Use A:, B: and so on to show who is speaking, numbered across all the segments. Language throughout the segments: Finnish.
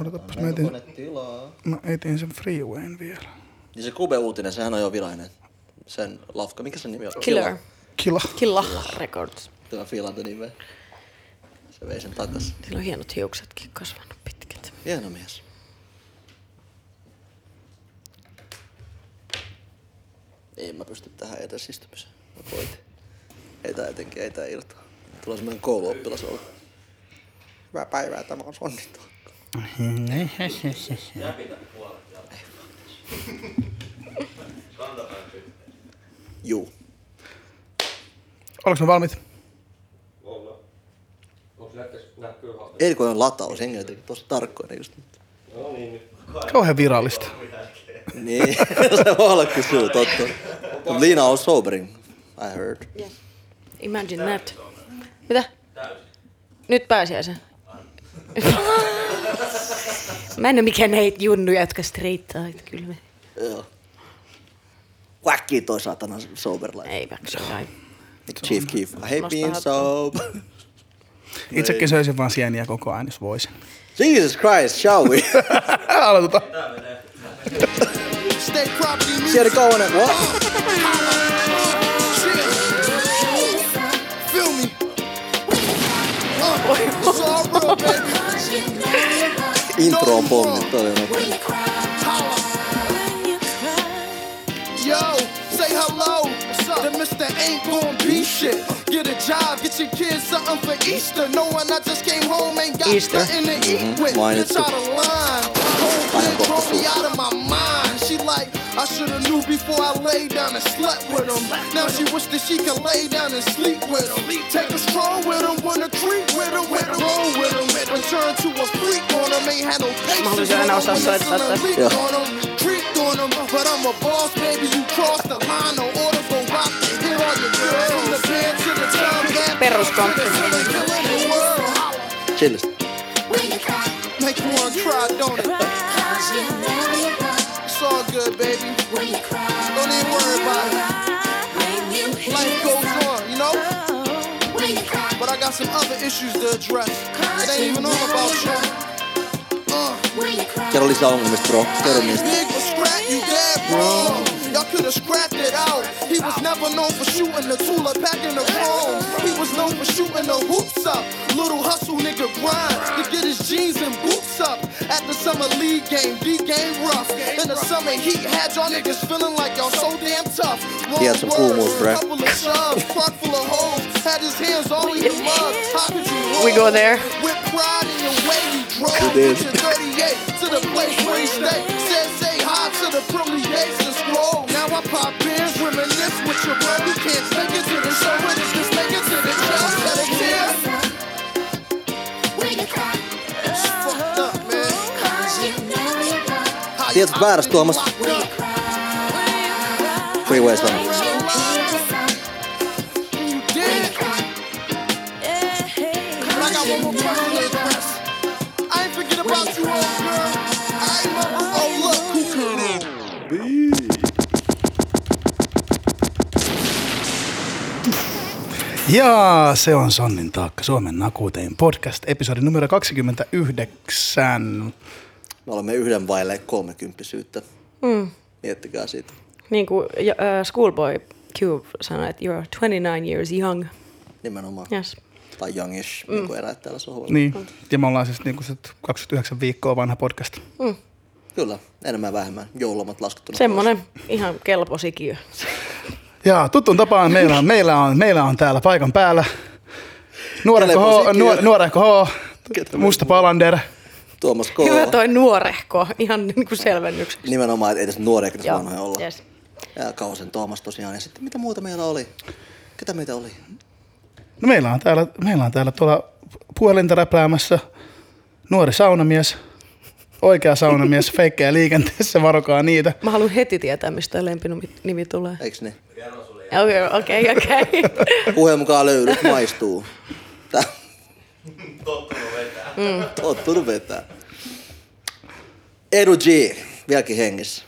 A: Odotapas, mä etin,
B: tilaa.
A: mä etin sen freewayn vielä.
B: Niin se Kube-uutinen, sehän on jo virallinen. Sen lafka, mikä sen nimi on?
C: Killer.
A: Kila.
C: Killa Records.
B: Tämä Fiilanta nimeä. Se vei sen takas.
C: Sillä on hienot hiuksetkin kasvanut pitkät.
B: Hieno mies. Ei mä pysty tähän edes istumiseen. Mä koitin. Ei tää etenkin, ei tää irtoa. Tulee semmonen kouluoppilas olla. Hyvää päivää, tämä on Sonni Juu.
A: Oliko ne valmiit?
B: Lataus, jengi on jotenkin tosi tarkkoinen just nyt.
A: Kauhean virallista.
B: Niin, se voi olla kyllä syy, totta. Mut Liina on sobering, I heard.
C: Imagine that. Mitä? Nyt pääsiäisen. Mä en oo mikään näitä junnuja, jotka streittaa, että kyllä me...
B: Joo. Wacki toi saatana sober life.
C: Ei väksy kai.
B: Chief Keef, I hate being sober.
A: Itsekin söisin vaan sieniä koko ajan, jos voisin.
B: Jesus Christ, shall we?
A: Aloitetaan.
D: Stay property
B: Sieltä
D: music.
B: kauan, what? Intro on pommi, toi on.
D: Yo, say hello. The Mr. Ain't gon' be shit. Get a job, get your kids something for Easter. Knowing I just came home, ain't got
C: Easter.
D: nothing to eat with. Bitch out of line. Whole
B: Aina
D: bitch drove me out of my mind. She like, I shoulda knew before I lay down and slept with him. Now she wish that she could lay down and sleep with him. Take a stroll with him, wanna creep with him, with him, roll with him. Return to a freak on him, ain't had no patience.
C: haluaisin aina
D: with him.
C: osaa
D: When
C: soittaa
D: it's
C: tästä.
D: leak
B: Joo.
D: on him, creeped on him, but I'm a boss, baby. You cross the line, no order go rock and hit all your girls. From the band to the town, that
C: Peruskomppi.
D: killing, killing the world.
B: Chillistä.
D: Make you wanna don't it? It's all good, baby. Don't even worry about it. Life goes on, you know? But I got some other issues to address. It ain't even all about you. Uh.
B: Kerro lisää ongelmista, bro. Kerro niistä.
D: Big was scrap, you dead wrong. Y'all could have scrapped it out. He was never known for shooting the tool or packing the chrome. He was known for shooting the hoops up. Little hustle nigga grind to get his jeans and boots up. At the summer league game, D game rough. In the summer heat, had y'all niggas feeling like y'all so damn tough.
B: He had some cool moves, bruh.
D: Couple of subs, truck full of hoes. Had his hands all in the mud. How could you roll?
C: We go there.
D: With pride in your way, you drove.
B: We did.
D: With your 38 to the place where he stay. Said say hi to the pearly gates and scroll. Now I pop beers, reminisce with your bro. You can't take it to the show, but it's just make it to the show. That it is. It's fucked up, man. How you
B: Tietyt väärässä, Tuomas. Freeway sanoo.
A: Ja se on Sonnin taakka, Suomen nakuuteen podcast, episodi numero 29.
B: Me olemme yhden vaille 30 syyttä. Mm. Miettikää siitä.
C: Niin kuin uh, Schoolboy Q sanoi, että you're 29 years young.
B: Nimenomaan.
C: Yes.
B: Tai youngish, mm. niin kuin eräät täällä sohvalla.
A: Niin, ja me ollaan siis niinku sit 29 viikkoa vanha podcast.
B: Kyllä, enemmän vähemmän. Joululomat laskettuna.
C: Semmonen ihan kelpo sikiö.
A: Ja tuttuun tapaan meillä on, meillä on, meillä on täällä paikan päällä nuorehko H, nuor, nuorehko H, Musta Palander.
B: Tuomas K.
C: Hyvä toi nuorehko, ihan niin kuin selvennykseksi.
B: Nimenomaan, että ei tässä nuoria tässä
C: Joo,
B: vanhoja olla.
C: yes.
B: Ja Kausen Tuomas tosiaan. Ja sitten mitä muuta meillä oli? Ketä meitä oli?
A: No meillä on täällä, meillä on täällä tuolla puhelinta räpläämässä nuori saunamies, oikea saunamies, feikkejä liikenteessä, varokaa niitä.
C: Mä haluan heti tietää, mistä lempinimi tulee.
B: Eiks ne?
C: Okei, okei, okei.
B: Puheen mukaan löydyt maistuu. Tää. Tottunut vetää. Mm. Tottunut vetää. Edu G, vieläkin hengissä.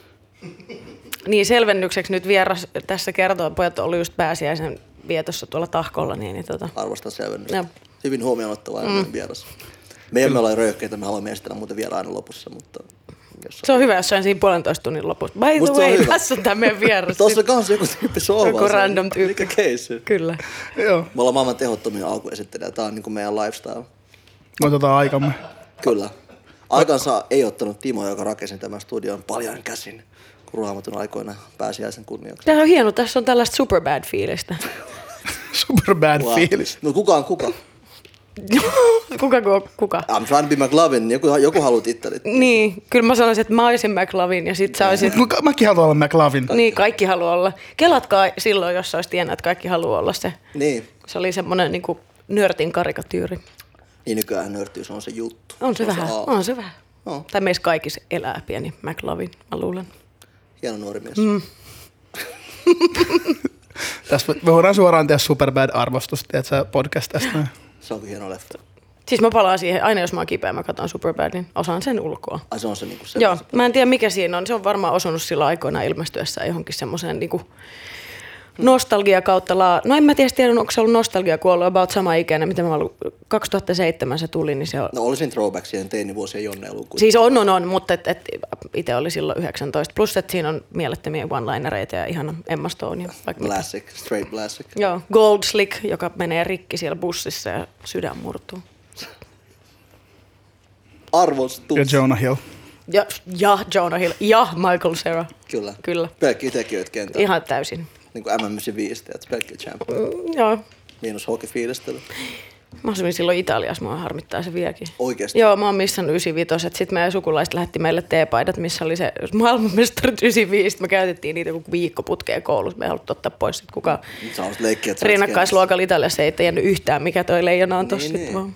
C: Niin selvennykseksi nyt vieras tässä kertoo, että pojat oli just pääsiäisen vietossa tuolla tahkolla, niin, niin tota,
B: Arvostan selvennystä.
C: Joo.
B: Hyvin huomioon ottava mm. vieras. Me emme ole röyhkeitä, me haluamme esitellä muuten vielä aina lopussa, mutta
C: Se on hyvä, jos sain siinä puolentoista tunnin lopussa. By the
B: Musta se on
C: way, tässä on tämä meidän vieras.
B: Tuossa on kans joku tyyppi sohvalla.
C: Joku random tyyppi.
B: Mikä keissi?
C: Kyllä.
A: Joo,
B: Me ollaan maailman tehottomia alkuesittelijä. Tää on niinku meidän lifestyle.
A: me otetaan aikamme.
B: Kyllä. Aikansa ei ottanut Timo, joka rakensi tämän studion paljon käsin, kun raamatun aikoina pääsiäisen kunniaksi.
C: Tämä on hieno, tässä on tällaista.
A: Superbad wow. fiilis.
B: No kuka on kuka?
C: kuka kuka? kuka?
B: I'm trying to be McLovin. Joku, joku haluaa tittelit.
C: Niin, kyllä mä sanoisin, että mä olisin McLovin ja sit sä olisit...
A: Mä, mäkin haluan olla McLavin.
C: Niin, kaikki haluaa olla. Kelatkaa silloin, jos sä olisit tiennyt, että kaikki haluaa olla se.
B: Niin.
C: Se oli semmoinen niin kuin nörtin karikatyyri.
B: Niin nykyään nörttyys on se juttu.
C: On se vähän,
B: aa.
C: on se vähän.
B: On.
C: Tai meissä kaikissa elää pieni McLovin, mä luulen.
B: Hieno nuori mies. Mm.
A: Tässä me voidaan suoraan tehdä Superbad-arvostus, tiedätkö, podcast tästä.
B: Se onkin hieno leffa.
C: Siis mä palaan siihen, aina jos mä oon kipeä, mä katson Superbadin. Osaan sen ulkoa.
B: Ai se on se niinku se.
C: Joo, mä en tiedä mikä siinä on. Se on varmaan osunut sillä aikoina ilmestyessä johonkin semmoiseen niinku nostalgia kautta laa... No en mä tiedä, tiedä onko se ollut nostalgia, kun ollut about sama ikäinen, mitä mä ollut. 2007 se tuli, niin se on...
B: No olisin throwback siihen teinivuosien jonneiluun.
C: Siis on, on, on, mutta et, et, itse oli silloin 19. Plus, että siinä on mielettömiä one-linereita ja ihan Emma Stone ja vaikka mitä.
B: Classic, straight classic.
C: Joo, Gold Slick, joka menee rikki siellä bussissa ja sydän murtuu.
B: Arvostus.
A: Ja Jonah Hill.
C: Ja, ja Jonah Hill ja Michael Cera.
B: Kyllä.
C: Kyllä.
B: Pelkkiä tekijöitä kentällä.
C: Ihan täysin.
B: Niin kuin MM95, että pelkkiä champion.
C: Mm, Joo.
B: Miinus hockeyfiilistely.
C: Mä asuin silloin Italiassa, mua harmittaa se vieläkin.
B: Oikeesti?
C: Joo, mä oon missannut 95. Sitten meidän sukulaiset lähetti meille teepaidat, missä oli se maailmanmestarit 95. Me käytettiin niitä joku viikko putkeen koulussa. Me ei haluttu ottaa pois sit kukaan.
B: Nyt sä haluaisit leikkiä, että oot
C: Rinnakkaisluokalla Italiassa ei tiennyt yhtään, mikä toi leijona on tossa.
B: Niin,
C: Niin,
B: niin.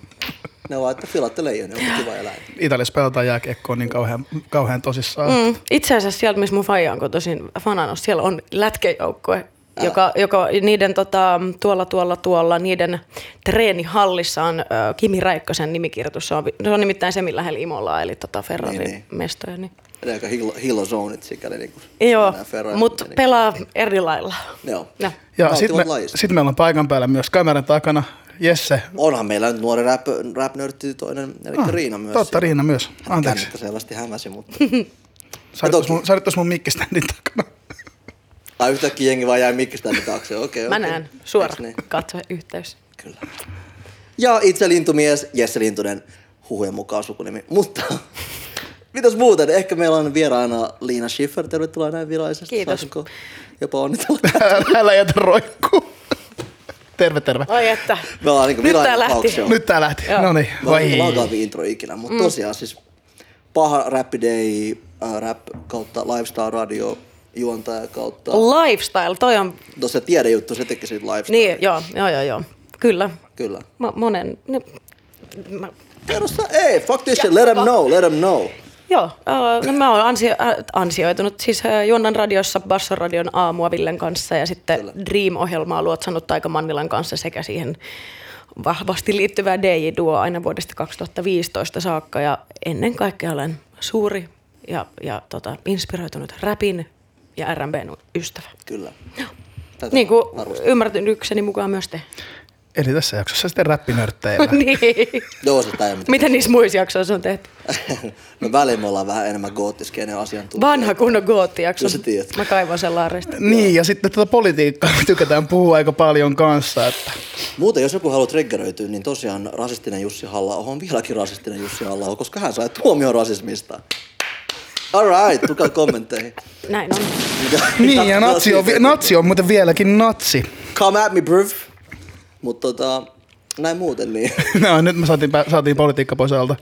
B: Ne vaan, että filatte leijonia, on kiva eläin.
A: Italiassa pelataan jääkiekkoa niin kauhean, kauhean tosissaan. Mm.
C: Itse asiassa sieltä, missä mun faija on kotoisin fanannut, siellä on lätkejoukkue, joka, joka niiden tota, tuolla, tuolla, tuolla, niiden treenihallissa on ö, Kimi Räikkösen nimikirjoitus. Se on, se on nimittäin se, millä lähellä Imolaa, eli tota Ferrarin
B: Niin,
C: niin,
B: niin.
C: mestoja. Niin.
B: Eli aika hillo, hillo zoneit sikäli niin kuin
C: Joo, mutta
B: meni.
C: pelaa eri lailla.
B: Joo.
C: No.
A: Ja
B: Nauttivat
A: sitten me, sit meillä on paikan päällä myös kameran takana Jesse.
B: Onhan meillä nyt nuori rap, rap-nörtti toinen, eli ah, Riina myös.
A: Totta,
B: siellä.
A: Riina myös. Anteeksi.
B: Kännykkä selvästi hämäsi, mutta...
A: Sä olit
B: toki-
A: tuossa mun, sä mun mikkiständin takana.
B: Ai yhtäkkiä jengi vaan jäi mikkistä tänne taakse, okei.
C: Mä
B: okei.
C: näen suora
B: niin?
C: katsoyhteys.
B: Kyllä. Ja itse lintumies, Jesse Lintunen, huhujen mukaan sukunimi. Mutta mitäs muuten? Ehkä meillä on vieraana Liina Schiffer. Tervetuloa näin virallisesti.
C: Kiitos.
B: Saisinko jopa onnitella?
A: Älä jätä roikkuu. Terve, terve.
C: Oi että.
B: Me ollaan niinku
C: Nyt tää
B: virallinen
C: lähti.
B: talk show.
A: Nyt tää lähti.
C: Joo.
A: No niin,
B: Me ollaan
A: vai
B: niinku lagaavin intro ikinä, mutta mm. tosiaan siis paha Rap Day, äh, rap kautta Lifestyle Radio, juontaja kautta...
C: Lifestyle, toi on,
B: Tuossa tiedejuttu, se teki siitä Lifestyle.
C: niin joo, joo, joo, joo. Kyllä.
B: Kyllä.
C: Mä, monen, ne, mä,
B: Tiedossa, ei, fuck this shit, let them know, let them know.
C: Joo, äh, no mä oon ansio, äh, ansioitunut siis äh, Juonnan radiossa Basson radion aamua Villen kanssa ja sitten
B: Kyllä.
C: Dream-ohjelmaa luotsannut Taika Mannilan kanssa sekä siihen vahvasti liittyvää DJ-duo aina vuodesta 2015 saakka ja ennen kaikkea olen suuri ja, ja tota, inspiroitunut rapin ja R&Bn ystävä.
B: Kyllä. Tätä
C: Niin kuin ymmärrykseni mukaan myös te.
A: Eli tässä jaksossa sitten räppinörttejä.
C: niin.
B: Joo, se mitään.
C: Mitä niissä muissa jaksoissa on tehty?
B: no väliin me ollaan vähän enemmän goottiskenen asiantuntija.
C: Vanha kunnon gootti-jakso.
B: Kyllä sä tiedät.
C: Mä kaivan sen laarista.
A: Niin, ja sitten tätä politiikkaa me tykätään puhua aika paljon kanssa. Että
B: Muuten, jos joku haluaa triggeröityä, niin tosiaan rasistinen Jussi halla on vieläkin rasistinen Jussi halla koska hän sai tuomion rasismista. Alright, tulkaa kommentteihin.
C: Näin on.
A: Niin, ja natsi on, natsi on muuten vieläkin natsi.
B: Come at me, bruv. Mutta tota, näin muuten niin.
A: No, nyt me saatiin, saatiin politiikka pois alta.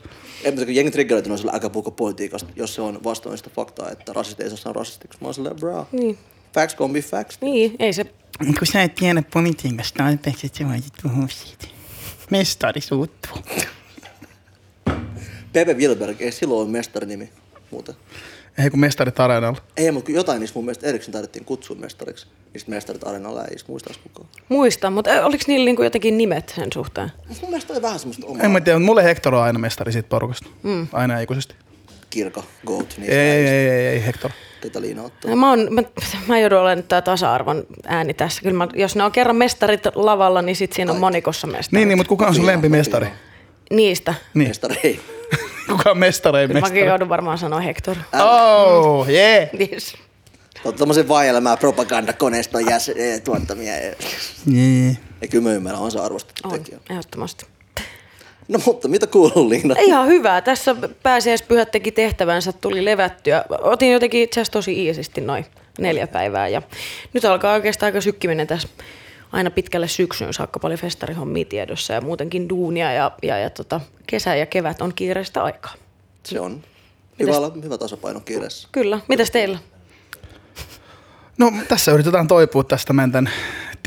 B: En mä kun jengi triggeröitynyt on sillä äkä puhua politiikasta, jos se on vastoin sitä faktaa, että rasisti ei saa sanoa rasistiksi. Mä oon silleen, bro.
C: Niin.
B: Facts gonna be facts.
C: Niin, ei se...
A: Kun sä et tiedä politiikasta, anteeksi, että sä voisit puhua siitä. Mestari suuttuu.
B: Pepe Wilberg, ei silloin ole mestarinimi muuten.
A: Ei kun mestarit areenalla.
B: Ei, mutta jotain niistä mun mielestä erikseen taidettiin kutsua mestariksi. Niistä mestarit arenalla ei muistaisi kukaan.
C: Muista, mutta oliko niillä niinku jotenkin nimet sen suhteen?
B: Mut mun mielestä oli vähän semmoista omaa
A: En mä tiedä, mutta mulle Hector on aina mestari siitä porukasta. Mm. Aina ikuisesti.
B: kirka, goat,
A: Ei,
B: niistä
A: ei,
B: äijistä,
A: ei, ei, ei Hector.
B: ketä Liina ottaa.
C: No, Mä, oon, mä, mä joudun olemaan nyt tää tasa-arvon ääni tässä. Kyllä mä, jos ne on kerran mestarit lavalla, niin sit siinä on
B: Kaikki.
C: monikossa mestari.
A: Niin, niin, mutta kuka on sun lempimestari?
C: Niistä.
A: Niin.
B: Mestari.
A: Kuka on mestareen
C: Mäkin
A: mestari?
C: joudun varmaan sanoa Hector.
A: Oh, yeah.
C: Yes.
B: Olet tommosen vaijalemaa propagandakoneiston jäsen, eh, tuottamia.
A: Yeah.
B: Ja kyllä ymmärrän, on se arvostettu
C: On,
B: tekijä.
C: ehdottomasti.
B: No mutta mitä kuuluu Liina?
C: Ihan hyvää. Tässä pääsiäispyhät teki tehtävänsä, tuli levättyä. Otin jotenkin itse asiassa tosi iisisti noin neljä päivää. Ja nyt alkaa oikeastaan aika sykkiminen tässä aina pitkälle syksyyn saakka paljon festarihommia tiedossa ja muutenkin duunia ja, ja, ja tota, kesä ja kevät on kiireistä aikaa.
B: Se on hyvä, olla- hyvä tasapaino kiireessä.
C: Kyllä. Mitäs teillä?
A: No tässä yritetään toipua tästä meidän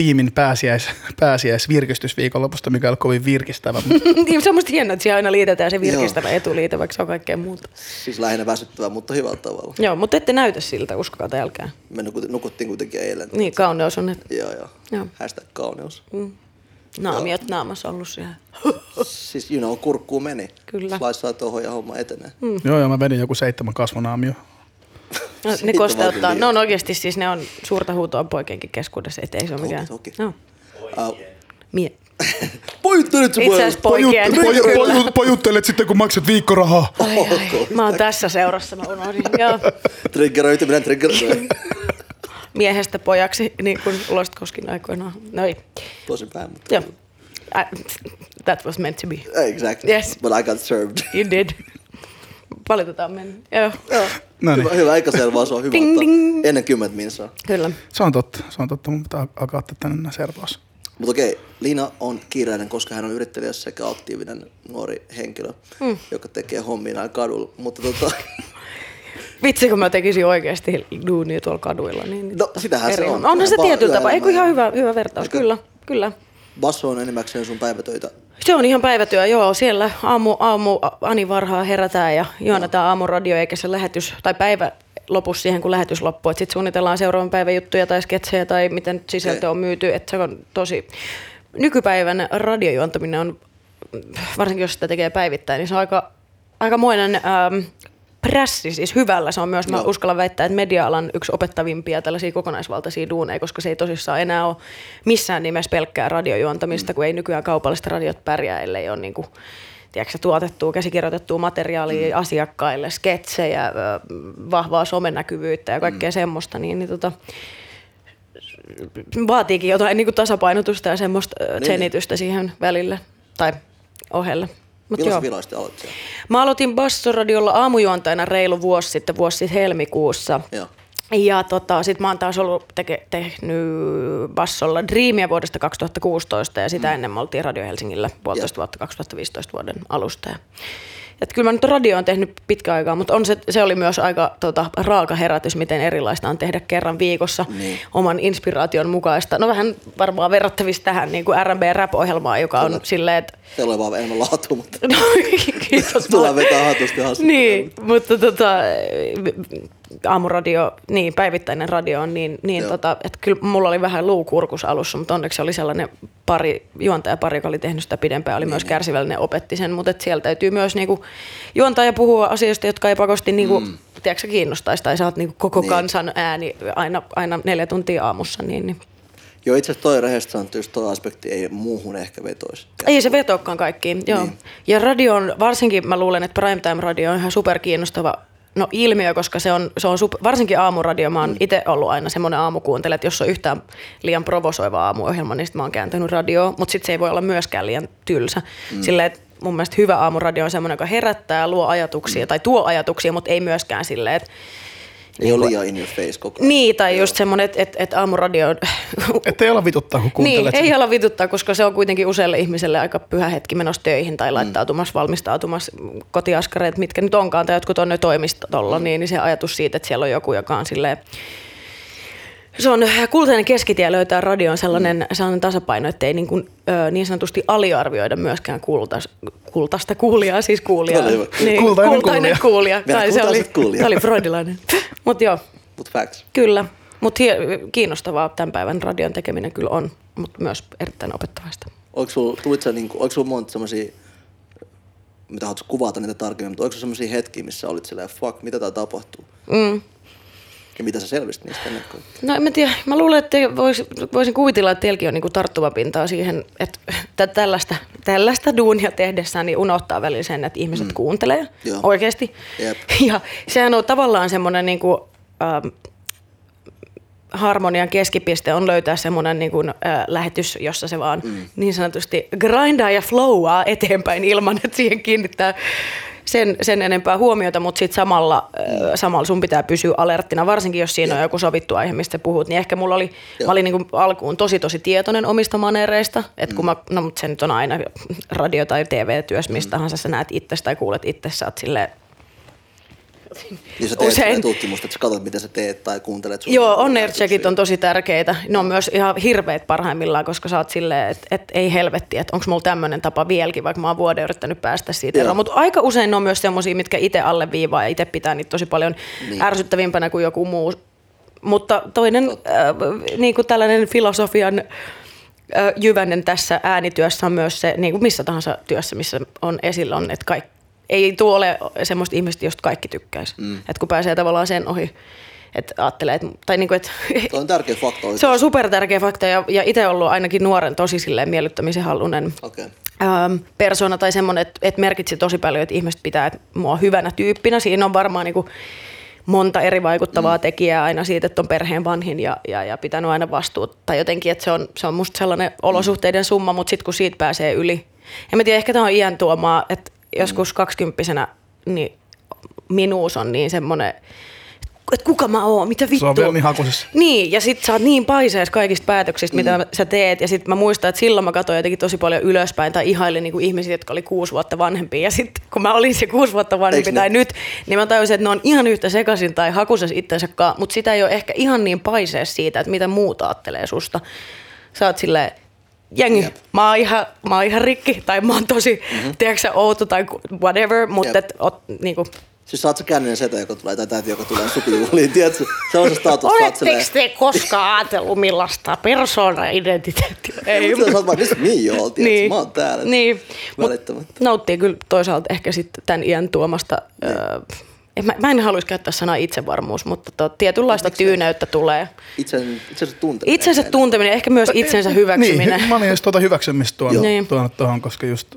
A: tiimin pääsiäis, pääsiäisvirkistysviikonlopusta, mikä on kovin virkistävä. mutta
C: Niin, se on musta hienoa, että siihen aina liitetään se virkistävä etuliite, vaikka se on kaikkea muuta.
B: Siis lähinnä väsyttävää, mutta hyvällä tavalla.
C: Joo, mutta ette näytä siltä, uskokaa tai älkää.
B: Me nukut- nukuttiin kuitenkin eilen.
C: Niin, kauneus on, että
B: Joo, joo.
C: Joo.
B: Hashtag kauneus.
C: naamiot naamassa ollut siellä.
B: Siis you know, kurkkuu meni.
C: Kyllä.
B: Slaissaa tuohon ja homma etenee.
A: joo, joo, mä vedin joku seitsemän kasvonaamio.
C: No, ne kosteuttaa. Ne on oikeasti siis ne on suurta huutoa poikienkin keskuudessa, ettei se ole mikään.
B: toki.
C: No. Mie.
B: Pojuttelet sä
C: Itse asiassa poikien.
A: pojut, pojuttelet sitten, kun maksat viikkorahaa.
C: Ai, ai. Mä oon tässä seurassa, mä unohdin. Joo.
B: Triggeröityminen, triggeröityminen.
C: Miehestä pojaksi, niin kuin Lost Koskin aikoinaan. No ei.
B: Tosi päin, mutta...
C: Joo. I, that was meant to be.
B: Exactly.
C: Yes.
B: But I got served.
C: You did. Valitetaan mennä. Joo.
B: Joo.
A: No niin.
B: Hyvä, hyvä aikaselvaa, se on hyvä
C: Ding, ding.
B: ennen kymmentä minsaa.
C: Kyllä.
A: Se on totta, se on totta. Mun pitää alkaa ottaa tänne servaus.
B: Mutta okei, Liina on kiireinen, koska hän on yrittäjä sekä aktiivinen nuori henkilö, mm. joka tekee hommia näillä kadulla. Mutta tota,
C: Vitsi, kun mä tekisin oikeasti duunia tuolla kaduilla. Niin
B: No, sitähän se
C: eri-
B: on.
C: Onhan se tietyllä tapaa. Eikö ihan hyvä, hyvä vertaus?
B: Eikö?
C: Kyllä, kyllä.
B: basso on enimmäkseen sun päivätöitä.
C: Se on ihan päivätyö, joo. Siellä aamu, aamu Ani Varhaa herätään ja juonetaan aamuradio, eikä se lähetys, tai päivä lopussa siihen, kun lähetys loppuu. Sitten suunnitellaan seuraavan päivän juttuja tai sketsejä tai miten sisältö on myyty. Että se on tosi... Nykypäivän radiojuontaminen on, varsinkin jos sitä tekee päivittäin, niin se on aika, aikamoinen ähm, prässi, siis hyvällä. Se on myös, mä
B: Joo.
C: uskallan väittää, että media-alan yksi opettavimpia tällaisia kokonaisvaltaisia duuneja, koska se ei tosissaan enää ole missään nimessä pelkkää radiojuontamista, kun ei nykyään kaupalliset radiot pärjää, ellei ole niin kuin, tiedätkö, tuotettua, käsikirjoitettua materiaalia mm. asiakkaille, sketsejä, vahvaa somenäkyvyyttä ja kaikkea mm. semmoista, niin, niin tota, vaatiikin jotain niin kuin tasapainotusta ja semmoista niin. Tsenitystä siihen välille tai ohelle. Mut
B: siellä?
C: Mä aloitin Bassoradiolla aamujuontajana reilu vuosi sitten, vuosi sitten helmikuussa.
B: Joo.
C: Ja tota, sit mä oon taas ollut teke, tehnyt Bassolla Dreamia vuodesta 2016 ja sitä ennen me oltiin Radio Helsingillä puolitoista vuotta 2015 vuoden alusta. Ja, et kyllä mä nyt radioon tehnyt pitkä aikaa, mutta on se, se oli myös aika tota, raaka herätys, miten erilaista on tehdä kerran viikossa
B: Niin.
C: oman inspiraation mukaista. No vähän varmaan verrattavissa tähän niin kuin R&B Rap-ohjelmaan, joka on
B: Kyllä.
C: silleen, että
B: Teillä oli vaan enemmän laatu, mutta
C: No, kiitos.
B: tulee vetää hatusti haastattelua.
C: Niin, mutta tota, aamuradio, niin päivittäinen radio on niin, niin
B: Joo.
C: tota, että kyllä mulla oli vähän luukurkus alussa, mutta onneksi oli sellainen pari, juontajapari, joka oli tehnyt sitä pidempään, oli myös kärsivällinen, opetti sen, mutta et siellä täytyy myös niinku juontaa ja puhua asioista, jotka ei pakosti niinku, mm. tiedätkö, kiinnostaisi, tai sä oot niinku koko
B: Niin.
C: kansan ääni aina, aina neljä tuntia aamussa, niin, niin.
B: Joo, itse asiassa toi rehellisesti sanottu, just toi aspekti ei muuhun ehkä vetoisi.
C: Ei se vetoakaan kaikkiin, joo.
B: Niin.
C: Ja radio on, varsinkin mä luulen, että primetime radio on ihan superkiinnostava no, ilmiö, koska se on, se on super, varsinkin aamuradio. Mä oon mm. itse ollut aina semmoinen aamukuuntelija, että jos on yhtään liian provosoiva aamuohjelma, niin sit mä oon kääntänyt radioa, mutta sitten se ei voi olla myöskään liian tylsä. Mm. Silleen, että mun mielestä hyvä aamuradio on semmoinen, joka herättää, luo ajatuksia mm. tai tuo ajatuksia, mutta ei myöskään silleen, että
B: Ei ole liian in your face koko ajan.
C: niin, tai just semmoinen, että, että, että aamuradio on
A: Ettei olla vituttaa, kun
C: niin,
A: kuuntelet.
C: ei olla vituttaa, koska se on kuitenkin useille ihmiselle aika pyhä hetki menossa töihin tai laittautumassa, valmistautumassa kotiaskareet, mitkä nyt onkaan, tai jotkut on ne toimistolla, niin, niin se ajatus siitä, että siellä on joku, joka on silleen, se on kultainen keskitie löytää radioon sellainen, sellainen tasapaino, että ei niin, kuin, ö, niin sanotusti aliarvioida myöskään kultas, kultaista kuulijaa, siis kuulijaa. Niin,
A: Kultainen
C: kultainen kuulija.
B: Meidän
C: Tai se oli, se oli freudilainen. Mutta joo,
B: Mut facts.
C: Kyllä, mutta kiinnostavaa tämän päivän radion tekeminen kyllä on, mutta myös erittäin opettavaista.
B: Oliko sulla, sä niinku, sulla monta semmosia, mitä haluatko kuvata niitä tarkemmin, mutta oliko sulla semmosia hetkiä, missä olit silleen, fuck, mitä tää tapahtuu?
C: Mm.
B: Ja mitä sä selvisit niistä ennen kuin?
C: No en mä tiedä. Mä luulen, että vois, voisin kuvitella, että teilläkin on niinku tarttuva pintaa siihen, että tä- tällaista, tällaista duunia tehdessään niin unohtaa välillä sen, että ihmiset mm. kuuntelee
B: Joo.
C: oikeasti.
B: Jep.
C: Ja sehän on tavallaan semmoinen niinku, ähm, harmonian keskipiste on löytää semmoinen niin kuin, äh, lähetys, jossa se vaan mm. niin sanotusti grindaa ja flowaa eteenpäin ilman, että siihen kiinnittää sen, sen enempää huomiota, mutta sitten samalla, äh, samalla sun pitää pysyä alerttina, varsinkin jos siinä on joku sovittu aihe, mistä puhut, niin ehkä mulla oli, mä olin niin kuin alkuun tosi tosi tietoinen omista manereista, että kun mä, no mutta se nyt on aina radio- tai TV-työssä, mistä tahansa sä näet itse tai kuulet itse, sä oot silleen,
B: Niin sä teet
C: Usein-
B: tutkimusta, että sä katsot, mitä sä teet tai kuuntelet sun
C: Joo, on
B: ajatuksia.
C: checkit on tosi tärkeitä. Ne on myös ihan hirveät parhaimmillaan, koska sä oot silleen, että et ei helvetti, että onko mulla tämmöinen tapa vieläkin, vaikka mä oon vuoden yrittänyt päästä siitä
B: Joo.
C: eroon. Mutta aika usein ne on myös semmoisia, mitkä itse alleviivaa ja itse pitää niitä tosi paljon niin.
B: Niin.
C: ärsyttävimpänä kuin joku muu. Mutta toinen äh, niin kuin tällainen filosofian äh, jyvänen tässä äänityössä on myös se, niin kuin missä tahansa työssä, missä on esillä on, että kaikki, ei tuo ole semmoista ihmistä, josta kaikki tykkäisi. Mm. Että kun pääsee tavallaan sen ohi, että ajattelee, että, tai niin kuin, että
B: Toi on tärkeä fakta
C: se on super tärkeä fakta ja, ja itse ollut ainakin nuoren tosi silleen miellyttämisen halunen
B: Okei.
C: ähm, persona tai semmoinen, että, että merkitsi tosi paljon, että ihmiset pitää mua hyvänä tyyppinä. Siinä on varmaan niin kuin monta eri vaikuttavaa mm. tekijää aina siitä, että on perheen vanhin ja, ja, ja pitänyt aina vastuut. Tai jotenkin, että se on, se on musta sellainen olosuhteiden summa, mutta sitten kun siitä pääsee yli. En mä tiedä, ehkä tämä on iän tuomaa, että joskus kaksikymppisenä niin minuus on niin semmoinen, että kuka mä oon, mitä vittua.
A: Se on vielä niin hakusessa.
C: Niin, ja sit sä oot niin paisees kaikista päätöksistä, mitä mm. sä teet. Ja sit mä muistan, että silloin mä katsoin jotenkin tosi paljon ylöspäin tai ihailin niin ihmisiä, jotka oli kuusi vuotta vanhempia. Ja sit kun mä olin se kuusi vuotta vanhempi
B: Eiks ne?
C: tai nyt, niin mä tajusin, että ne on ihan yhtä sekaisin tai hakusessa itsensä kanssa. Mutta sitä ei ole ehkä ihan niin paisees siitä, että mitä muut ajattelee susta. Sä oot silleen, jengi,
B: Jep.
C: mä oon, ihan, mä oon ihan rikki tai mä oon tosi, mm-hmm. tiedätkö sä, outo tai whatever, mutta
B: Jep.
C: et, ot, niinku,
B: Siis sä oot se känninen setä, joka tulee, tai täytyy, joka tulee supijuhliin, tiedätkö? Se on se status, sä
C: Oletteko te koskaan ajatellut millaista persoona-identiteettiä?
B: Ei, mutta sä oot vaan, mistä niin joo, tiedätkö?
C: Niin.
B: Mä oon täällä.
C: Niin. Mut
B: Välittämättä.
C: nauttii kyllä toisaalta ehkä sitten tämän iän tuomasta.
B: Niin.
C: Öö, mä, mä en haluaisi käyttää sanaa itsevarmuus, mutta to, tietynlaista
B: Miksi?
C: tyyneyttä tulee.
B: Itsen, itsensä tunteminen.
C: Itsensä
B: ehkä
C: tunteminen, ehkä myös itsensä hyväksyminen.
A: Niin, mä olin just tuota hyväksymistä tuonut,
C: Niin.
A: tuonut tuohon, koska just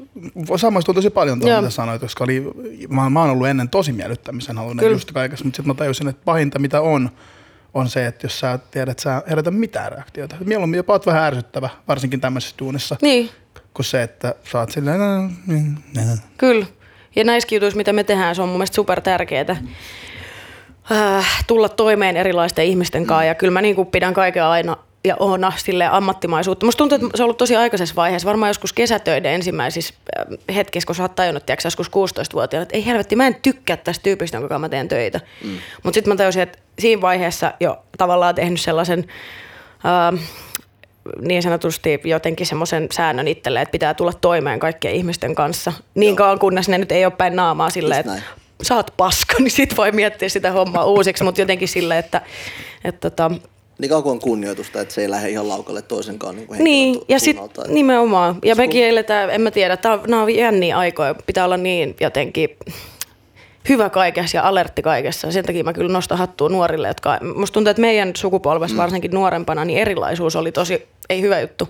A: samaistui tosi paljon tuohon, mitä sanoit, koska oli, mä, mä oon ollut ennen tosi miellyttämisen halunen
C: Kyllä.
A: just kaikessa, mutta sitten mä tajusin, että pahinta mitä on, on se, että jos sä tiedät, että sä herätä mitään reaktiota. Mieluummin jopa oot vähän ärsyttävä, varsinkin tämmöisessä duunissa,
C: Niin,
A: kuin se, että sä oot silleen, "Nä, niin, nä."
C: kyllä. Ja näissä jutuissa, mitä me tehdään, se on mun mielestä super tärkeää. Äh, tulla toimeen erilaisten ihmisten kanssa ja kyllä mä niin kuin pidän kaiken aina ja oona sille ammattimaisuutta. Musta tuntuu, että se on ollut tosi aikaisessa vaiheessa, varmaan joskus kesätöiden ensimmäisissä äh, hetkissä, kun sä oot tajunnut, tiedätkö, joskus 16-vuotiaana, että ei helvetti, mä en tykkää tästä tyypistä, jonka mä teen töitä. Mm. Mutta sitten mä tajusin, että siinä vaiheessa jo tavallaan tehnyt sellaisen äh, niin sanotusti jotenkin semmoisen säännön itselle, että pitää tulla toimeen kaikkien ihmisten kanssa. Niin
B: Joo.
C: kauan kunnes ne nyt ei ole päin naamaa silleen, että sä oot paska, niin sit voi miettiä sitä hommaa uusiksi, mutta jotenkin silleen, että, että tota,
B: Niin kauan kuin on kunnioitusta, että se ei lähde ihan laukalle toisenkaan niin
C: niin, ja sitten nimenomaan, ja mekin eletään, en mä tiedä, nämä on jänniä aikoja, pitää olla niin jotenkin hyvä kaikessa ja alertti kaikessa. Sen takia mä kyllä nostan hattua nuorille, jotka, musta tuntuu, että meidän sukupolvessa, varsinkin nuorempana, niin erilaisuus oli tosi, ei hyvä juttu.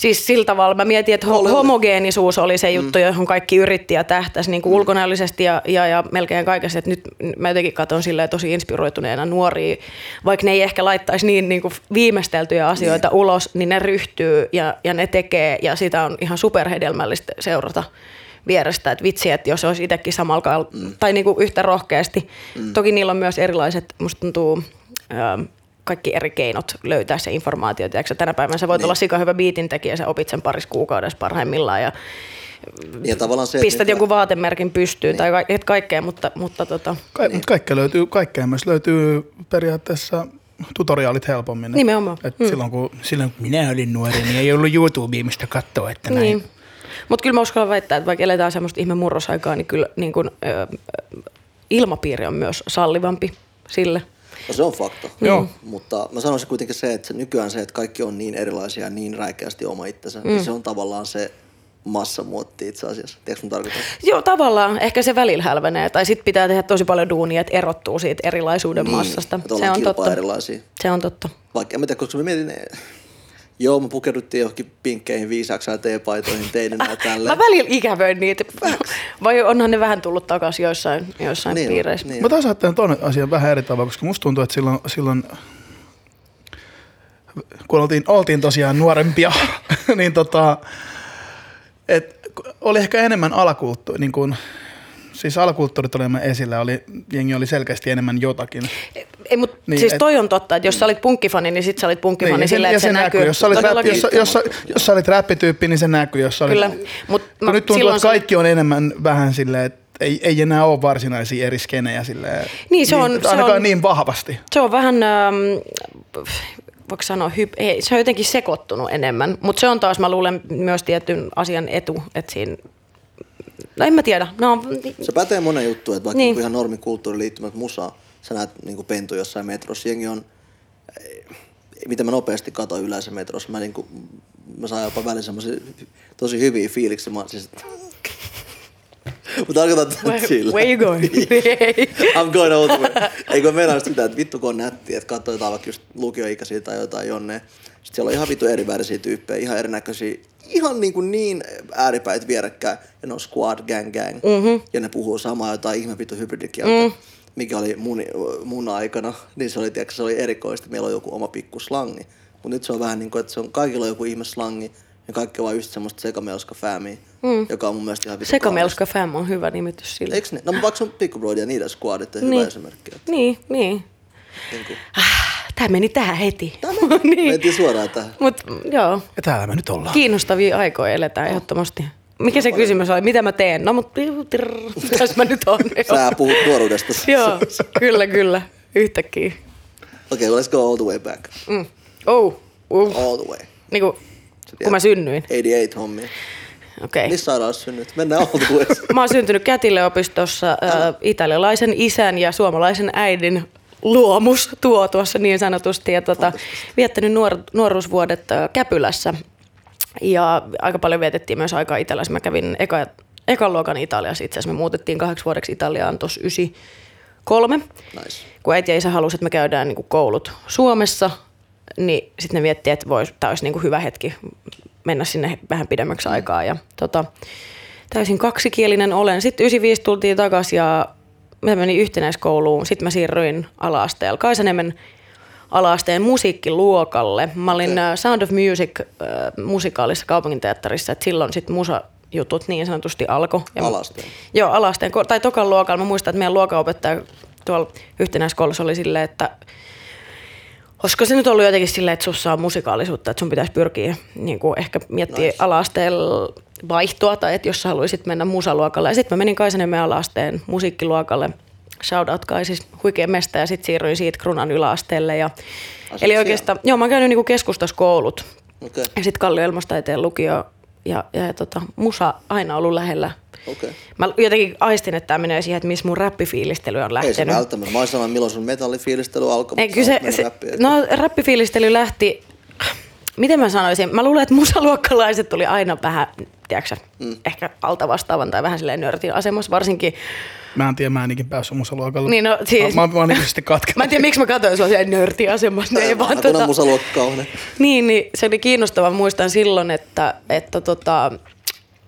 C: Siis sillä tavalla mä mietin, että ho- homogeenisuus oli se juttu, johon kaikki yritti ja tähtäisi niin kuin ulkonäöllisesti ja, ja, ja melkein kaikessa. Että nyt mä jotenkin katson silleen tosi inspiroituneena nuoria, vaikka ne ei ehkä laittaisi niin, niin kuin viimeisteltyjä asioita niin. ulos, niin ne ryhtyy ja, ja ne tekee ja sitä on ihan superhedelmällistä seurata vierestä, että vitsi, että jos olisi itsekin samalla kaal- mm. tai niin kuin yhtä rohkeasti. Mm. Toki niillä on myös erilaiset, musta tuntuu, ähm, kaikki eri keinot löytää se informaatio. Tiedätkö, tänä päivänä sä voit niin. olla sika hyvä biitin tekijä, sä opit sen parissa kuukaudessa parhaimmillaan ja
B: Ja tavallaan se, että
C: pistät
B: nyt-
C: jonkun vaatemerkin pystyyn niin. tai ka- et kaikkea, mutta, mutta tota,
A: Ka- niin. Kaikkea löytyy, kaikkea myös löytyy periaatteessa tutoriaalit helpommin.
C: Nimenomaan.
A: Et mm. silloin, kun, silloin kun minä olin nuori, niin ei ollut YouTubea, mistä katsoa, että näin.
C: niin. Mutta kyllä mä uskallan väittää, että vaikka eletään semmoista ihme murrosaikaa, niin kyllä niin kun, ö, ilmapiiri on myös sallivampi sille.
B: No se on fakta.
A: Joo.
B: Mutta mä sanoisin kuitenkin se, että nykyään se, että kaikki on niin erilaisia ja niin räikeästi oma itsensä, mm. niin se on tavallaan se massamuotti itse asiassa. Tiedätkö, mitä tarkoitan?
C: Joo, tavallaan. Ehkä se välillä hälvenee. Tai sitten pitää tehdä tosi paljon duunia, että erottuu siitä erilaisuuden massasta.
B: että
C: Se on totta.
B: erilaisia.
C: Se on totta.
B: Vaikka en mä tiedä, koska mä mietin, joo, me pukeuduttiin johonkin pinkkeihin viisaaksi ja teepaitoihin teininä ja
C: Mä
B: tälleen.
C: välillä ikävöin niitä. Vai onhan ne vähän tullut takaisin joissain, joissain
B: Niin
C: piireissä.
B: niin
A: Mä taas ajattelen tuon asian vähän eri tavalla, koska musta tuntuu, että silloin, silloin kun oltiin, oltiin tosiaan nuorempia, niin tota, et, oli ehkä enemmän alakulttuuri, niin kuin, siis alakulttuurit oli esillä, oli, jengi oli selkeästi enemmän jotakin.
C: Ei, mut
A: Niin,
C: niin, siis
A: et-
C: toi on totta, että jos sä olit punkkifani, niin sit sä olit punkkifani
A: ja
C: sillä, että se, näkyy.
A: Jos sä olit,
C: todellakin.
A: jos, jos, jos sä olit räppityyppi, niin se näkyy. Jos sä olit,
C: Kyllä, mut mä-
A: nyt tuntuu, että
C: se-
A: kaikki on enemmän vähän silleen, että ei, ei enää ole varsinaisia eri skenejä silleen,
C: Niin, se on- se
A: ainakaan
C: on-
A: niin vahvasti.
C: Se on vähän, ähm, voiko sanoa, hyp, ei, se on jotenkin sekoittunut enemmän. Mutta se on taas, mä luulen, myös tietyn asian etu, että siinä, no en mä tiedä, no,
B: Se pätee monen juttu, että vaikka
C: Niin.
B: niin. ihan normikulttuuri liittymät musaa, sä näet niin pentu jossain metrossa, jengi on, miten mä nopeasti katoin yleensä metrossa, mä, niin kuin, mä saan jopa välillä semmoisia tosi hyviä fiiliksiä, mä siis, Mutta tarkoitan
C: where,
B: sillä.
C: where you going?
B: I'm going all the way. Eikö meinaa sitä, että vittu kun on nätti, että katsoo jotain vaikka just lukioikäisiä tai jotain jonne. Sitten siellä on ihan vittu eri värisiä tyyppejä, ihan erinäköisiä, ihan niin, kuin niin ääripäitä vierekkäin. Ja ne on squad, gang, gang. Mm-hmm. Ja ne puhuu samaa jotain ihme vittu hybridikieltä. Mm. Mikä oli mun, mun aikana, niin se oli, tiedätkö, se oli erikoista. Meillä on joku oma pikku slangi. Mutta nyt se on vähän niin kuin, että se on, kaikilla on joku ihme slangi. Ja kaikki on vaan just semmoista sekamelska fäämiä, mm. joka on mun mielestä ihan vittu
C: Sekamelska fam on hyvä nimitys sille.
B: Eikö ne? No vaikka se on Pikku ja niiden squadit on hyvä
C: Niin.
B: esimerkki. Että,
C: Niin, niin.
B: niin kuin,
C: Tämä meni tähän heti.
B: niin. Mentiin suoraan tähän.
C: Mutta joo,
A: Ja täällä me nyt ollaan.
C: kiinnostavia aikoja eletään ehdottomasti. Mikä se kysymys oli? Mitä mä teen? No, mutta tässä mä nyt on.
B: Sä puhut nuoruudesta.
C: Joo, kyllä, kyllä. Yhtäkkiä.
B: Okei, okay, let's go all the way back.
C: Mm. Oh, uh.
B: All the way.
C: Niin kuin, kun mä synnyin.
B: 88 hommia.
C: Okei.
B: Missä sairaalassa synnyt? Mennään all the way.
C: Mä oon syntynyt Kätilöopistossa äh, italialaisen isän ja suomalaisen äidin luomus tuo tuossa niin sanotusti. Ja tota, viettänyt nuor- nuoruusvuodet Käpylässä. Ja aika paljon vietettiin myös aikaa Italiassa. Mä kävin eka, ekan luokan Italiassa itse asiassa. Me muutettiin kahdeksi vuodeksi Italiaan tuossa 93.
B: nice.
C: Kun äiti ja isä halusi, että me käydään niin koulut Suomessa, niin sitten ne miettii, että vois, tämä olisi niin hyvä hetki mennä sinne vähän pidemmäksi aikaa. Ja tota, täysin kaksikielinen olen. Sitten 95 tultiin takaisin ja mä menin yhtenäiskouluun. Sitten mä siirryin ala-asteella Kaisaniemen ala-asteen musiikkiluokalle. Mä olin okay. Sound of Music äh, musikaalissa kaupunginteatterissa, että silloin sitten musajutut niin sanotusti alkoi. Ja-
B: Alasteen.
C: Joo, alasteen, tai tokan luokalla. Mä muistan, että meidän luokanopettaja tuolla yhtenäiskoulussa oli silleen, että olisiko se nyt ollut jotenkin silleen, että sussa on musikaalisuutta, että sun pitäisi pyrkiä niin kuin ehkä miettiä
B: Nice.
C: ala-asteella vaihtoa, tai että jos sä haluaisit mennä musaluokalle. Ja sitten mä menin Kaisaniemen ala-asteen musiikkiluokalle. Shout out Kai, siis huikea mesta, ja sitten siirryin siitä Krunan yläasteelle. Ja,
B: Asut
C: eli
B: siellä?
C: oikeastaan, joo, mä oon käynyt niin keskustas koulut.
B: Okei,
C: Ja sitten Kallio Elmastaiteen lukio, ja, ja, ja tota, musa aina ollut lähellä
B: okei.
C: Mä jotenkin aistin, että tämä menee siihen, että missä mun räppifiilistely on
B: Ei se
C: lähtenyt.
B: välttämättä. Mä olisin sanonut, milloin sun metallifiilistely alkoi.
C: Ei, kyllä
B: sä
C: se, se, no räppifiilistely lähti, miten mä sanoisin, mä luulen, että musaluokkalaiset tuli aina vähän, tiedätkö mm. ehkä alta vastaavan tai vähän silleen nörtin asemassa, varsinkin.
A: Mä en tiedä, mä en ikin päässyt musaluokalle.
C: Niin no, siis-
A: Mä, mä, mä oon niin sitten katkenut.
C: Mä en tiedä, miksi mä katsoin sua siellä nörtin asemassa. Ne ei vaan, tota,
B: musaluokka kauhean.
C: niin, niin, se oli kiinnostava. Muistan silloin, että, että tota,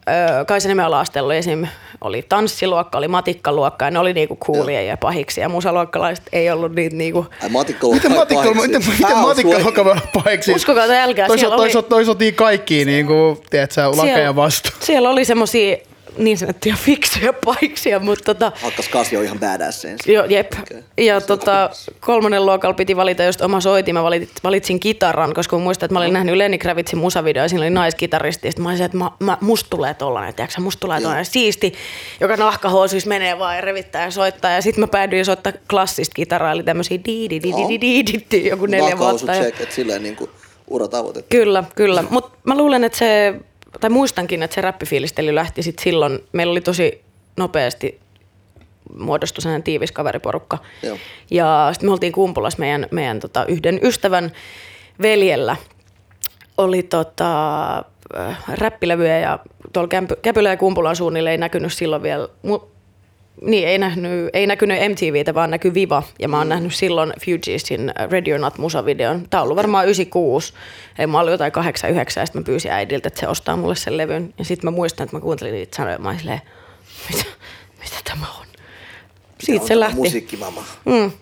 C: öö, Kaisaniemen ala-asteella oli esim. oli tanssiluokka, oli matikkaluokka ja ne oli niinku coolia ja pahiksi ja musaluokkalaiset ei ollut niitä niinku,
B: Ai matikkaluokka.
A: Miten matikka, miten, miten matikka voi olla paheksi?
C: Uskokaa tai älkää,
A: Toisaalta
C: siellä oli-
A: toisaalta toisotiin kaikki niin kuin, tiedätkö, lakeja vastaan.
C: Siellä oli semmosia niin sanottuja fiksuja paiksia, mutta tota,
B: Hakkas on ihan badass ensin.
C: jo, jep.
B: Okei.
C: Ja tota, kolmannen luokalla piti valita just oma soitin. Mä valitsin, valitsin kitaran, koska mä muistan, että mä olin nähnyt Lenny Kravitzin musavideo ja siinä oli naiskitaristi. Ja mä olisin, että mä, mä, musta tulee tollanen, tiiäksä, musta tulee tollanen siisti, joka nahkahousuissa menee vaan ja revittää ja soittaa. Ja sitten mä päädyin soittaa klassista kitaraa, eli tämmöisiä di di di di di joku neljä vuotta. Ja-
B: check, että silleen niinku uratavoite.
C: Kyllä, kyllä. Mutta mä luulen, että se, tai muistankin, että se räppifiilistely lähti sit silloin. Meillä oli tosi nopeasti muodostui sellainen tiivis kaveriporukka.
B: Joo.
C: Ja sitten me oltiin Kumpulassa meidän, meidän tota, yhden ystävän veljellä oli tota, äh, räppilevyjä ja tuolla Kämpy- Käpylä ja Kumpulan suunnille ei näkynyt silloin vielä, mu- niin ei, nähnyt, ei näkynyt MTVtä, vaan näkyi Viva. Ja mä oon mm. nähnyt silloin Fugeesin Radio Not musavideon. Tää on ollut varmaan 96. Ei, mä olin jotain 89 ja sitten mä pyysin äidiltä, että se ostaa mulle sen levyn. Ja sitten mä muistan, että mä kuuntelin niitä sanoja. Mä olin silleen, mitä, mitä tämä on? Siitä se lähti.
B: Musiikkimama.
C: Mm.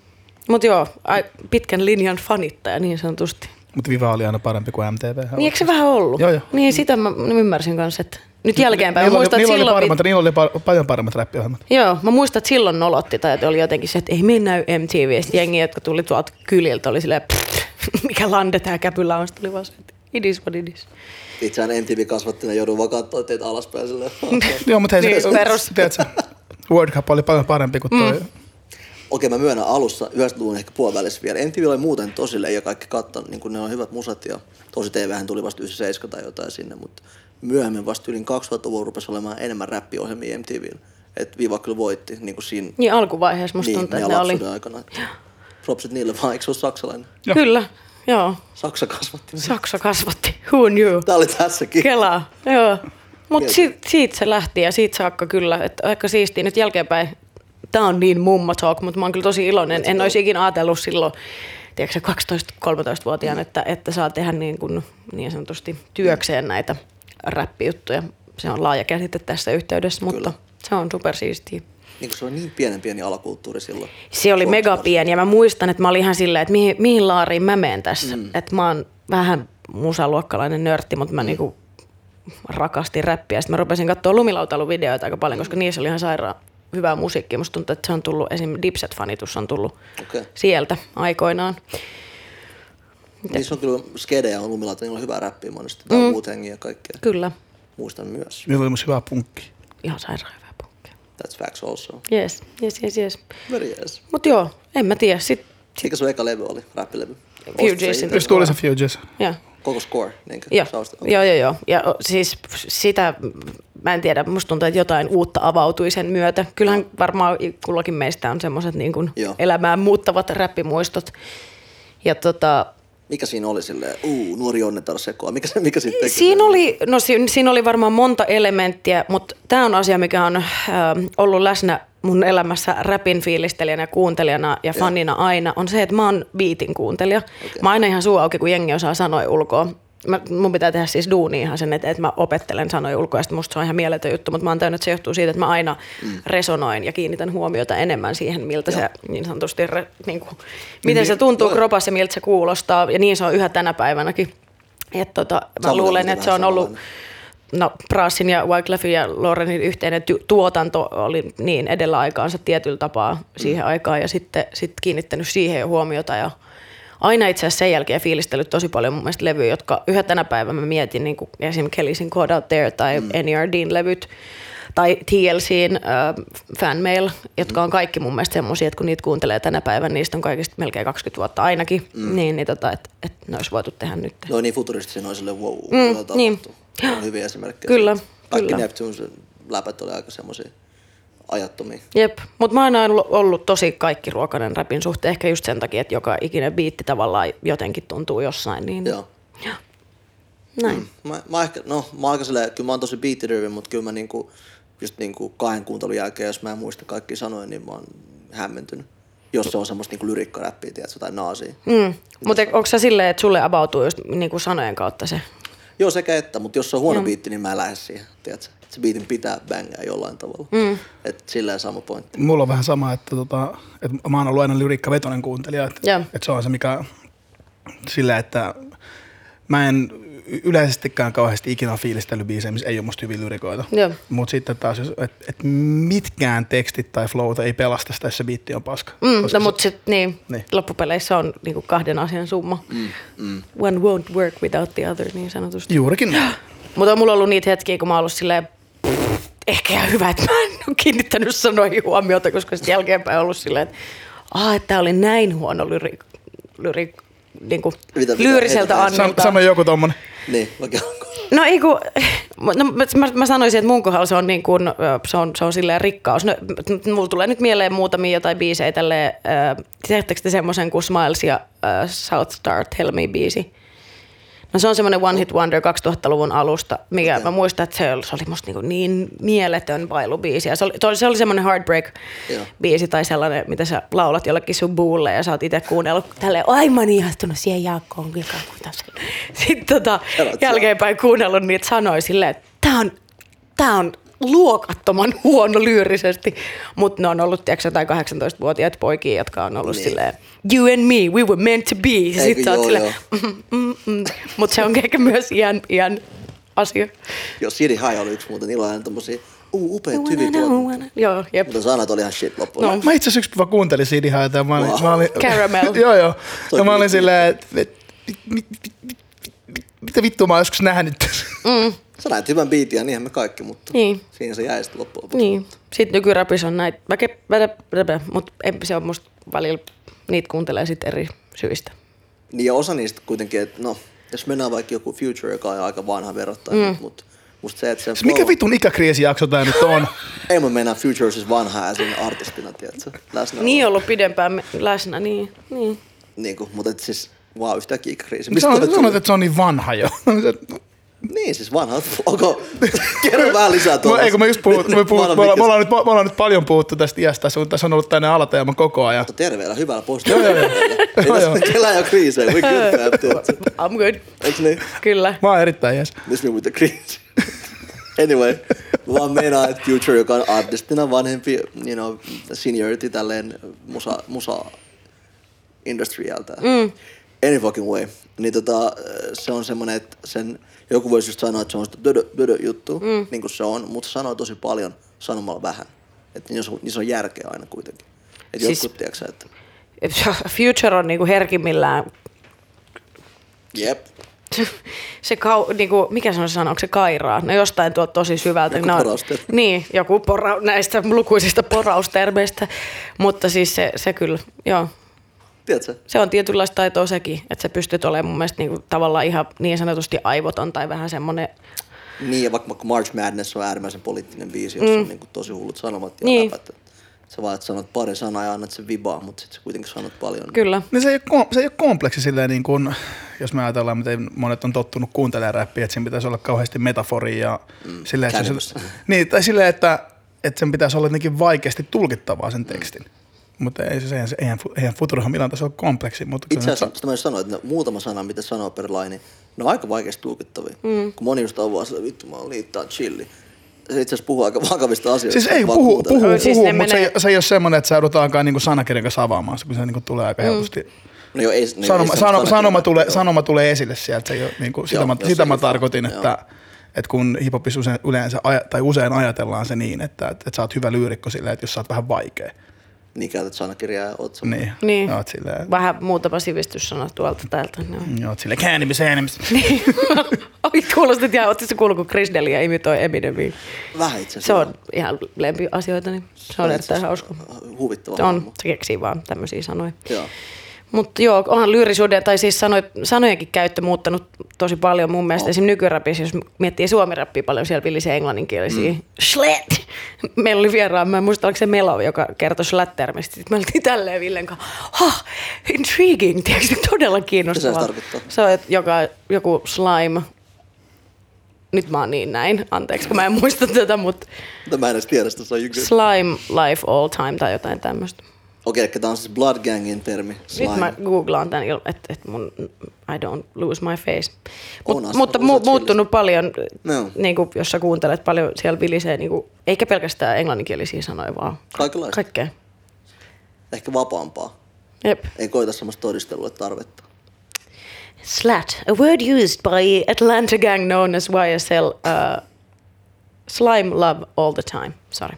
C: Mutta joo, ai, pitkän linjan fanittaja niin sanotusti.
A: Mutta Viva oli aina parempi kuin MTV.
C: Niin eikö se vähän ollut?
A: Joo, joo.
C: Niin sitä mä ymmärsin kanssa, että nyt jälkeenpäin.
A: Niillä,
C: muistan,
A: oli,
C: että
A: niillä, oli
C: silloin
A: paremmat, niillä oli pa- paljon paremmat räppiohjelmat.
C: Joo, mä muistan, että silloin nolotti tai että oli jotenkin se, että ei me näy MTV. Ja sitten jengi, jotka tuli tuolta kyliltä, oli silleen, "Pff, mikä lande tää käpyllä on. Sitten oli vaan se, että it is what it is.
B: Itseään MTV kasvattina joudun vaan katsoa teitä alaspäin silleen.
A: Joo, mutta hei,
C: Niin,
A: se,
C: perus.
A: tiedätkö, World Cup oli paljon parempi kuin toi. Mm.
B: Okei, mä myönnän alussa, 90-luvun ehkä puolivälissä vielä. MTV oli muuten tosi ja kaikki kattanut, niin kun ne on hyvät musat ja tosi TVhän tuli vasta 97 tai jotain sinne, mutta myöhemmin vasta yli 2000-luvun rupesi olemaan enemmän räppiohjelmia MTVllä. Että Viva kyllä voitti niin kuin siinä
C: Niin alkuvaiheessa musta
B: niin,
C: tuntuu, että
B: meidän
C: ne oli.
B: aikana. Propsit niille vaan, eikö se ole saksalainen?
A: Joo.
C: Kyllä, joo.
B: Saksa kasvatti.
C: Saksa kasvatti. Who knew?
B: Tää oli tässäkin.
C: Kelaa, joo. Mutta si- siitä se lähti ja siitä saakka kyllä, että aika siistiä nyt jälkeenpäin. Tämä on niin mummo talk, mutta mä oon kyllä tosi iloinen. En olisi ikinä ajatellut silloin, tiedätkö 12-13-vuotiaana, että, että saa tehdä niin, kuin, niin sanotusti työkseen näitä räppijuttuja. Se on laaja käsite tässä yhteydessä, mutta
B: Kyllä.
C: se on supersiistiä.
B: Niin se oli niin pienen pieni alakulttuuri silloin.
C: Se oli mega pieni ja mä muistan, että mä olin ihan silleen, että mihin, mihin laariin mä menen tässä. Mm. Että mä oon vähän musaluokkalainen nörtti, mutta mä mm. niinku rakastin räppiä. Sitten mä rupesin katsoa lumilautailuvideoita aika paljon, koska niissä oli ihan sairaan hyvää musiikkia. Musta tuntuu, että se on tullut, esim. Dipset-fanitus on tullut
B: Okei.
C: sieltä aikoinaan.
B: Niissä on kyllä skedejä on lumilla, että niillä on hyvää räppiä monesti. Tai mm. ja kaikkea.
C: Kyllä,
B: Muistan myös.
A: Niillä oli myös hyvää punkki.
C: ihan sairaan hyvää punkkia.
B: That's facts also.
C: Yes, yes, yes, yes.
B: Very yes.
C: Mutta joo, en mä tiedä. Sitten
B: Mikä sun eka levy oli? Räppilevy? Itse?
A: Just tuli se Fuges.
C: joo.
B: Koko score, niinkö?
C: Joo, joo, joo, joo. Ja siis sitä, mä en tiedä, musta tuntuu, että jotain uutta avautui sen myötä. Kyllähän varmaan kullakin meistä on semmoiset niin elämään muuttavat räppimuistot. Ja tota,
B: Mikä siinä oli silleen, uu, nuori onnetar sekoa. Mikä, se, mikä sitten teki?
C: Siinä oli, no si- siinä oli varmaan monta elementtiä, mutta tämä on asia, mikä on äh, ollut läsnä mun elämässä räpin fiilistelijänä, kuuntelijana ja fanina aina, on se, että mä oon biitin kuuntelija. Okay. Mä oon aina ihan suu auki, kun jengi osaa sanoja ulkoa. Mä, mun pitää tehdä siis duuni ihan sen, että, että mä opettelen sanoja ulkoa, ja musta se on ihan mieletön juttu, mutta mä oon täynnä, että se johtuu siitä, että mä aina mm. resonoin ja kiinnitän huomiota enemmän siihen, miltä se niin sanotusti, re, niin kuin, miten se tuntuu
B: joo.
C: kropassa ja miltä se kuulostaa, ja niin se on yhä tänä päivänäkin. Et tota, mä
B: Samoin
C: luulen, että se on ollut,
B: samanlainen.
C: no Brassin ja Wyclefin ja Lorenin yhteinen ty- tuotanto oli niin edellä aikaansa tietyllä tapaa siihen aikaan ja sitten sit kiinnittänyt siihen huomiota ja aina itse asiassa sen jälkeen fiilistellyt tosi paljon mun mielestä levyjä, jotka yhä tänä päivänä mä mietin, niin kuin esim. Kellysin Code Out There tai mm. NERDin levyt tai TLCin äh, fanmail, jotka on kaikki mun mielestä semmosia, että kun niitä kuuntelee tänä päivänä, niistä on kaikista melkein 20 vuotta ainakin, mm. niin, niin tota, että et ne olisi voitu tehdä nyt.
B: Ne on niin futuristisia, ne on silleen wow,
C: Mm, niin.
B: On hyviä esimerkkejä.
C: Kyllä,
B: siitä. Kaikki
C: kyllä.
B: Neptunes läpät oli aika semmoisia ajattomia.
C: Jep, mutta mä oon aina ollut- tosi kaikki ruokainen räpin suhteen, ehkä just sen takia, että joka ikinen biitti tavallaan jotenkin tuntuu jossain. Niin,
B: Joo.
C: Näin.
B: Mä, mä ehkä, no mä aika silleen, kyllä mä oon tosi beat mutta kyllä mä niinku, just niinku kahden kuuntelun jälkeen, jos mä en muista kaikki sanoja, niin mä oon hämmentynyt. Jos se on semmoista niinku lyrikkaräppiä, tiedätkö, tai naasia.
C: Mm. Mutta onko se silleen, että sulle avautuu just niinku sanojen kautta se?
B: Joo, sekä että, mutta jos se on huono biitti, niin mä en lähde siihen, tiedätkö. Se biitin pitää bängää jollain tavalla. Mm. Et silleen sama pointti.
A: Mulla on vähän sama, että, tota, että mä oon ollut aina lyrikkavetoinen kuuntelija. Että,
C: Joo.
A: että se on se, mikä sillä, että mä en yleisestikään kauheasti ikinä fiilistellyt biisejä, missä ei ole musta hyviä lyrikoita. Mutta sitten taas, että et mitkään tekstit tai flowta ei pelasta sitä, jos se biitti on paska.
C: Mm, no
A: se-
C: mutta sit, niin,
A: Niin.
C: niin, loppupeleissä on niinku kahden asian summa. Mm, mm. One won't work without the other, niin sanotusti.
A: Juurikin näin.
C: Mutta on mulla ollut niitä hetkiä, kun mä oon ollut silleen, ehkä ihan hyvä, että mä en ole kiinnittänyt sanoihin huomiota, koska sitten jälkeenpäin on ollut silleen, että Aa, että tää oli näin huono lyri, lyri, niin kuin
B: Mitä- mitä-
C: lyyriseltä
B: heitä-
C: annolta.
A: sano joku tommonen.
B: Niin.
C: No ei kun, no, mä, mä, sanoisin, että mun kohdalla se on, niin kuin, se on, se on silleen rikkaus. No, mulla tulee nyt mieleen muutamia jotain biisejä tälleen, äh, tiedättekö te semmoisen kuin Smiles ja äh, South Star Tell Me biisi? No se on semmoinen One Hit Wonder 2000-luvun alusta, mikä okay. mä muistan, että se oli, se oli musta niin, niin mieletön bailubiisi. Ja se oli, se oli semmoinen heartbreak-biisi tai sellainen, mitä sä laulat jollekin sun buulle ja sä oot itse kuunnellut tälleen, oi mä oon ihastunut siihen Jaakkoon. kyllä kuinka se-" Sitten tota, jälkeenpäin kuunnellut niitä sanoja silleen, että tää on, tää on luokattoman huono lyyrisesti, mutta ne on ollut tiedätkö, jotain 18-vuotiaita poikia, jotka on ollut
B: Niin.
C: niin. silleen, you and me, we were meant to be.
B: Eikö
C: sit sä oot
B: joo,
C: silleen, mm, mm, mm. mutta se on ehkä myös iän, iän asia.
B: Joo, City High oli yksi muuten niillä tommosia, uu, upeat hyvin.
C: Joo, jep.
B: Mutta sanat oli ihan shit loppuun.
C: No.
A: Mä itse asiassa yksi päivä kuuntelin Highta ja mä olin,
B: Wow.
A: mä olin
C: Caramel.
A: joo joo. Ja mä olin silleen, että mit- mit- mit- mitä vittua mä oon joskus nähnyt.
B: Sä näet hyvän biitin ja niinhän me kaikki, mutta
C: Niin.
B: siinä se jäi sitten loppuun. lopuksi.
C: Niin. Sitten nykyrapissa on näitä, mutta se on musta välillä, niitä kuuntelee sitten eri syistä.
B: Niin ja osa niistä kuitenkin, että no, jos mennään vaikka joku Future, joka on aika vanha verrattain, mm. mutta musta se, että se
A: Siis Mikä vitun ikäkriisijakso tää nyt on?
B: Ei mun mennä Future siis vanha ja sen artistina, tiedätkö? Läsnä
C: Niin ollut pidempään me- läsnä, niin. niin.
B: Niin kuin, mutta et siis, wow, yhtäkkiä kriisi.
A: Sä
B: olet
A: sanoit,
B: tullut?
A: että se on niin vanha jo.
B: Niin, siis vanha. Onko? Kerro vähän lisää
A: No,
B: tuolla.
A: ei kun me just puhut, me, puhut, me, ollaan, me, ollaan nyt, me ollaan nyt paljon puhuttu tästä iästä, sun tässä on ollut tänne alateema koko ajan.
B: Mutta terveellä, hyvällä
A: Joo, joo, joo.
B: Ei
A: Joo, joo.
B: tässä kellään ole kriisejä, we good?
C: I'm good.
B: Eiks niin?
C: Kyllä.
A: Mä oon erittäin jees.
B: Miss me with the kriisi. anyway, mä vaan meinaan, että Future, joka on artistina vanhempi, you know, seniority tälleen musa, musa industrialta. Mm. Any fucking way. Niin tota, se on semmonen, että sen, joku voisi just sanoa, että se on sitä dödö, dödö juttu, mm. niin kuin se on, mutta sanoo tosi paljon sanomalla vähän. Että niissä on, niissä on järkeä aina kuitenkin. Että
C: Siis-
B: jotkut, tiedätkö, että
C: Future on niinku herkimmillään
B: jep,
C: se kau, niinku, mikä se on sana, onko se kairaa? No jostain tuolta tosi syvältä.
B: Joku poraustermi.
C: Niin, joku pora, näistä lukuisista poraustermeistä. Mutta siis se, se kyllä, joo.
B: Tiedätkö?
C: Se on tietynlaista taitoa sekin, että sä pystyt olemaan mun mielestä niinku, tavallaan ihan niin sanotusti aivoton tai vähän semmoinen,
B: Niin, ja vaikka, March Madness on äärimmäisen poliittinen biisi, jossa mm. on niin tosi hullut sanomat ja
C: Niin.
B: läpät. Sä vaan sanot pari sanaa ja annat sen vibaa, mutta sit sä kuitenkin sanot paljon.
C: kyllä.
A: Niin se ei, ole, kom- se ei ole kompleksi silleen niin kuin, jos me ajatellaan, miten monet on tottunut kuuntelemaan räppiä, että siinä pitäisi olla kauheasti metaforia ja mm, silleen, että se, niin, tai silleen, että, että sen pitäisi olla jotenkin vaikeasti tulkittavaa sen tekstin. Mutta ei, se, eihän, se- eihän, eihän Futurohan millään tasolla kompleksi. Mutta
B: Itse
A: se-
B: asiassa sitä mä just sanoin, että ne, muutama sana, mitä sanoo per laini, ne on aika vaikeasti tulkittavia. Mm. Kun moni just on vaan sillä, vittu mä oon liittaa chilli. Se itse asiassa puhuu aika vakavista asioista.
A: Siis ei, puhu,
B: kuuntelee.
A: puhu,
C: Siis
A: puhu mutta se,
C: menee-
A: ei, se ei ole semmoinen, että sä joudutaankaan niin sanakirjan kanssa avaamaan se, kun se niin kuin tulee aika helposti.
B: No joo, ei, no,
A: sanoma,
B: ei
A: sanoma,
B: sanakirjaa,
A: tulee,
B: joo.
A: sanoma tulee esille sieltä. Se ei ole, niin kuin, sitä
B: Joo,
A: mä, sitä
B: se
A: mä tarkoitin,
B: joo.
A: että, että kun hiphopissa usein, yleensä tai usein ajatellaan se niin, että, että, että sä oot hyvä lyyrikko silleen, että jos sä oot vähän vaikea,
B: Niin käytät sanakirjaa ja oot semmoinen.
A: niin,
C: Niin.
A: oot silleen,
C: Vähän muutama sivistyssana tuolta täältä. No.
A: oot silleen cannabis, cannabis.
C: Niin. Oi, kuulostit ihan, ootte se kuullut, kun Chris Delia imitoi Eminemia.
B: Vähän itse
C: Se on ihan lempiasioita, niin se on erittäin hauska.
B: Huvittava
C: Se on, se keksii vaan tämmöisiä sanoja.
B: Joo.
C: Mutta joo, onhan lyyrisuuden, tai siis sanoit, sanojenkin käyttö muuttanut tosi paljon mun mielestä.
B: On.
C: Esimerkiksi nykyrapissa, jos miettii suomirappia paljon, siellä villisee englanninkielisiä. Mm. Schlet! Meillä oli vieraan, mä en muista, oliko se Melo, joka kertoi schlättermistä. Sitten me oltiin tälleen Villen kanssa, ha, intriguing, tiedätkö, todella kiinnostavaa.
B: Mitä se tarkoittaa?
C: Se on, että joka, joku slime, nyt mä oon niin näin, anteeksi kun mä en muista tätä, mutta
B: mä en edes tiedä sitä, se on
C: slime life all time tai jotain tämmöistä.
B: Okei, eli tää on siis Blood Gangin termi.
C: Nyt mä googlaan tämän, että et mun I don't lose my face. Mut,
B: On
C: mutta
B: on
C: mu, muuttunut paljon,
B: No.
C: niin kuin, jos sä kuuntelet paljon, siellä vilisee, niin kuin, eikä pelkästään englanninkielisiä sanoja, vaan
B: Kaikenlaista.
C: kaikkea.
B: Ehkä vapaampaa.
C: Jep.
B: Ei koita semmoista todistelua tarvetta.
C: Slat, a word used by Atlanta gang known as YSL. Uh, slime love all the time. Sorry.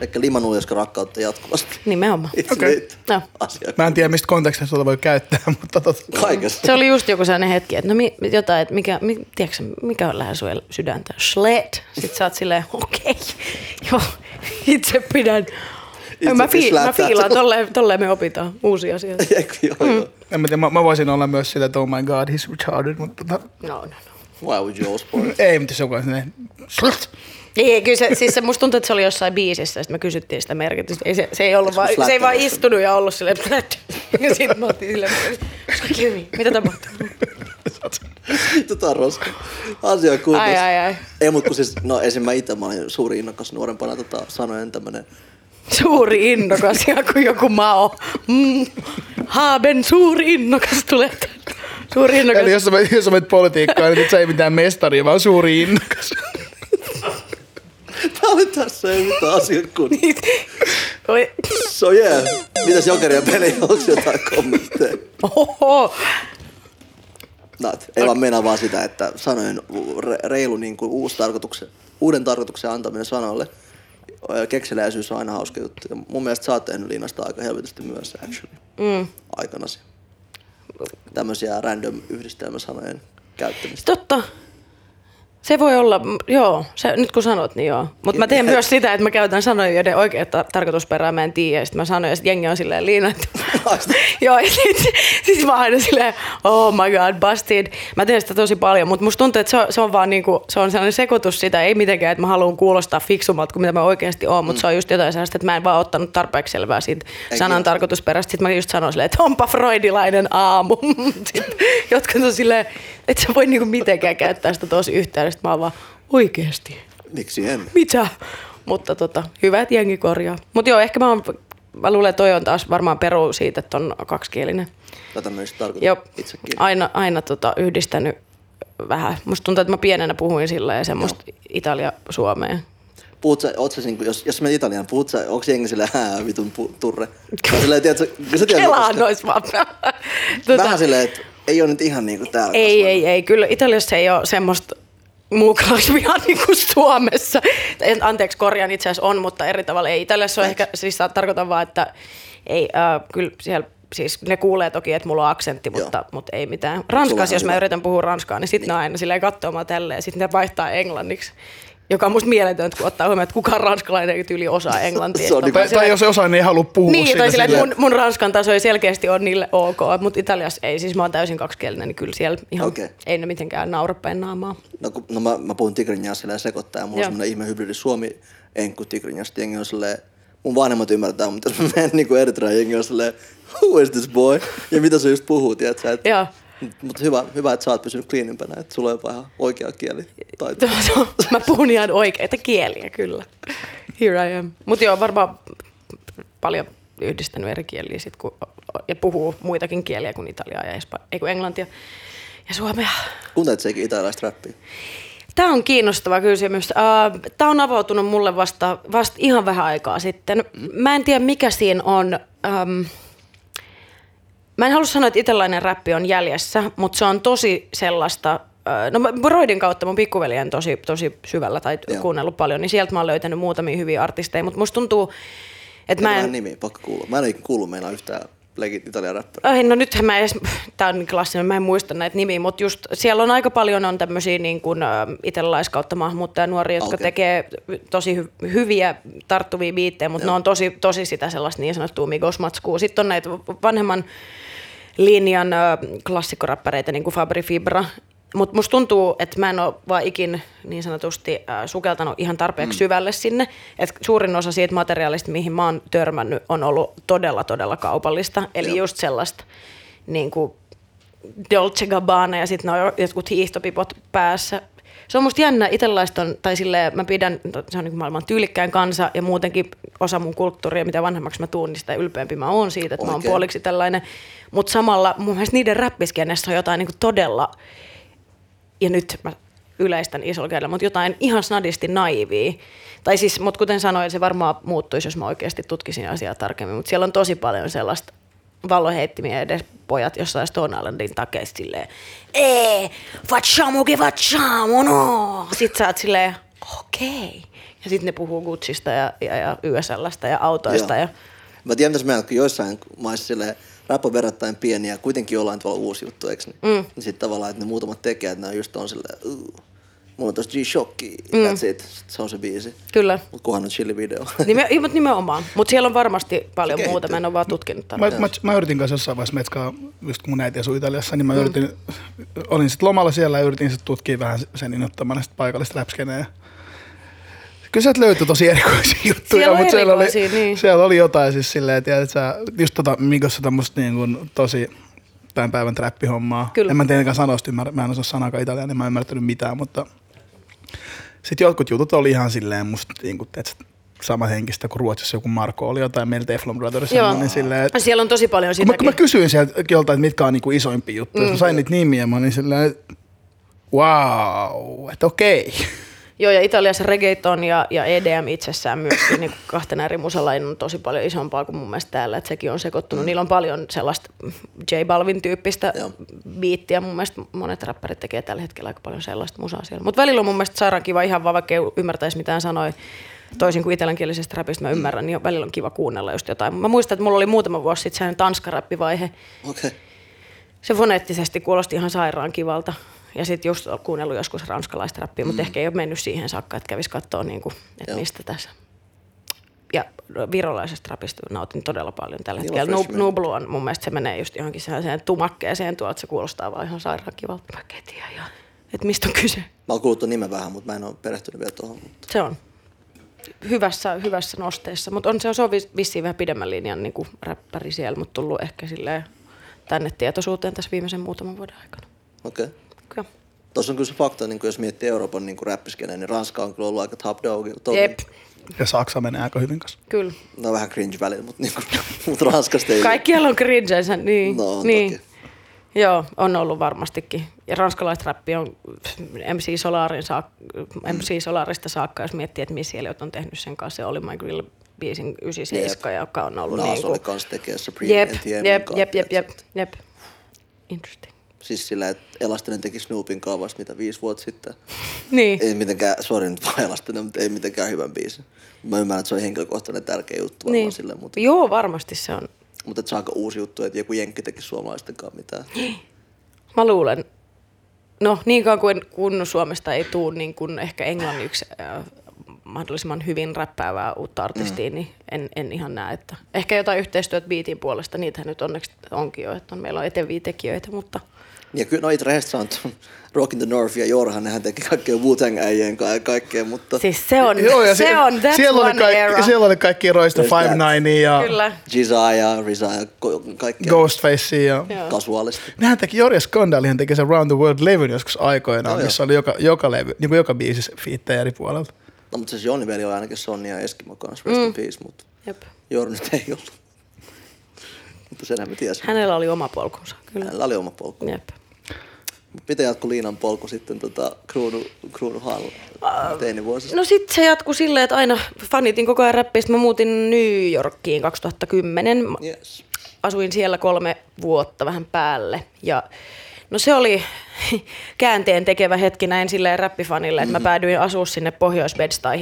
B: Eli limanuljaska rakkautta jatkuvasti.
C: Nimenomaan.
B: Lit.
C: No.
B: Asia.
A: Mä en tiedä, mistä kontekstista tuota voi käyttää, mutta tota,
B: Kaikessa.
C: Se oli just joku sellainen hetki, että no mi, jotain, että mikä, mi, tiedätkö, mikä on lähellä sun sydäntä? Schlet. Sitten sä oot silleen, okei, joo, itse pidän.
B: Itse
C: mä, fi, mä
B: slättää.
C: fiilaan, tolleen, tolleen me opitaan uusia asioita.
B: Joo, joo.
A: en mä, tiedä, mä, mä, voisin olla myös sillä, että oh my god, he's retarded, mutta tota,
C: No, no, no.
B: Why would you all sport?
A: ei, mutta joku on slut.
C: Ei, kyllä se, siis se, musta tuntuu, että se oli jossain biisissä, sitten me kysyttiin sitä merkitystä. Ei se, se, ei ollut vaan, se ei vaan istunut ja ollut silleen, plätt. Ja sitten me oltiin silleen, me, mitä tapahtuu?
B: Tota roska. Asia kunnossa.
C: Ai, ai, ai.
B: Ei, mutta kun siis, no esim. mä itse mä olin suuri innokas nuorempana tota, sanoen tämmönen
C: Suuri innokas, ja kuin joku mao. Mm. Haaben suuri innokas tulee. tänne. Suuri innokas.
A: Eli jos sä, menet- jos sä menet politiikkaan, niin sä ei mitään mestaria, vaan suuri innokas.
B: Tää oli tässä ei mitään asia kunnossa.
C: Oi.
B: So yeah. Mitäs Jokeria peli? Onko jotain kommentteja?
C: Oho.
B: Not. Ei vaan meinaa vaan sitä, että sanojen re- reilu niin kuin uusi tarkoituksen, uuden tarkoituksen antaminen sanoille. Kekseliäisyys on aina hauska juttu. Ja mun mielestä sä oot tehnyt liinasta aika helvetisti myös actually. Mm. Aikanasi. Tämmöisiä random yhdistelmäsanojen käyttämistä.
C: Totta. Se voi olla, joo, se, nyt kun sanot, niin joo. Mutta mä teen myös sitä, että mä käytän sanoja, joiden oikea tar- tarkoitusperää mä en tiedä. Sitten mä sanon, ja jengi on silleen liina, että... joo, ja sit, sit mä aina silleen, oh my god, busted. Mä teen sitä tosi paljon, mutta musta tuntuu, että se on, se on vaan niinku, se on sellainen sekoitus sitä, ei mitenkään, että mä haluan kuulostaa fiksummalta kuin mitä mä oikeasti oon, mutta mm. se on just jotain sellaista, että mä en vaan ottanut tarpeeksi selvää siitä
B: Ei
C: sanan tarkoitusperästä. Sitten mä just sanon silleen, että onpa freudilainen aamu. Jotkut on silleen, että sä voi niinku mitenkään käyttää sitä tosi yhteydestä. Mä oon vaan, oikeesti,
B: Miksi en?
C: mitä? Mutta tota, hyvä, että jengi korjaa. Mutta joo, ehkä mä, oon, mä luulen, että toi on taas varmaan peru siitä, että on kaksikielinen.
B: Tätä myös tarkoitan
C: Joo,
B: itsekin.
C: aina, aina tota, yhdistänyt vähän. Musta tuntuu, että mä pienenä puhuin sillä ja semmoista Italia-Suomea.
B: Puhut sä, sä niinku, jos, jos menet Italiaan, puhut sä, onko jengi silleen, hää, vitun pu, turre? Silleen, tiedätkö, kun sä tiedät, koska-
C: nois vaan.
B: Vähän silleen, että ei ole nyt ihan niinku täällä.
C: Ei,
B: kasvanut.
C: ei, ei. Kyllä Italiassa ei ole semmoista muukalaisvihaa niin kuin Suomessa. En- Anteeksi, korjaan itse asiassa on, mutta eri tavalla ei. Italiassa on ehkä, siis tarkoitan vaan, että ei, äh, kyllä siellä Siis ne kuulee toki, että mulla on aksentti, mutta,
B: Joo.
C: mutta ei mitään. Ranskassa, jos mä
B: hyvä.
C: yritän puhua ranskaa, niin sitten ne aina silleen katsoo mua tälleen, ja sitten ne vaihtaa englanniksi. Joka on musta mieletöntä, kun ottaa huomioon, että kukaan ranskalainen ei tyyli osaa englantia.
B: Se on
C: on
A: Tai,
C: silleen,
A: tai jos osaa, niin ei halua puhua
C: niin,
A: siitä.
C: tai silleen- mun, mun ranskan taso ei selkeästi ole niille ok, mutta Italiassa ei, siis mä oon täysin kaksikielinen, niin kyllä siellä ihan
B: Okei.
C: ei ne mitenkään naura päin naamaa.
B: No, kun, no mä, mä puhun tigrinjaa silleen sekoittaa ja mulla on
C: Joo.
B: semmonen ihme hybridi suomi enkku tigrinjasta. Jengi on silleen, mun vanhemmat ymmärtää, mutta jos mä menen niinku Eritreaan, jengi on silleen, who is this boy? Ja mitä se just puhuu, tiedätkö?
C: Joo.
B: Mutta hyvä, hyvä, että sä oot pysynyt cleanimpänä, että sulla on ihan oikea kieli.
C: Mä puhun ihan oikeita kieliä, kyllä. Here I am. Mutta joo, varmaan paljon yhdistänyt eri kieliä sit, kun, ja puhuu muitakin kieliä kuin italiaa ja espa, ei kun englantia ja suomea.
B: kuuntelet sekin italialaista rappia?
C: Tämä on kiinnostava kysymys. Tämä on avautunut mulle vasta, vasta ihan vähän aikaa sitten. Mä en tiedä, mikä siinä on. Mä en halua sanoa, että italainen räppi on jäljessä, mutta se on tosi sellaista, äh, no Broidin kautta mun pikkuveli on tosi, tosi syvällä tai
B: Joo.
C: kuunnellut paljon, niin sieltä mä oon löytänyt muutamia hyviä artisteja, mutta musta tuntuu, että mä
B: Mä
C: en...
B: nimi, pakko kuulla. Mä en ole ikinä kuullut meillä yhtään legit italian räppäriä.
C: Ai, no nythän mä edes, tää on niin klassinen, mä en muista näitä nimiä, mutta just siellä on aika paljon on tämmöisiä niin kuin italialaiskautta maahanmuuttajanuoria, jotka
B: Okei.
C: okay. tekee tosi hy- hyviä tarttuvia biittejä, mutta ne on tosi, tosi sitä sellaista niin sanottua migosmatskua. Sitten on näitä vanhemman linjan klassikkoräppäreitä, niin kuin Fabri Fibra, mutta musta tuntuu, että mä en ole vaan ikin niin sanotusti äh, sukeltanut ihan tarpeeksi mm. syvälle sinne. Et suurin osa siitä materiaalista, mihin mä oon törmännyt, on ollut todella, todella kaupallista. Eli
B: Joo.
C: just sellaista niin kuin Dolce Gabbana ja sitten ne on jotkut hiihtopipot päässä. Se on musta jännä, italaista on, tai silleen mä pidän, se on niin maailman tyylikkään kansa ja muutenkin osa mun kulttuuria, mitä vanhemmaksi mä tuun, niin sitä ylpeämpi mä oon siitä, että mä oon
B: Oikein.
C: puoliksi tällainen. Mutta samalla mun mielestä niiden räppiskenessä on jotain niin todella, ja nyt mä yleistän isolla mutta jotain ihan snadisti naivia. Tai siis, mutta kuten sanoin, se varmaan muuttuisi, jos mä oikeasti tutkisin asiaa tarkemmin, mutta siellä on tosi paljon sellaista valloheittimiä edes pojat jossain Stone Islandin takeista silleen, ee, facciamo che facciamo, no. Sitten sä oot silleen, okei. Ja sitten ne puhuu Gucciista ja, ja, ja YSLstä ja autoista.
B: Joo.
C: Ja,
B: Mä tiedän, mitä kun joissain maissa silleen, rap on verrattain pieni ja kuitenkin jollain tavalla uusi juttu, eikö niin? Mm. Niin sitten tavallaan, että ne muutamat tekijät, ne on just on silleen, uh, mulla on tossa G-Shocki, mm. that's it, se on se biisi.
C: kyllä.
B: Mut kunhan on chilli video.
C: Nime, ei, mutta nimenomaan. Mutta siellä on varmasti paljon muuta. Mä en ole vaan tutkinut
A: Mä,
C: tarpeeksi.
A: mä, mä, yritin kanssa jossain vaiheessa metskaa, just kun mun äiti asui Italiassa, niin mä mm. yritin, olin sitten lomalla siellä ja yritin sitten tutkia vähän sen innoittamana sit paikallista läpskeneä. Kyllä sieltä löytyi tosi erikoisia juttuja,
C: Siellä
A: mutta siellä oli,
C: niin.
A: siellä oli jotain siis silleen, että sä, just tota Migossa tämmöistä niin kuin tosi tämän päivän trappihommaa.
C: Kyllä.
A: En mä tietenkään sanoista ymmärrä, mä en osaa sanakaan italiaa, niin mä en ymmärtänyt mitään, mutta sitten jotkut jutut oli ihan silleen musta niin kuin, että sama henkistä kuin Ruotsissa joku Marko oli jotain meillä Teflon Brothers.
C: Joo.
A: Niin silleen, että
C: Siellä on tosi paljon
A: mä, kun
C: sitäkin.
A: mä kysyin sieltä joltain, että mitkä on niinku isoimpia juttuja, mm. mä sain niitä nimiä, mä olin silleen, että wow, että okei.
C: Joo, ja Italiassa reggaeton ja, ja EDM itsessään myöskin niin kahtena eri musalajin on tosi paljon isompaa kuin mun mielestä täällä, että sekin on sekoittunut. Niillä on paljon sellaista J Balvin tyyppistä
B: Joo.
C: biittiä. Mun mielestä monet räppärit tekee tällä hetkellä aika paljon sellaista musaa siellä. Mutta välillä on mun mielestä sairaan kiva ihan vaan, vaikka ei ymmärtäisi mitään sanoi. Toisin kuin italiankielisestä rapista mä ymmärrän, niin välillä on kiva kuunnella just jotain. Mä muistan, että mulla oli muutama vuosi sitten sellainen tanskarappivaihe.
B: Okay.
C: se foneettisesti kuulosti ihan sairaan kivalta. Ja sitten just olen kuunnellut joskus ranskalaista rappia, mutta ehkä ei ole mennyt siihen saakka, että kävisi katsoa, niin kuin, että
B: Joo.
C: mistä tässä. Ja virolaisesta rapista nautin todella paljon tällä
B: on
C: hetkellä. Nublu on mun mielestä se menee just johonkin sellaiseen tumakkeeseen tuolta, että se kuulostaa vaan ihan sairaan kivalta. Mä tiedä ihan, että mistä on kyse.
B: Mä oon kuullut nimen vähän, mutta mä en ole perehtynyt vielä tuohon. Mutta...
C: Se on hyvässä, hyvässä nosteessa, mutta on se, se on vis- vissiin vähän pidemmän linjan niin kuin räppäri siellä, mutta tullut ehkä silleen tänne tietoisuuteen tässä viimeisen muutaman vuoden aikana.
B: Okei. Okay.
C: Kyllä.
B: Tuossa on kyllä se fakta, niin jos miettii Euroopan niin räppiskeneen, niin Ranska on kyllä ollut aika top dog.
C: Jep,
A: Ja Saksa menee aika hyvin kanssa.
C: kyllä.
B: No vähän cringe välillä, mutta, niin kuin, mutta Ranskasta ei...
C: Kaikkialla on cringensä, niin.
B: No, on
C: niin.
B: toki.
C: Joo, on ollut varmastikin. Ja ranskalaiset räppi on MC, Solarin saak- MC Solarista saakka, jos miettii, että missä Elliot on tehnyt sen kanssa. Se oli My Grill biisin 97,
B: Jep.
C: joka on ollut
B: Naas
C: niin
B: oli
C: kuin...
B: kans tekee Supreme
C: Jep,
B: NTM.
C: jep, jep, jep, jep, jep. Interesting.
B: Siis sillä, että Elastinen teki Snoopin kanssa vasta mitä viisi vuotta sitten.
C: Niin.
B: Ei mitenkään, sori nyt vaan Elastinen, mutta ei mitenkään hyvän biisin. Mä ymmärrän, että se on henkilökohtainen tärkeä juttu varmaan
C: niin.
B: sille, mutta,
C: Joo, varmasti se on.
B: mutta että aika uusi juttu, että joku jenkki teki suomalaisten kanssa mitään.
C: Mä luulen, no niin kauan kuin kun Suomesta ei tule niin kuin ehkä englanniksi äh, mahdollisimman hyvin räppäävää uutta artistia, mm. niin en, en ihan näe, että ehkä jotain yhteistyötä biitin puolesta, niitä nyt onneksi onkin jo, että on, meillä on eteviä tekijöitä, mutta
B: Ja kyllä, no rehellisesti sanon, Rock in the North ja Jorhan, nehän teki kaikkea Wu-Tang äijien ja kaikkea, mutta
C: siis se on,
A: Joo, ja
C: se
A: sie-
C: on, that's
A: siellä
C: one
A: oli kaikki,
C: era.
A: Siellä oli kaikki Roista
B: There's
A: Five
B: that.
A: Nine ja
C: Kyllä,
B: Giza ja Riza ja kaikkea
A: Ghostface ja...
C: Joo.
B: kasuaalisti.
A: Nehän teki, Jorja Skandalihan teki sen Round the World-levyn joskus aikoinaan,
B: Joo,
A: missä oli joka, joka, levy, niin kuin joka biisissä fiittejä eri puolelta.
B: No mutta siis Jonni veli oli ainakin Sonja ja Eskimo kanssa, rest mm. in peace, mutta
C: Jep.
B: Jorni nyt ei ollut. mutta senhän me tiesin.
C: Hänellä oli oma polkunsa, kyllä.
B: Hänellä oli oma polku.
C: Jep.
B: Miten jatkui Liinan polku sitten tota, kruunu, kruunu Hall teinivuosista?
C: No sitten se jatkui silleen, että aina fanitin koko ajan räppiä. Mä muutin New Yorkiin 2010.
B: Yes.
C: asuin siellä kolme vuotta vähän päälle ja no se oli käänteen tekevä hetki näin silleen räppifanille, että mä päädyin asua sinne pohjois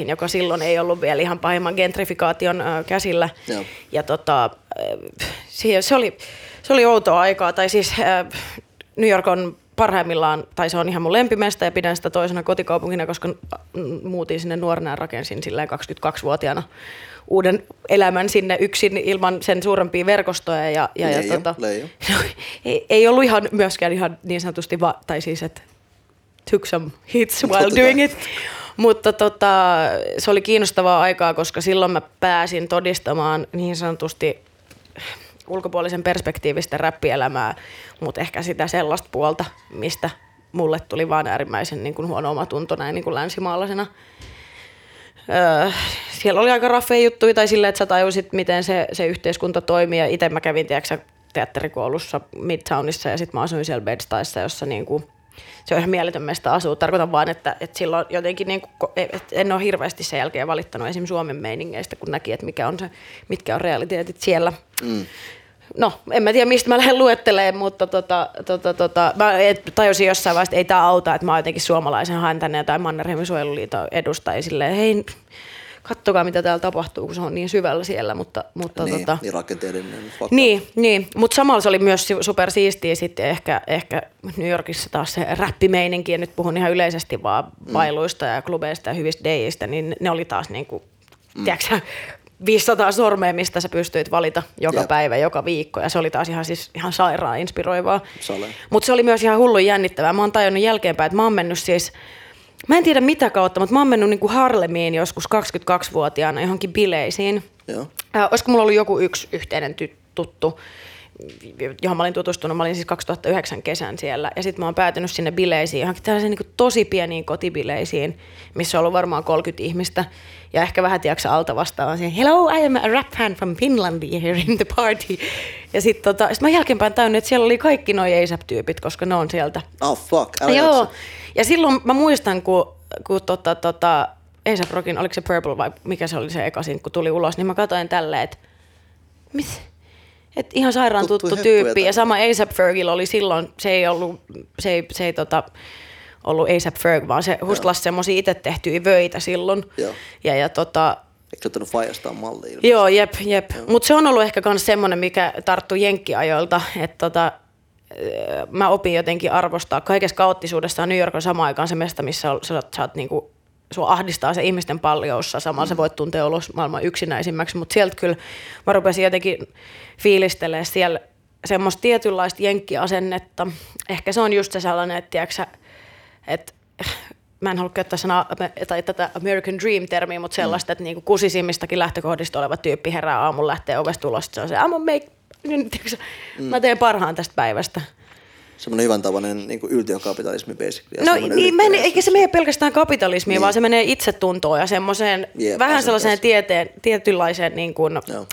C: joka silloin ei ollut vielä ihan pahimman gentrifikaation ö, käsillä.
B: Joo.
C: Ja tota, ö, se, se, oli, se oli outoa aikaa, tai siis ö, New York on parhaimmillaan, tai se on ihan mun lempimesta ja pidän sitä toisena kotikaupunkina, koska muutin sinne nuorena ja rakensin silleen 22-vuotiaana uuden elämän sinne yksin ilman sen suurempia verkostoja. Ja, ja, ja
B: Leijo,
C: tota,
B: leijo.
C: no, ei, ei ollut ihan myöskään ihan niin sanotusti, va, tai siis, että took some hits while doing it. Mutta tota, se oli kiinnostavaa aikaa, koska silloin mä pääsin todistamaan niin sanotusti ulkopuolisen perspektiivistä räppielämää, mutta ehkä sitä sellaista puolta, mistä mulle tuli vaan äärimmäisen niin kuin huono omatunto näin niin kuin länsimaalaisena. Öö, siellä oli aika raffeja juttuja tai silleen, että sä tajusit, miten se, se yhteiskunta toimii. Ja itse mä kävin, tiedätkö, teatterikoulussa Midtownissa ja sitten mä asuin siellä Bedstaissa, jossa niin kuin, se on ihan mieletön meistä asua. Tarkoitan vaan, että, että silloin jotenkin, niin kuin, en ole hirveästi sen jälkeen valittanut esim. Suomen meiningeistä, kun näki, että mikä on se, mitkä on realiteetit siellä. Mm. No, en mä tiedä, mistä mä lähden luettelemaan, mutta tota, tota, tota, mä tajusin jossain vaiheessa, että ei tämä auta, että mä oon jotenkin suomalaisen haen tänne jotain Mannerheimin suojeluliiton edustajia silleen, hei, kattokaa mitä täällä tapahtuu, kun se on niin syvällä siellä, mutta, mutta
B: niin,
C: tota,
B: niin rakenteellinen fakta.
C: niin, niin. mutta samalla se oli myös super siistiä sitten ehkä, ehkä New Yorkissa taas se räppimeininki, ja nyt puhun ihan yleisesti vaan bailuista ja klubeista ja hyvistä deistä, niin ne oli taas niinku, mm. tiedätkö, 500 sormea, mistä sä pystyit valita joka
B: Jep.
C: päivä, joka viikko, ja se oli taas ihan, siis, ihan sairaan inspiroivaa. Mutta se oli myös ihan hullun jännittävää. Mä oon tajunnut jälkeenpäin, että mä oon mennyt siis, mä en tiedä mitä kautta, mutta mä oon mennyt niinku Harlemiin joskus 22-vuotiaana johonkin bileisiin.
B: Joo.
C: Äh, olisiko mulla ollut joku yksi yhteinen ty- tuttu, johon mä olin tutustunut. Mä olin siis 2009 kesän siellä. Ja sitten mä oon päätynyt sinne bileisiin, johonkin tällaisiin niin tosi pieniin kotibileisiin, missä on ollut varmaan 30 ihmistä. Ja ehkä vähän tiedätkö alta vastaan siihen, hello, I am a rap fan from Finland here in the party. Ja sitten tota, sit mä jälkeenpäin tajunnut, että siellä oli kaikki nuo ASAP-tyypit, koska ne on sieltä.
B: Oh fuck, älä
C: Joo.
B: jaksa.
C: Ja silloin mä muistan, kun, kun tota, tota, A$AP Rockin, oliko se Purple vai mikä se oli se eka kun tuli ulos, niin mä katsoin tälleen, että mit? Et ihan sairaan tuttu
B: heppuja
C: tyyppi. Ja sama A$AP Fergillä oli silloin, se ei ollut, se ei, se ei tota, ollut A$AP Ferg, vaan se hustlasi semmosia itse tehtyjä vöitä silloin.
B: Joo.
C: Ja, ja tota,
B: Eikö se ottanut Fajastaan mallia? ilmeisesti?
C: Joo, jep, jep. Mutta se on ollut ehkä myös semmoinen, mikä tarttui jenkkiajoilta, että tota, mä opin jotenkin arvostaa kaikessa kaoottisuudessaan. New York on samaan aikaan se mesta, missä sä, oot- sä oot niinku, sua ahdistaa se ihmisten paljoussa. Samalla mm. sä voit tuntea olos maailman yksinäisimmäksi, mutta sieltä kyllä mä rupesin jotenkin fiilistelemään siellä semmoista tietynlaista jenkkiasennetta. Ehkä se on just se sellainen, että tiedätkö, että mä en halua käyttää sanaa, tai tätä American Dream-termiä, mutta sellaista, että niinku kusisimmistakin lähtökohdista oleva tyyppi herää aamulla, lähtee ovesta ulos, se on se, I'm make, tiedätkö, mm. mä teen parhaan tästä päivästä.
B: Semmoinen hyvän tavainen niin yltiökapitalismi basically.
C: No niin, mä en,
B: yrittäjyys.
C: eikä se mene pelkästään kapitalismiin,
B: Niin.
C: vaan se menee itsetuntoon ja semmoiseen,
B: Jep,
C: vähän sellaiseen tieteen, tietynlaiseen niin kuin
B: Joo.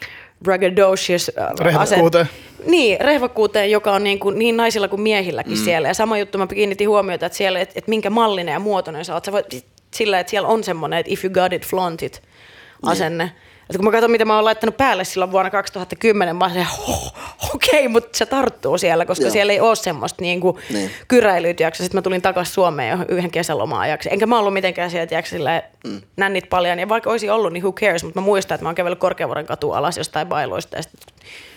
C: braggadocious äh,
A: Rehvakkuuteen.
C: Niin, rehvakkuuteen, joka on niin, kuin, niin naisilla kuin miehilläkin mm. siellä. Ja sama juttu mä kiinnitin huomiota, että siellä, että, että minkä mallinen ja muotoinen sä oot. Sä voit sillä, että siellä on semmoinen, että if you got it, flaunt it asenne. Että kun mä katson, mitä mä oon laittanut päälle silloin vuonna 2010, mä oon se, "Huh, okei, okay, mutta se tarttuu siellä, koska
B: Joo.
C: siellä ei ole semmoista niin kuin
B: Niin.
C: tiedätkö. Sitten mä tulin takaisin Suomeen jo yhden kesälomaan ajaksi. Enkä mä ollut mitenkään siellä, tiedätkö, silleen, mm. nännit paljon. Ja vaikka olisi ollut, niin who cares, mutta mä muistan, että mä oon kävellyt Korkeavuoren katua alas jostain bailoista ja sitten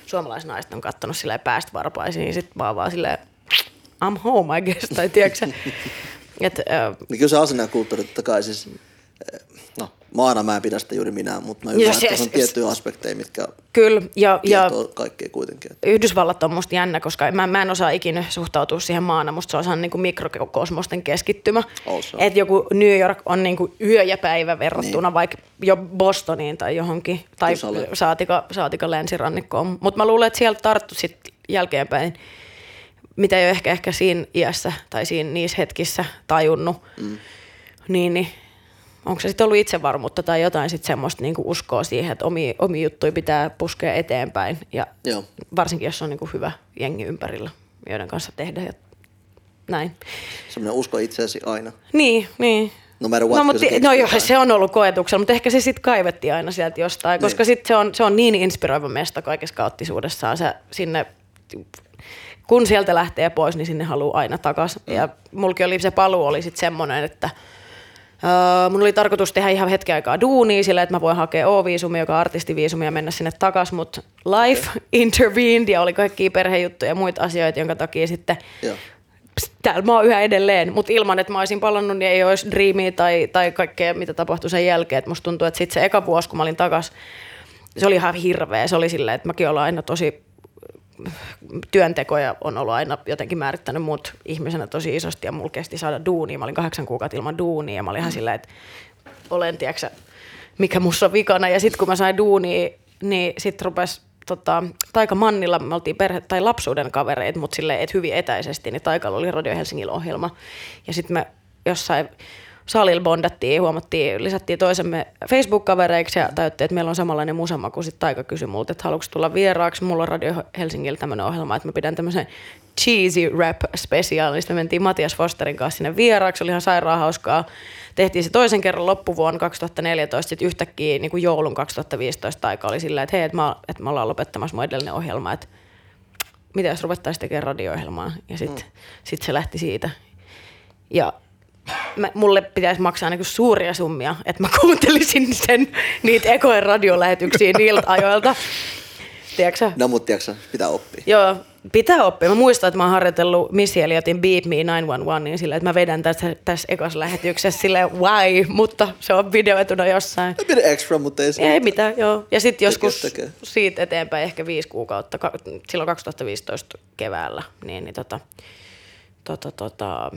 C: suomalaisnaiset on kattonut silleen päästä varpaisiin, niin sitten mä oon vaan silleen, I'm home, I guess, tai tiedätkö. Et, äh,
B: Niin kyllä se asenne ja kulttuuri totta kai siis, maana mä en pidä sitä juuri minä, mutta mä ymmärrän,
C: Yes,
B: että se on tiettyjä aspekteja, mitkä
C: kyllä, ja, ja
B: kaikkea kuitenkin.
C: Yhdysvallat on musta jännä, koska mä, mä en osaa ikinä suhtautua siihen maana. Musta se on sellainen niin mikrokosmosten keskittymä.
B: Also.
C: Että joku New York on niin kuin yö ja päivä verrattuna niin. vaikka jo Bostoniin tai johonkin. Tai saatika, saatika länsirannikkoon. Mutta mä luulen, että sieltä tarttu sit jälkeenpäin, mitä ei ole ehkä, ehkä siinä iässä tai siinä niissä hetkissä tajunnut. Mm. Niin, niin onko se sitten ollut itsevarmuutta tai jotain sitten semmoista niinku uskoa siihen, että omi, omi juttuja pitää puskea eteenpäin. Ja
B: Joo.
C: varsinkin jos on niinku hyvä jengi ympärillä, joiden kanssa tehdä ja näin.
B: Semmoinen usko itseäsi aina.
C: Niin, niin.
B: No matter what,
C: no, mutta, no joo,
B: jotain.
C: se on ollut koetuksella, mutta ehkä se sitten kaivettiin aina sieltä jostain, koska
B: Niin.
C: sit se, on, se on niin inspiroiva mesta kaikessa kaoottisuudessaan. Se sinne, kun sieltä lähtee pois, niin sinne haluaa aina takaisin. Mm. Ja mulki oli se paluu oli sitten semmoinen, että Uh, mun oli tarkoitus tehdä ihan hetken aikaa duunia sillä, että mä voin hakea O-viisumia, joka on artistiviisumi ja mennä sinne takas, mutta life intervened ja oli kaikkia perhejuttuja ja muita asioita, jonka takia sitten
B: Joo.
C: pst, täällä mä oon yhä edelleen, mutta ilman, että mä olisin palannut, niin ei olisi Dreamia tai, tai kaikkea, mitä tapahtui sen jälkeen. Et musta tuntuu, että sitten se eka vuosi, kun mä olin takas, se oli ihan hirveä. Se oli silleen, että mäkin olen aina tosi työntekoja on ollut aina jotenkin määrittänyt mut ihmisenä tosi isosti ja mulla kesti saada duunia. Mä olin kahdeksan kuukautta ilman duunia ja mä olin ihan silleen, että olen, tiedätkö, mikä musta on vikana. Ja sitten kun mä sain duunia, niin sitten rupesi tota, Taika Mannilla, me oltiin perhe- tai lapsuuden kavereet, mutta silleen, et hyvin etäisesti, niin Taikalla oli Radio Helsingin ohjelma. Ja sitten me jossain salilla bondattiin, huomattiin, lisättiin toisemme Facebook-kavereiksi ja tajuttiin, että meillä on samanlainen musama, kun sitten Taika kysyi multa, että haluatko tulla vieraaksi. Mulla on Radio Helsingillä tämmöinen ohjelma, että mä pidän tämmöisen cheesy rap me mentiin Matias Fosterin kanssa sinne vieraaksi, oli ihan sairaan hauskaa. Tehtiin se toisen kerran loppuvuonna 2014, sitten yhtäkkiä niin kuin joulun 2015 Taika oli silleen, että hei, että, mä, että me ollaan lopettamassa mun edellinen ohjelma, että mitä jos ruvettaisiin tekemään radio-ohjelmaa. Ja sitten mm. sit se lähti siitä. Ja mä, mulle pitäisi maksaa niin suuria summia, että mä kuuntelisin sen, niitä ekojen radiolähetyksiä niiltä ajoilta. Tiedätkö?
B: No mutta tiedätkö, pitää oppia.
C: Joo, pitää oppia. Mä muistan, että mä oon harjoitellut Missy Elliotin Beat Me 911 niin sillä, että mä vedän tässä, tässä ekassa lähetyksessä silleen why, mutta se on videoetuna jossain.
B: A bit extra, mutta ei se.
C: Ei mitään, joo. Ja sitten joskus
B: tekee.
C: siitä eteenpäin ehkä viisi kuukautta, ka- silloin 2015 keväällä, niin, niin tota, tota, tota,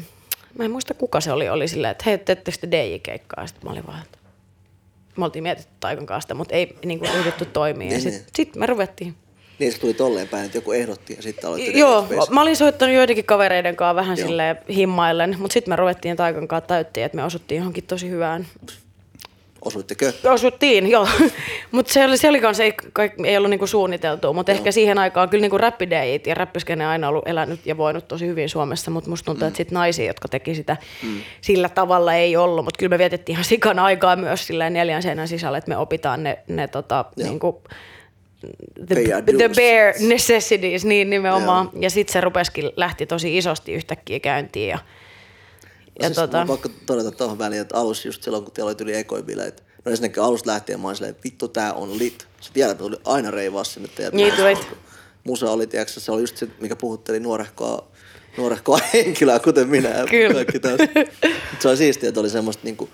C: mä en muista kuka se oli, oli silleen, että hei, teettekö te DJ-keikkaa? Sitten mä olin vaan, että me oltiin mietitty Taikan kanssa, mutta ei niin kuin ryhdytty toimia.
B: Niin,
C: sitten
B: niin.
C: sit me ruvettiin.
B: Niin se tuli tolleen päin, että joku ehdotti ja sitten aloitti
C: Joo, mä olin soittanut joidenkin kavereiden kanssa vähän
B: Joo.
C: silleen himmaillen, mutta sitten me ruvettiin Taikan kanssa täyttiin, että me osuttiin johonkin tosi hyvään.
B: Osuitteko?
C: Osuttiin, joo. mutta se oli, se oli kanssa, ei, kaik, ei ollut niinku suunniteltu, mutta ehkä siihen aikaan kyllä niinku räppidejit ja räppiskene aina ollut elänyt ja voinut tosi hyvin Suomessa, mutta musta tuntuu, mm. että sit naisia, jotka teki sitä mm. sillä tavalla ei ollut, mutta kyllä me vietettiin ihan sikan aikaa myös sillä neljän seinän sisällä, että me opitaan ne, ne tota,
B: Joo.
C: niinku, the, the bare necessities, niin nimenomaan.
B: Joo.
C: Ja sitten se rupesikin, lähti tosi isosti yhtäkkiä käyntiin. Ja, ja
B: siis
C: tota,
B: pakko todeta tuohon väliin, että alussa just silloin, kun teillä oli tuli ekoibileet, no ensinnäkin alusta lähtien mä olin silleen, että vittu tää on lit. Sä tiedät, että tuli aina reivaa sinne teidän
C: Niin tulit.
B: Musa oli, tiedätkö, se oli just se, mikä puhutteli nuorehkoa, nuorehkoa henkilöä, kuten minä
C: Kyllä.
B: kaikki. Mut se oli siistiä, että oli semmoista niinku,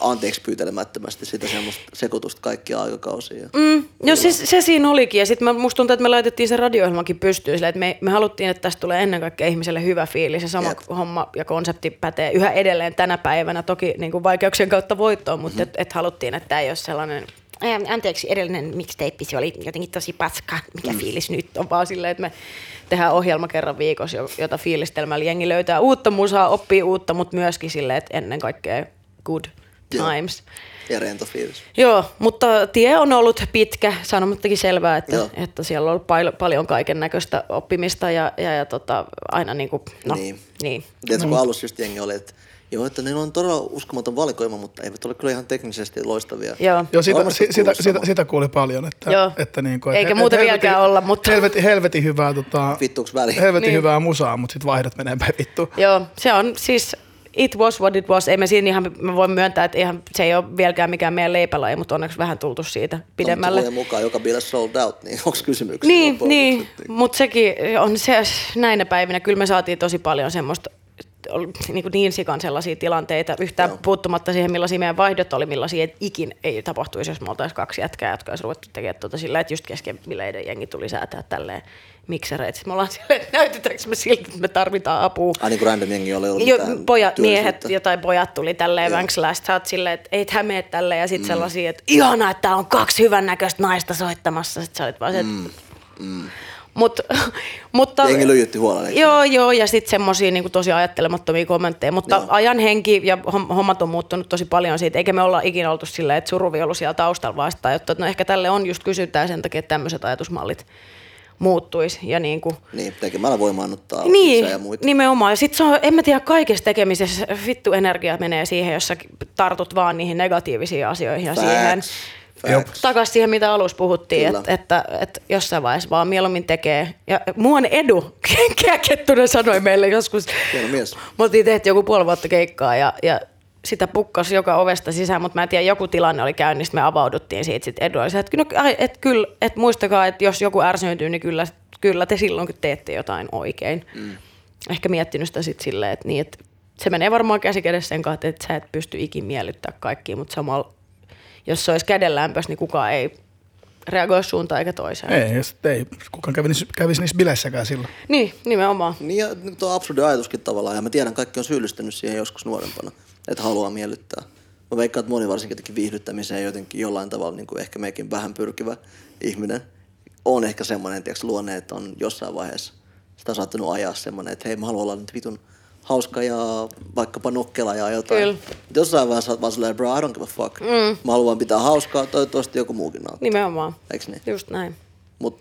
B: anteeksi pyytelemättömästi sitä semmoista sekoitusta kaikkia aikakausia.
C: Mm, no se, se siinä olikin. Ja sitten musta tuntuu, että me laitettiin se radio-ohjelmakin pystyyn sillä, että me, me haluttiin, että tästä tulee ennen kaikkea ihmiselle hyvä fiilis. Ja sama
B: Jep.
C: homma ja konsepti pätee yhä edelleen tänä päivänä. Toki niin kuin vaikeuksien kautta voittoon, mutta et, et haluttiin, että tämä ei ole sellainen "Ää, Anteeksi, edellinen mixtape, se oli jotenkin tosi paska. Mikä
B: Mm.
C: fiilis nyt on? Vaan silleen, että me tehdään ohjelma kerran viikossa, jo- jota fiilistelmällä jengi löytää uutta musaa, oppii uutta, mutta myöskin silleen, että ennen kaikkea good
B: Joo.
C: times.
B: Ja rento fiilis.
C: Joo, mutta tie on ollut pitkä, sanomattakin selvää, että,
B: Joo.
C: että siellä on ollut pal- paljon kaiken näköistä oppimista ja, ja, ja tota, aina niin kuin, no,
B: Niin.
C: niin. niin.
B: Tiedätkö, kun alussa just jengi oli, että joo, että neillä on todella uskomaton valikoima, mutta eivät ole kyllä ihan teknisesti loistavia.
C: Joo.
A: Joo, sitä, si, sitä, sitä, sitä, kuuli paljon. Että,
C: Joo.
A: Että niin kuin,
C: Eikä muuten vieläkään olla, mutta-
A: Helvetin, helvetin hyvää, tota,
B: Vittuuks väliin?
A: helvetin
C: Niin.
A: hyvää musaa, mutta sitten vaihdot menee päin vittu.
C: Joo, se on siis, it was what it was. Ei me siinä ihan, mä voin myöntää, että ihan, se ei ole vieläkään mikään meidän leipälaji, mutta onneksi vähän tultu siitä pidemmälle.
B: No, mukaan joka biile sold out, niin onko kysymyksiä?
C: Niin, niin. mutta sekin on se, näinä päivinä, kyllä me saatiin tosi paljon semmoista niin, kuin niin sikan sellaisia tilanteita, yhtään
B: Joo.
C: puuttumatta siihen, millaisia meidän vaihdot oli, millaisia et ikin ei tapahtuisi, jos me oltaisiin kaksi jätkää, jotka olisi ruvettu tekemään tuota sillä, että just kesken bileiden jengi tuli säätää tälleen miksereitä. Sitten me ollaan silleen, että näytetäänkö me siltä, että me tarvitaan apua.
B: Ai niin kuin random jengi oli ollut
C: Jo, pojat, miehet, jotain pojat tuli tälleen
B: Joo.
C: vänksäläistä. Sä oot silleen, että ei hän mene tälleen. Ja sitten mm. sellaisia, että ihanaa, että täällä on kaksi hyvännäköistä naista soittamassa. Sitten sä olit vaan se, että... Mm. Mut, mutta,
B: Jengi lyijytti huolella.
C: Joo, joo, ja sitten semmoisia niin tosi ajattelemattomia kommentteja, mutta
B: Joo.
C: ajan henki ja hom- hommat on muuttunut tosi paljon siitä, eikä me olla ikinä oltu silleen, että suruvi ollut siellä taustalla vastaan, jotta no ehkä tälle on just kysyntää sen takia, että tämmöiset ajatusmallit muuttuisi ja niin kuin,
B: Niin, tekemällä voimaannuttaa
C: niin,
B: ja muita.
C: nimenomaan. Ja sitten se on, en mä tiedä, kaikessa tekemisessä vittu energia menee siihen, jos sä tartut vaan niihin negatiivisiin asioihin ja siihen.
B: Facts.
A: Jop.
C: Takaisin siihen, mitä alussa puhuttiin, että, että, että jossain vaiheessa vaan mieluummin tekee. Ja muuan Edu, Kettunen sanoi meille joskus,
B: Hieno mies.
C: me oltiin tehty joku puoli vuotta keikkaa ja, ja sitä pukkasi joka ovesta sisään, mutta mä en tiedä, joku tilanne oli käynnissä, me avauduttiin siitä sitten Edu oli se, että, no, et kyllä, et muistakaa, että jos joku ärsyntyy, niin kyllä, kyllä te silloin, kun teette jotain oikein. Mm. Ehkä miettinyt sitä sitten silleen, että, niin, että se menee varmaan käsi kädessä sen kanssa, että sä et pysty ikin miellyttää kaikkia, mutta samalla, jos se olisi kädenlämpössä, niin kukaan ei reagoi suuntaan eikä toiseen.
A: Ei, sit ei kukaan kävisi, kävisi niissä bileissäkään silloin.
C: Niin, nimenomaan.
B: Niin ja nyt on absurdi ajatuskin tavallaan, ja mä tiedän, kaikki on syyllistynyt siihen joskus nuorempana, että haluaa miellyttää. Mä veikkaan, että moni varsinkin jotenkin viihdyttämiseen jotenkin jollain tavalla, niin kuin ehkä mekin vähän pyrkivä ihminen, on ehkä semmoinen, tiedätkö, luonne, että on jossain vaiheessa sitä saattanut ajaa semmoinen, että hei, mä haluan olla nyt vitun hauska ja vaikkapa nokkela ja jotain.
C: Kyllä.
B: Jossain vaiheessa vaan silleen, bro, I don't give a fuck. Mm. Mä haluan pitää hauskaa, toivottavasti joku muukin nauttii.
C: Nimenomaan.
B: Eiks niin?
C: Just näin.
B: Mut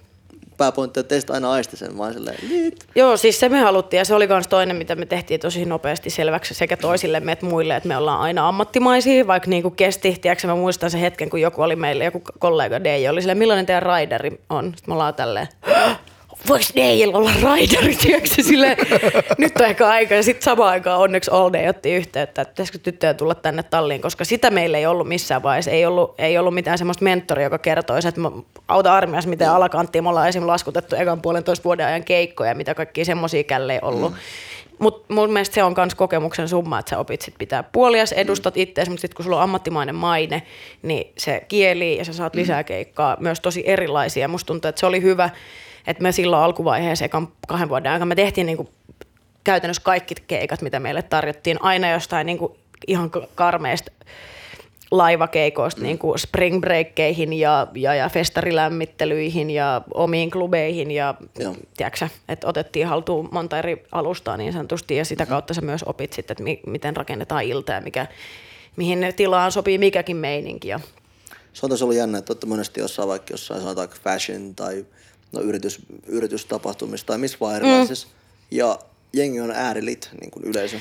B: pääpointti on, että teistä aina aisti sen, vaan silleen, lit.
C: Joo, siis se me haluttiin ja se oli myös toinen, mitä me tehtiin tosi nopeasti selväksi sekä toisillemme että muille, että me ollaan aina ammattimaisia, vaikka niin kuin kesti, tiedätkö, mä muistan sen hetken, kun joku oli meille, joku kollega DJ oli silleen, millainen teidän raideri on? Sitten me ollaan tälleen, voiko DJllä olla raideri, tiedätkö, silleen, nyt on ehkä aika. Ja sitten samaan aikaan onneksi All Day otti yhteyttä, että pitäisikö tyttöjä tulla tänne talliin, koska sitä meillä ei ollut missään vaiheessa. Ei ollut, ei ollut mitään semmoista mentoria, joka kertoisi, että auta armias, miten alakanttiin me ollaan esimerkiksi laskutettu ekan puolentoista vuoden ajan keikkoja, mitä kaikkia semmoisia källe ollut. Mm. Mutta mun mielestä se on myös kokemuksen summa, että sä opit sit pitää puolias, edustat mm. itseäsi, mutta sitten kun sulla on ammattimainen maine, niin se kieli ja sä saat lisää keikkaa, myös tosi erilaisia. Musta tuntuu, että se oli hyvä, että me silloin alkuvaiheessa ekan kahden vuoden aikana me tehtiin niinku käytännössä kaikki keikat, mitä meille tarjottiin, aina jostain niinku ihan ka- karmeista laivakeikoista niin kuin spring breakkeihin ja, ja, ja festarilämmittelyihin ja omiin klubeihin ja tiedätkö, että otettiin haltuun monta eri alustaa niin sanotusti ja sitä kautta sä myös opit sitten, että mi, miten rakennetaan ilta ja mikä, mihin tilaan sopii mikäkin meininki. Ja,
B: Se on tässä ollut jännä, että olette monesti jossain vaikka jossain sanotaan fashion tai no, yritys, yritystapahtumissa tai missä vaan erilaisissa. Mm. Ja jengi on äärilit niin kuin yleisö.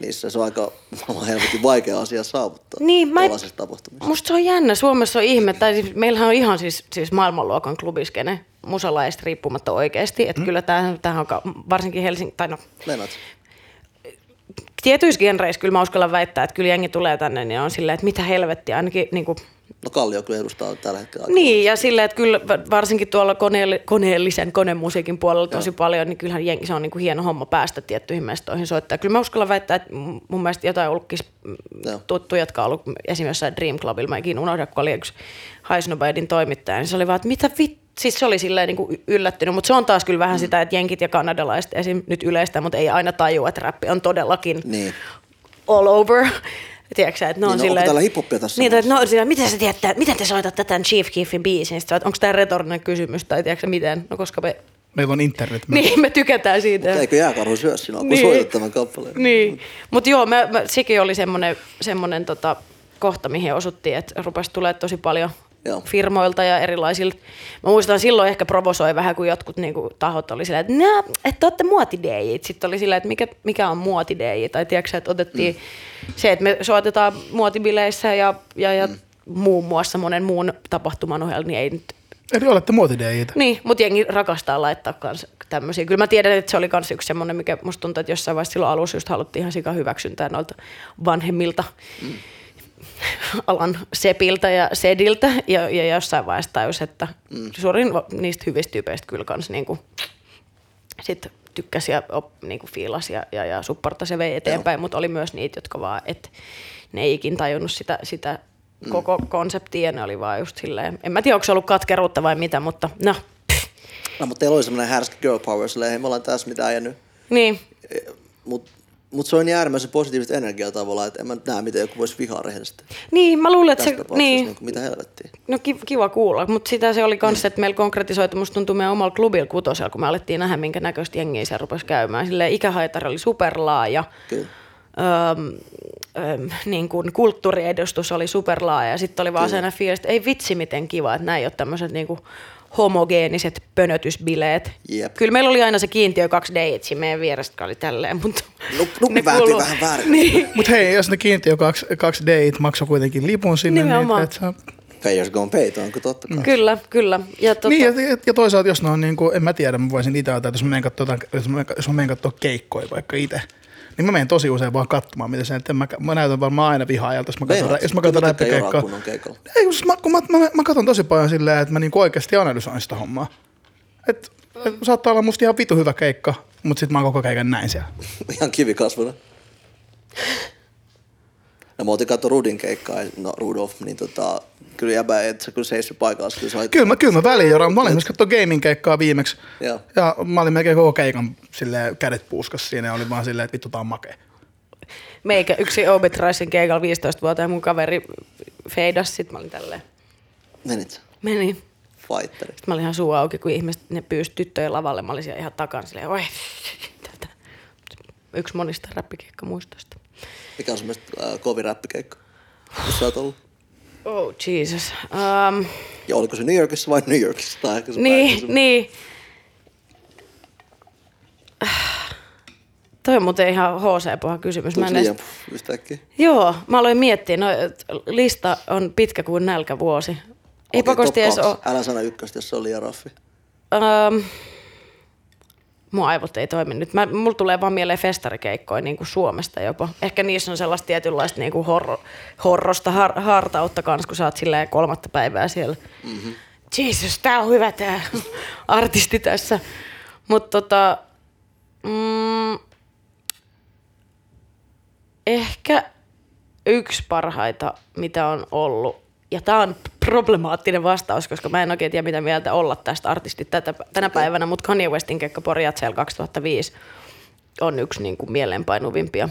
B: Niissä se on aika helvetin vaikea asia saavuttaa
C: Niin, mä
B: tapahtumissa.
C: Musta se on jännä. Suomessa on ihme, tai siis meillähän on ihan siis, siis maailmanluokan klubiskene musalaista riippumatta oikeasti. Että mm. kyllä tämähän, tämähän on ka- varsinkin Helsingin, tai no
B: Lennart.
C: tietyissä genreissä kyllä mä uskallan väittää, että kyllä jengi tulee tänne, niin on silleen, että mitä helvettiä, ainakin niin kuin,
B: No Kallio kyllä edustaa tällä hetkellä
C: niin, ja silleen, että kyllä varsinkin tuolla koneelli, koneellisen konemusiikin puolella tosi paljon, niin kyllähän jengi, se on niin kuin hieno homma päästä tiettyihin mestoihin soittaa. Kyllä mä uskallan väittää, että mun mielestä jotain olkis
B: Joo.
C: tuttuja, jotka on ollut esimerkiksi Dream Clubilla, mä ikinä unohda, kun oli yksi Haisnobaidin toimittaja, niin se oli vaan, että mitä vit, siis se oli silleen niin kuin yllättynyt, mutta se on taas kyllä vähän mm. sitä, että jenkit ja kanadalaiset esim. nyt yleistä, mutta ei aina tajua, että räppi on todellakin
B: Niin.
C: all over. Tiedätkö että ne on
B: Niin, no,
C: silleen,
B: onko tässä
C: Niin, että
B: maassa?
C: no, silleen, miten sä tiedät, miten te soitatte tämän Chief Keefin biisin? Sitten onko tämä retorinen kysymys tai tiedätkö miten? No koska me,
A: Meillä on internet. Me
C: niin, me tykätään siitä.
B: Eikö jääkarhu syö sinua, kun
C: Niin.
B: soitat tämän kappaleen?
C: Niin, mutta joo, mä, mä, sekin oli semmoinen, semmoinen tota, kohta, mihin osuttiin, että rupesi tulee tosi paljon
B: Joo.
C: firmoilta ja erilaisilta. Mä muistan silloin ehkä provosoi vähän, kun jotkut niinku, tahot oli silleen, että nää, että te olette muotidejit. Sitten oli silleen, että mikä, mikä on muotideji. Tai tiedätkö, että otettiin mm. se, että me soitetaan muotibileissä ja, ja, ja mm. muun muassa monen muun tapahtuman ohella, niin ei nyt
A: Eli olette muotideijitä.
C: niin, mutta jengi rakastaa laittaa kans tämmöisiä. Kyllä mä tiedän, että se oli kans yksi semmoinen, mikä musta tuntuu, että jossain vaiheessa silloin alussa just haluttiin ihan sika hyväksyntää noilta vanhemmilta mm. Alan sepiltä ja sediltä. Ja, ja jossain vaiheessa tajus, että mm. suurin niistä hyvistä tyypeistä kyllä kans niinku, sit tykkäsi ja op, niinku fiilasi ja, ja, ja supportasi ja vei eteenpäin, mutta oli myös niitä, jotka vaan, että ne ei ikin tajunnut sitä, sitä koko konseptia ja ne oli vaan just silleen, en mä tiedä, onko se ollut katkeruutta vai mitä, mutta no,
B: No, mutta teillä oli semmoinen härski girl power, silleen, hei me ollaan tässä mitään ajanut.
C: niin,
B: Mutta mut se on niin äärimmäisen positiivista energiaa tavallaan, että en mä näe, miten joku voisi vihaa rehellisesti.
C: niin, mä luulen, että se,
B: niin.
C: niin,
B: niin kuin, mitä helvettiä.
C: no ki- kiva kuulla, mutta sitä se oli kanssa, että meillä konkretisoitu, musta tuntuu meidän omalla klubilla kutosella, kun me alettiin nähdä, minkä näköistä jengiä siellä rupesi käymään. Silleen ikähaitari oli superlaaja,
B: Kyllä.
C: öm, öm, niin kuin kulttuuriedustus oli superlaaja ja sitten oli vaan sellainen fiilis, että ei vitsi miten kiva, että näin ei ole tämmöiset niin kuin homogeeniset pönötysbileet.
B: Jep.
C: Kyllä meillä oli aina se kiintiö kaksi deitsi meidän vierestä, joka oli tälleen, mutta...
B: Nup- nuppi
C: ne
B: vääntyy
C: kuuluu-
B: vähän väärin.
C: Niin,
A: Mutta hei, jos ne kiintiö kaksi, kaksi date maksoi kuitenkin lipun sinne,
C: Nimenomaan.
A: niin et sä,
B: Payers gone paid, onko totta kai?
C: kyllä, kyllä. Ja tota,
A: Niin, ja, ja, toisaalta jos ne on niin kuin, en mä tiedä, mä voisin itse ajatella, että jos mä menen katsoa, jos mä, menen katsoa keikkoja vaikka itse, niin mä menen tosi usein vaan katsomaan, mitä se, että mä, mä näytän varmaan aina vihaajalta, jos mä katson, jos mä katson
B: keikalla.
A: Ei, kun siis mä, kun mä, mä, mä, katson tosi paljon silleen, että mä niinku oikeasti analysoin sitä hommaa. Et, et saattaa olla musta ihan vitu hyvä keikka, mutta sit mä oon koko keikan näin siellä.
B: Ihan kivikasvuna. No mä otin katsoa Rudin keikkaa, no Rudolf, niin tota, kyllä jäbä, että se kyllä seissyt paikalla, kyllä se oli
A: Kyllä mä, kyllä mä väliin joraan. Mä olin myös katsoa gaming-keikkaa viimeksi.
B: Joo.
A: Ja mä olin melkein koko keikan silleen, kädet puuskas siinä ja oli vaan silleen, että vittu tää on makea.
C: meikä yksi Obit Racing keikalla 15 vuotta ja mun kaveri feidas, sit mä olin tälleen.
B: Menit sä?
C: Meni.
B: Fighteri.
C: Sitten mä olin ihan suu auki, kun ihmiset ne pyysi tyttöjä lavalle. Mä olin siellä ihan takana silleen, oi, tätä. Yksi monista räppikeikkamuistoista.
B: Mikä on sun mielestä äh, kovin räppikeikka? Missä sä oot ollut?
C: Oh Jesus. Um,
B: Ja oliko se New Yorkissa vai New Yorkissa? Tai ehkä se
C: niin,
B: päivä-
C: niin. Toi on muuten ihan HC-poha kysymys. Mä en edes...
B: liian yhtäkkiä?
C: Joo, mä aloin miettiä. No, lista on pitkä kuin nälkävuosi. Ei
B: Okei,
C: pakosti edes ole.
B: Älä sano ykköstä, jos se on liian raffi.
C: Um, mun aivot ei toimi nyt. Mä, mulla tulee vaan mieleen festarikeikkoja niin kuin Suomesta jopa. Ehkä niissä on sellaista tietynlaista niin kuin horro, horrosta, har, hartautta kanssa, kun sä oot silleen kolmatta päivää siellä. Mm-hmm. Jesus, tää on hyvä tää artisti tässä. Mutta tota, mm, ehkä yksi parhaita, mitä on ollut, ja tämä on problemaattinen vastaus, koska mä en oikein tiedä, mitä mieltä olla tästä artistit tätä, tänä päivänä, mutta Kanye Westin keikka Pori Jatsel 2005 on yksi niin kuin mieleenpainuvimpia.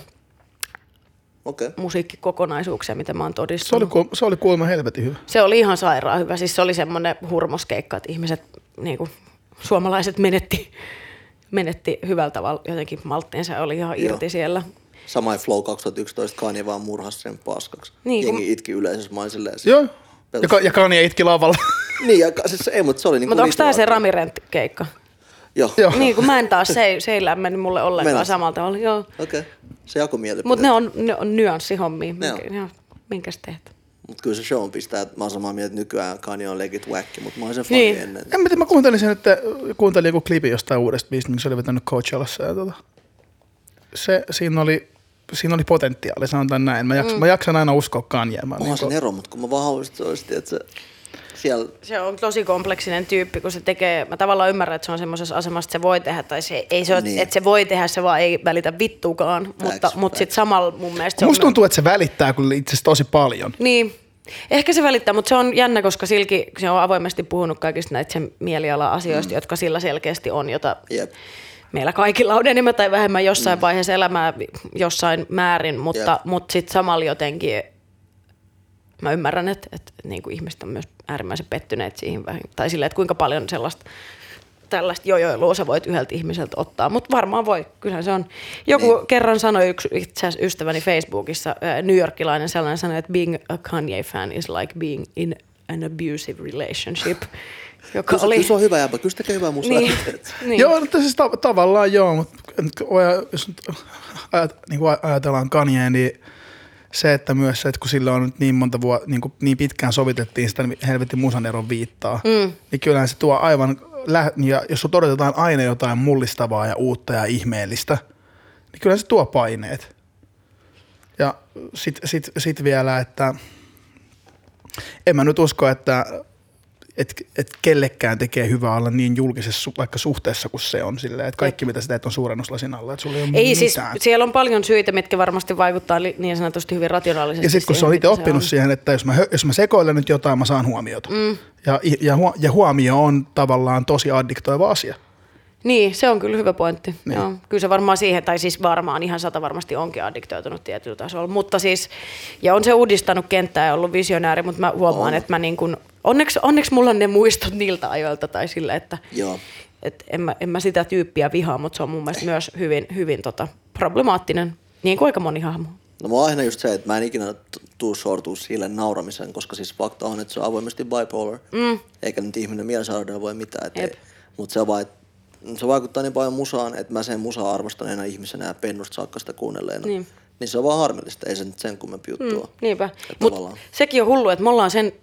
B: Okei.
C: musiikkikokonaisuuksia, mitä mä oon
A: Se oli,
C: todistanut.
A: se oli kuulemma helvetin hyvä.
C: Se oli ihan sairaan hyvä. Siis se oli semmoinen hurmoskeikka, että ihmiset, niin kuin, suomalaiset menetti, menetti hyvällä tavalla jotenkin malttiinsa. Oli ihan irti
B: Joo.
C: siellä.
B: Sama Flow 2011 Kanye vaan murhasi sen paskaksi.
C: Niin, kun-
B: Jengi itki yleisössä maisilleen.
A: Joo. Ja, ka- ja Kanye itki lavalla.
B: Niin, ja ka- siis, ei, mutta se oli niinku
C: Mutta onko tämä se. Ramirent-keikka?
B: Joo.
A: Joo.
C: Niin, kun mä en taas, se ei, se ei lämmennyt mulle ollenkaan
B: Menas.
C: samalla tavalla. Joo.
B: Okei. Okay. Se jako mielipiteet.
C: Mutta ne on, ne on nyanssihommia.
B: Ne on.
C: Minkä, joo, minkäs teet?
B: Mut kyllä se show on pistää, että mä oon samaa mieltä, että nykyään Kanye on legit whack, mutta mä oon sen fani
C: Niin.
B: ennen.
A: En mä tiedä, mä kuuntelin sen, että kuuntelin joku klipi jostain uudesta biisistä, mikä se oli vetänyt Coachellassa. Ja tota, se, siinä oli, siinä oli potentiaali, sanotaan näin. Mä, jaksan, mm. mä jaksan aina uskoa Kanyeen. Mä
B: Onhan
A: niinku-
B: sen ero, mutta kun mä vaan haluaisin, että se olisi, että se siellä...
C: Se on tosi kompleksinen tyyppi, kun se tekee, mä tavallaan ymmärrän, että se on semmoisessa asemassa, että se voi tehdä, tai se, ei se,
B: Niin.
C: niin. että se voi tehdä, se vaan ei välitä vittuukaan, mutta, mutta
B: facts.
C: sitten samalla mun mielestä se
A: musta
C: on...
A: tuntuu, että se välittää kyllä itse asiassa tosi paljon.
C: Niin, ehkä se välittää, mutta se on jännä, koska Silki, se on avoimesti puhunut kaikista näitä sen mieliala-asioista, mm. jotka sillä selkeästi on, jota
B: Jep.
C: Meillä kaikilla on enemmän tai vähemmän jossain mm. vaiheessa elämää jossain määrin, mutta,
B: Jep.
C: mutta sitten samalla jotenkin mä ymmärrän, että, että niin kuin ihmiset on myös äärimmäisen pettyneet siihen vähän, tai silleen, että kuinka paljon sellaista tällaista jojoilua sä voit yhdeltä ihmiseltä ottaa, mutta varmaan voi, kyllähän se on. Joku
B: Niin.
C: kerran sanoi yksi itse asiassa ystäväni Facebookissa, ää, New Yorkilainen sellainen sanoi, että being a Kanye fan is like being in an abusive relationship, joka
B: Kyllä,
C: oli...
B: kyllä se on hyvä jäbä, kyllä se tekee hyvää musaa.
C: niin,
B: niin.
C: niin.
A: Joo, mutta siis ta- tavallaan joo, mutta jos nyt ajat, niin kuin ajatellaan Kanye, niin se, että myös se, että kun sillä on nyt niin monta vuotta, niin, kuin niin pitkään sovitettiin sitä helvetin musaneron viittaa, mm. niin kyllähän se tuo aivan, lä- ja jos sun odotetaan aina jotain mullistavaa ja uutta ja ihmeellistä, niin kyllähän se tuo paineet. Ja sitten sit, sit vielä, että en mä nyt usko, että et, et kellekään tekee hyvää olla niin julkisessa vaikka suhteessa kuin se on silleen, että kaikki mitä sä teet on suurennuslasin alla, että sulla ei ole
C: Ei
A: mitään.
C: siis, siellä on paljon syitä, mitkä varmasti vaikuttaa niin sanotusti hyvin rationaalisesti
A: ja sitten kun se
C: siihen,
A: on itse oppinut siihen, että jos mä, jos mä sekoilen nyt jotain, mä saan huomiota. Mm. Ja, ja, ja huomio on tavallaan tosi addiktoiva asia.
C: Niin, se on kyllä hyvä pointti.
A: Niin.
C: Joo. Kyllä se varmaan siihen, tai siis varmaan ihan sata varmasti onkin addiktoitunut tietyllä tasolla. Mutta siis, ja on se uudistanut kenttää ja ollut visionääri, mutta mä huomaan,
B: On.
C: että mä niin kuin, onneksi, onneksi mulla on ne muistot niiltä ajoilta tai sillä, että
B: Joo.
C: et en, mä, en mä sitä tyyppiä vihaa, mutta se on mun mielestä myös hyvin, hyvin tota, problemaattinen, niin kuin aika moni hahmo.
B: No on aina just se, että mä en ikinä tuu sortua sille nauramiseen, koska siis fakta on, että se on avoimesti bipolar. Mm. Eikä nyt ihminen mielisairaudella voi mitään. Mutta se on vaan, että se vaikuttaa niin paljon musaan, että mä sen musaa arvostaneena ihmisenä ja pennusta saakka sitä kuunnelleena.
C: Niin.
B: niin se on vaan harmillista, ei se nyt sen kummempi juttu mm. ole.
C: Niinpä. Mutta sekin on hullu, että me ollaan sen,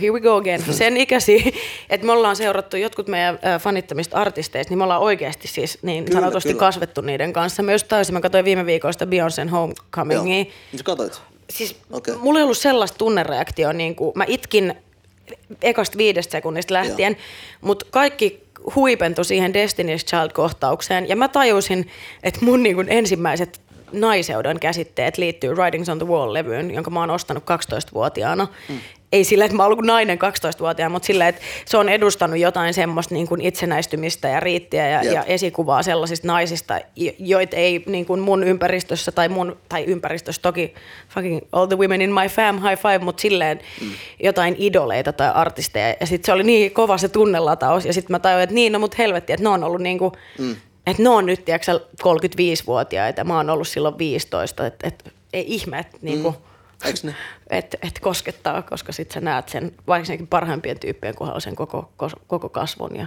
C: here we go again, sen ikäisiä, että me ollaan seurattu jotkut meidän fanittamista artisteista, niin me ollaan oikeasti siis niin
B: Kyllä,
C: sanotusti
B: kyllä.
C: kasvettu niiden kanssa. Mä just täysin, mä katsoin viime viikosta Beyoncé'n
B: Joo.
C: Homecomingia.
B: Niin sä katsoit?
C: Siis okay. mulla ei ollut sellaista tunnereaktioa, niin kuin, mä itkin ekasta viidestä sekunnista lähtien, mutta kaikki huipentui siihen Destiny's Child-kohtaukseen, ja mä tajusin, että mun niin kuin ensimmäiset naiseuden käsitteet liittyy Writings on the Wall-levyyn, jonka mä oon ostanut 12-vuotiaana. Mm. Ei sillä, että mä oon ollut nainen 12-vuotiaana, mutta sillä, että se on edustanut jotain semmoista niin kuin itsenäistymistä ja riittiä ja,
B: Jep.
C: ja esikuvaa sellaisista naisista, jo- joita ei niin kuin mun ympäristössä tai mun, tai ympäristössä toki fucking all the women in my fam, high five, mutta silleen mm. jotain idoleita tai artisteja. Ja sitten se oli niin kova se tunnelataus ja sitten mä tajuin, että niin, no mut helvetti, että ne on ollut niin kuin, mm. että ne on nyt tiedätkö, 35-vuotiaita ja mä oon ollut silloin 15, että et, ei ihme, että niin kuin,
B: Eiks ne?
C: et, et koskettaa, koska sitten sä näet sen, vaikka parhaimpien tyyppien kohdalla sen koko, koko kasvun ja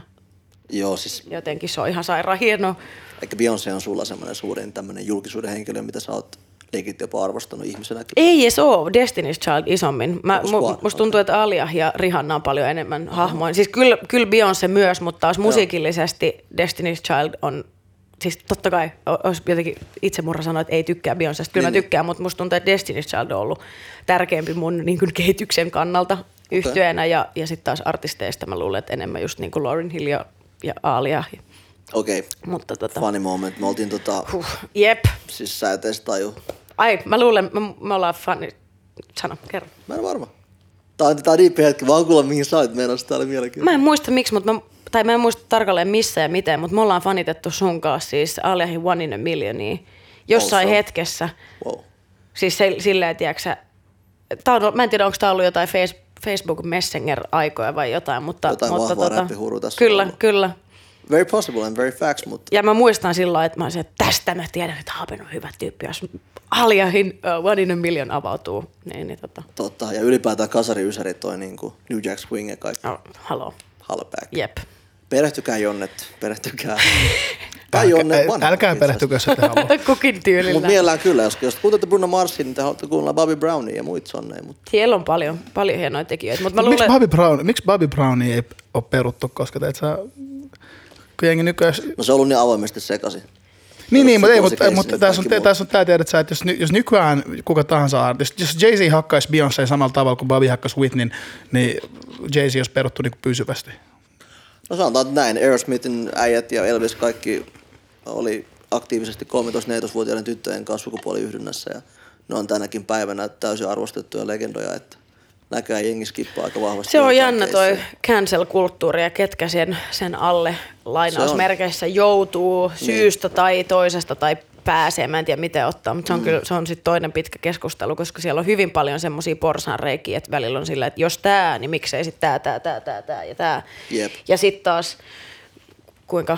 B: Joo, siis
C: jotenkin se on ihan sairaan hienoa.
B: ehkä Beyoncé on sulla semmoinen suurin tämmöinen julkisuuden henkilö, mitä sä oot legit jopa arvostanut ihmisenäkin.
C: Ei edes ole Destiny's Child isommin. Mä, mu, musta tuntuu, että Alia ja Rihanna on paljon enemmän hahmoja. Siis kyllä, kyllä Beyoncé myös, mutta taas musiikillisesti Destiny's Child on, siis totta kai olisi jotenkin itsemurha sanoa, että ei tykkää Beyoncésta. Kyllä
B: Niin,
C: mä tykkään, mutta musta tuntuu, että Destiny's Child on ollut tärkeämpi mun niin kuin kehityksen kannalta yhtyeenä. Ja, ja sitten taas artisteista mä luulen, että enemmän just niin kuin Lauryn Hill ja, ja Alia.
B: Okei, okay.
C: Mutta tota,
B: funny moment. Me oltiin tota,
C: huh, jep.
B: siis sä et edes taju.
C: Ai, mä luulen, me, me ollaan fani... Sano, kerro.
B: Mä en varma. Tää on, tää on hetki, vaan kuulla mihin sä olet menossa, tää oli mielenkiintoista.
C: Mä en muista miksi, mutta mä, tai mä en muista tarkalleen missä ja miten, mutta me ollaan fanitettu sun kanssa siis Aliahin One in a Millionia jossain
B: Also.
C: hetkessä.
B: Wow.
C: Siis se, silleen, tiedätkö tää on, mä en tiedä, onko tämä ollut jotain face, Facebook Messenger-aikoja vai jotain, mutta...
B: Jotain
C: mutta
B: vahvaa räppihurua tässä
C: Kyllä,
B: ollut.
C: kyllä.
B: Very possible and very facts, mutta
C: Ja mä muistan silloin, että mä olisin, että tästä mä tiedän, että Haapen on hyvä tyyppi, jos Aljahin uh, One in a Million avautuu. Niin, niin tota,
B: totta. Ja ylipäätään kasari ysäri toi niinku New Jack Swing ja kaikki.
C: oh, haloo.
B: Hallback.
C: Jep.
B: Perehtykää Jonnet, perehtykää. Tai Jonne vanha.
A: älkää perehtykö, jos ette halua.
C: Kukin tyylillä.
B: Mutta mielellään kyllä, jos, jos kuuntelette Bruno Marsin, niin te haluatte kuunnella Bobby Brownia ja muita sonneja. Mutta
C: Siellä on paljon, paljon hienoja tekijöitä, mutta mä
A: Miksi
C: luulen...
A: Bobby, Brown, miksi Bobby Brownia ei ole peruttu, koska teet sä, kun jengi nykyään...
B: no se on ollut niin avoimesti sekaisin.
A: Niin, niin, mutta, ei, mutta, mutta tässä on, tässä on tämä tiedät sä, että jos, ny- jos nykyään kuka tahansa artisti, jos Jay-Z hakkaisi Beyoncé samalla tavalla kuin Bobby hakkasi Whitneyn, niin Jay-Z olisi peruttu niin pysyvästi.
B: No sanotaan että näin, Aerosmithin äijät ja Elvis kaikki oli aktiivisesti 13-14-vuotiaiden tyttöjen kanssa sukupuoliyhdynnässä ja ne on tänäkin päivänä täysin arvostettuja legendoja, että näköjään jengi skippaa aika vahvasti.
C: Se on jännä toi cancel-kulttuuri ja ketkä sen, sen alle lainausmerkeissä joutuu
B: Niin.
C: syystä tai toisesta tai pääsee. Mä en tiedä miten ottaa, mutta se on,
B: Mm.
C: kyllä, se on sitten toinen pitkä keskustelu, koska siellä on hyvin paljon semmoisia porsanreikiä, että välillä on sillä, että jos tämä, niin miksei sitten tämä, tämä, tämä, tämä, tämä ja tämä.
B: Jep.
C: Ja sitten taas, kuinka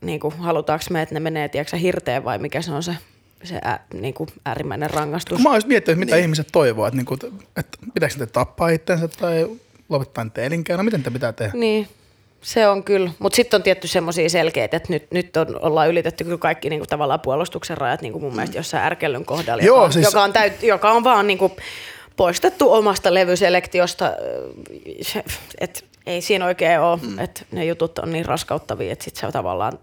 C: niin kuin, halutaanko me, että ne menee, tiedätkö, hirteen vai mikä se on se, se ä, niin kuin äärimmäinen rangaistus.
A: Mä olisin miettinyt, mitä
B: Niin.
A: ihmiset toivoo, että, niin kuin, että pitääkö te tappaa itsensä tai lopettaa niitä elinkeinoja, miten te pitää tehdä?
C: Niin, se on kyllä. Mutta sitten on tietty semmoisia selkeitä, että nyt, nyt on, ollaan ylitetty kyllä kaikki niinku tavallaan puolustuksen rajat niinku mun mielestä jossain ärkellyn kohdalla,
A: Joo,
C: joka,
A: siis-
C: joka, on täyt, joka on vaan niinku poistettu omasta levyselektiosta. Että ei siinä oikein ole, mm. että ne jutut on niin raskauttavia, että sitten se on tavallaan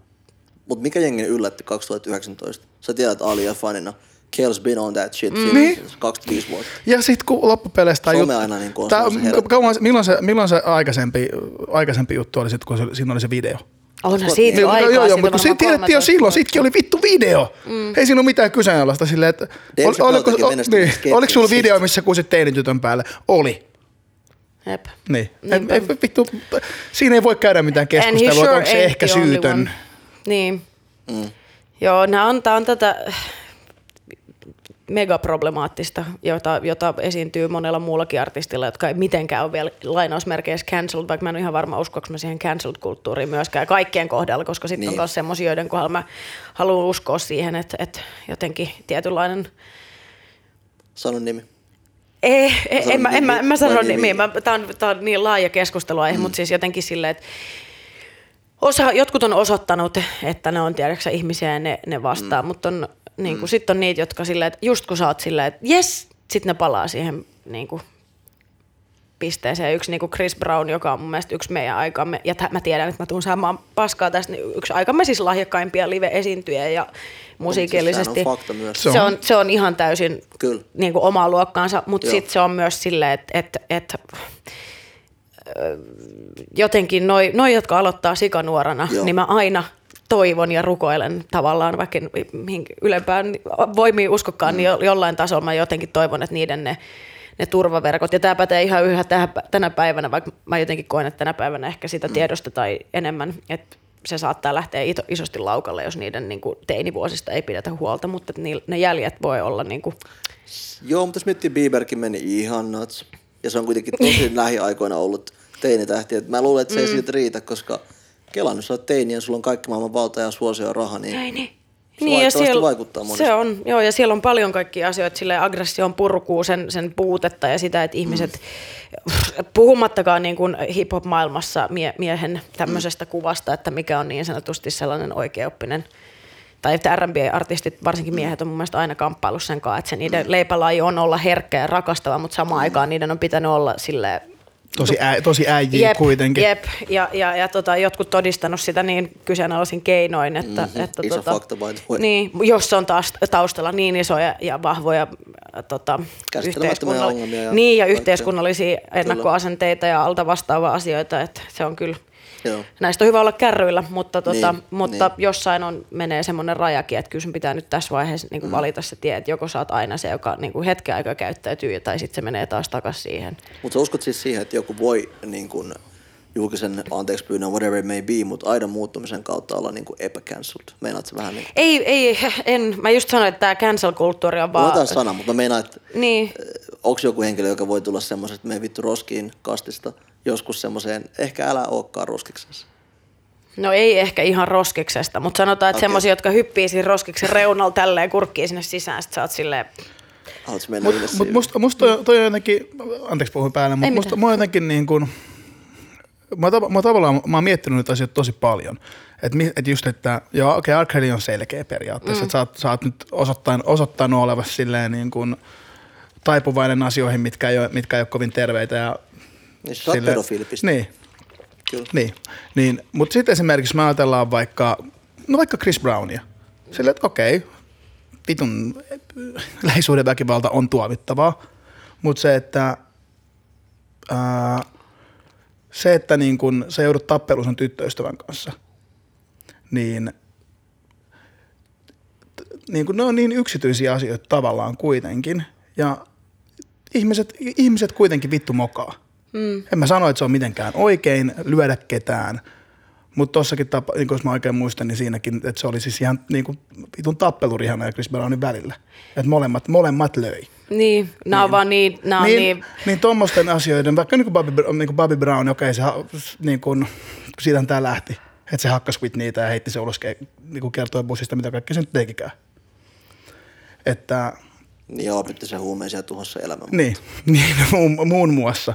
B: Mutta mikä jengi yllätti 2019? Sä tiedät Alia fanina. Kel's been on that shit
C: Mm.
A: Niin.
B: 25 vuotta.
A: Ja sitten kun loppupeleistä...
B: Some aina niin kuin on herättänyt.
A: kauan, milloin, se, milloin se aikaisempi, aikaisempi juttu oli, sit, kun se, siinä oli se video?
C: onhan siitä
A: Niin,
C: jo aikaa.
A: joo, joo, mutta kun siitä tiedettiin jo
C: 13
A: silloin, sitkin oli vittu video. Mm. Ei siinä ole mitään kyseenalaista silleen, että... Ol-
B: Chappelle teki
A: o-
B: menestynyt
A: niin, oliko sulla video, missä kuusit teinitytön päälle? Oli.
C: Jep.
A: Niin. Et, et, vittu, siinä ei voi käydä mitään keskustelua,
C: sure
A: onko se ehkä syytön.
C: Niin.
B: Mm.
C: Joo, nämä on, tää on tätä megaproblemaattista, jota, jota esiintyy monella muullakin artistilla, jotka ei mitenkään ole vielä lainausmerkeissä cancelled, vaikka mä en ole ihan varma, uskoako mä siihen cancelled-kulttuuriin myöskään kaikkien kohdalla, koska sitten niin. on myös semmoisia, joiden kohdalla mä haluan uskoa siihen, että, että jotenkin tietynlainen
B: Sano nimi.
C: ei, ei en, mä, en, mä, en mä sano nimiä,
B: nimi?
C: mä, tää on, tää on niin laaja keskusteluaihe, mm. mutta siis jotenkin silleen, että osa, jotkut on osoittanut, että ne on tiedäksä ihmisiä ja ne, ne vastaa, mm. mutta on, niin kuin, sitten on niitä, jotka silleen, että just kun sä oot silleen, että jes, sitten ne palaa siihen niin kuin, pisteeseen. Yksi niin kuin Chris Brown, joka on mun mielestä yksi meidän aikamme, ja tä- mä tiedän, että mä tuun saamaan paskaa tästä, niin yksi aikamme siis lahjakkaimpia live-esiintyjä ja musiikillisesti.
B: sehän on fakta myös.
C: Se on, se on ihan täysin
B: Kyllä.
C: niin kuin omaa luokkaansa, mutta sitten se on myös silleen, että et, et, jotenkin noi, noi, jotka aloittaa sikanuorana,
B: Joo.
C: niin mä aina toivon ja rukoilen tavallaan, vaikka en mihin ylempään voimiin uskokkaan, mm. niin jo- jollain tasolla mä jotenkin toivon, että niiden ne, ne turvaverkot, ja tämä pätee ihan yhä tähän, tänä päivänä, vaikka mä jotenkin koen, että tänä päivänä ehkä sitä tiedostetaan enemmän, että se saattaa lähteä isosti laukalle, jos niiden niin kuin, teinivuosista ei pidetä huolta, mutta ne jäljet voi olla niin kuin,
B: Joo, mutta jos miettii, Bieberkin meni ihan nuts. Ja se on kuitenkin tosi lähiaikoina ollut teinitähti. Et mä luulen, että se ei siitä riitä, koska Kelan, jos oot teini ja sulla on kaikki maailman valta ja suosio ja raha, niin
C: niin.
B: Se
C: Niin, ja siellä,
B: vaikuttaa monesti.
C: se on, joo, ja siellä on paljon kaikkia asioita, sille aggression purkuu, sen, sen puutetta ja sitä, että ihmiset, puhumattakaan niin kuin hip-hop-maailmassa mie, miehen tämmöisestä mm. kuvasta, että mikä on niin sanotusti sellainen oikeoppinen, tai että R&B-artistit, varsinkin miehet, on mun mielestä aina kamppailu sen kanssa, että se niiden leipälaji on olla herkkä ja rakastava, mutta samaan aikaan niiden on pitänyt olla silleen
A: Tosi, ä, tosi äijiä kuitenkin.
C: Jep, ja, ja, ja tota, jotkut todistanut sitä niin kyseenalaisin keinoin, että,
B: Mhm,
C: että
B: iso
C: tota,
B: fakta by
C: niin, jos on taas taustalla niin isoja ja vahvoja tota,
B: Käsittelemättömiä
C: yhteiskunnall-
B: ongelmia ja
C: niin, ja yhteiskunnallisia ennakkoasenteita ja alta vastaavaa asioita, että se on kyllä,
B: Joo.
C: näistä on hyvä olla kärryillä, mutta, tota,
B: Niin,
C: mutta
B: niin.
C: jossain on, menee semmoinen rajakin, että kyllä sun pitää nyt tässä vaiheessa niin kuin valita se tie, että joko sä oot aina se, joka niin kuin hetken aikaa käyttäytyy, tai sitten se menee taas takaisin siihen.
B: Mutta uskot siis siihen, että joku voi niin kun, julkisen anteeksi pyynnön, whatever it may be, mutta aidon muuttumisen kautta olla niin kuin epäcancelled. Meinaat vähän niin kuin,
C: Ei, ei, en. Mä just sanoin, että tämä cancel-kulttuuri on vaan...
B: taas sana, mutta mä meinaan, että
C: Niin.
B: onko joku henkilö, joka voi tulla semmoiset, että me vittu roskiin kastista joskus semmoiseen, ehkä älä olekaan roskiksessa.
C: No ei ehkä ihan roskiksesta, mutta sanotaan, että okay. semmoisia, jotka hyppii siinä roskiksen reunalla tälleen kurkkii sinne sisään, sit sä oot silleen,
B: Haluatko mennä
A: mut
B: siihen?
A: musta, musta toi, toi on jotenkin, anteeksi puhuin päälle, mutta musta mä jotenkin niin kuin, mä, tav- mä, tavallaan, mä oon miettinyt niitä asioita tosi paljon. Että et just, että joo, okei, okay, Arcade on selkeä periaatteessa, mm. että sä, oot- sä oot nyt osoittain, osoittanut olevasi silleen niin kuin taipuvainen asioihin, mitkä ei ole, mitkä ei ole kovin terveitä. Ja
B: Niin sä pedofiilipiste.
A: Niin,
B: Kyllä.
A: niin, niin. mutta sitten esimerkiksi me ajatellaan vaikka, no vaikka Chris Brownia. Silleen, että okei, vitun lähisuhdeväkivalta on tuomittavaa, mutta se, että ää, se, että niin kun sä joudut tappeluun sun tyttöystävän kanssa, niin, t- niin kun ne on niin yksityisiä asioita tavallaan kuitenkin. Ja ihmiset, ihmiset kuitenkin vittu mokaa. Mm. En mä sano, että se on mitenkään oikein lyödä ketään, mutta tossakin, tapa, niin jos mä oikein muistan, niin siinäkin, että se oli siis ihan niin kuin vitun tappelu Rihanna ja Chris Brownin välillä. Että molemmat, molemmat löi.
C: niin, nää on vaan niin, nää
A: niin,
C: niin,
A: niin, niin tuommoisten asioiden, vaikka niin kuin Bobby, niin kuin Bobby Brown, okei, se, ha- niin kuin, siitä tämä lähti, että se hakkas Whitneytä ja heitti se ulos, niin kuin kertoi bussista, mitä kaikkea se nyt tekikään. Että
B: Niin joo, se huumeisia tuhossa elämän.
A: niin, niin muun, muun muassa.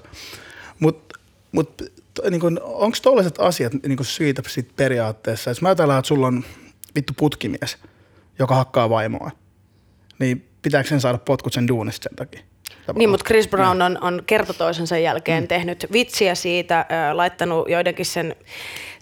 A: Mutta mut, niin onko tollaiset asiat niin siitä sit periaatteessa, jos mä ajatellaan, että sulla on vittu putkimies, joka hakkaa vaimoa, niin pitääkö sen saada potkut sen duunista sen takia?
C: Niin, mutta Chris Brown on, on kerta toisensa jälkeen mm. tehnyt vitsiä siitä, äh, laittanut joidenkin sen,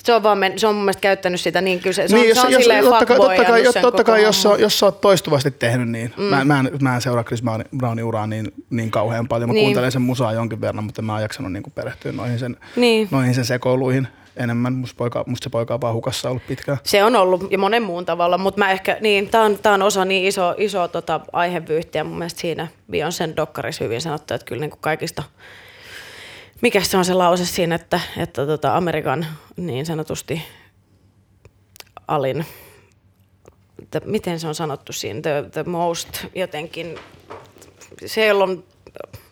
C: se on, vaan men, se on mun mielestä käyttänyt sitä niin kyllä se, se on,
A: niin,
C: se on silleen
A: totta kai, totta kai,
C: sen
A: totta kai jos, jos sä oot toistuvasti tehnyt niin, mm. mä, mä, en, mä en seuraa Chris Brownin- Brownin uraa niin, niin kauhean paljon, mä
C: Niin.
A: kuuntelen sen musaa jonkin verran, mutta mä oon jaksanut niin perehtyä noihin sen,
C: Niin.
A: noihin sen sekoiluihin enemmän, musta, poika, musta se poika on vaan hukassa ollut pitkään.
C: Se on ollut ja monen muun tavalla, mutta mä ehkä, niin, tää on, tää on osa niin iso, iso tota, aihevyyhtiä mun mielestä siinä Beyoncén dokkarissa hyvin sanottu, että kyllä niin kuin kaikista, mikä se on se lause siinä, että, että tota Amerikan niin sanotusti alin, että miten se on sanottu siinä, the, the most jotenkin, se on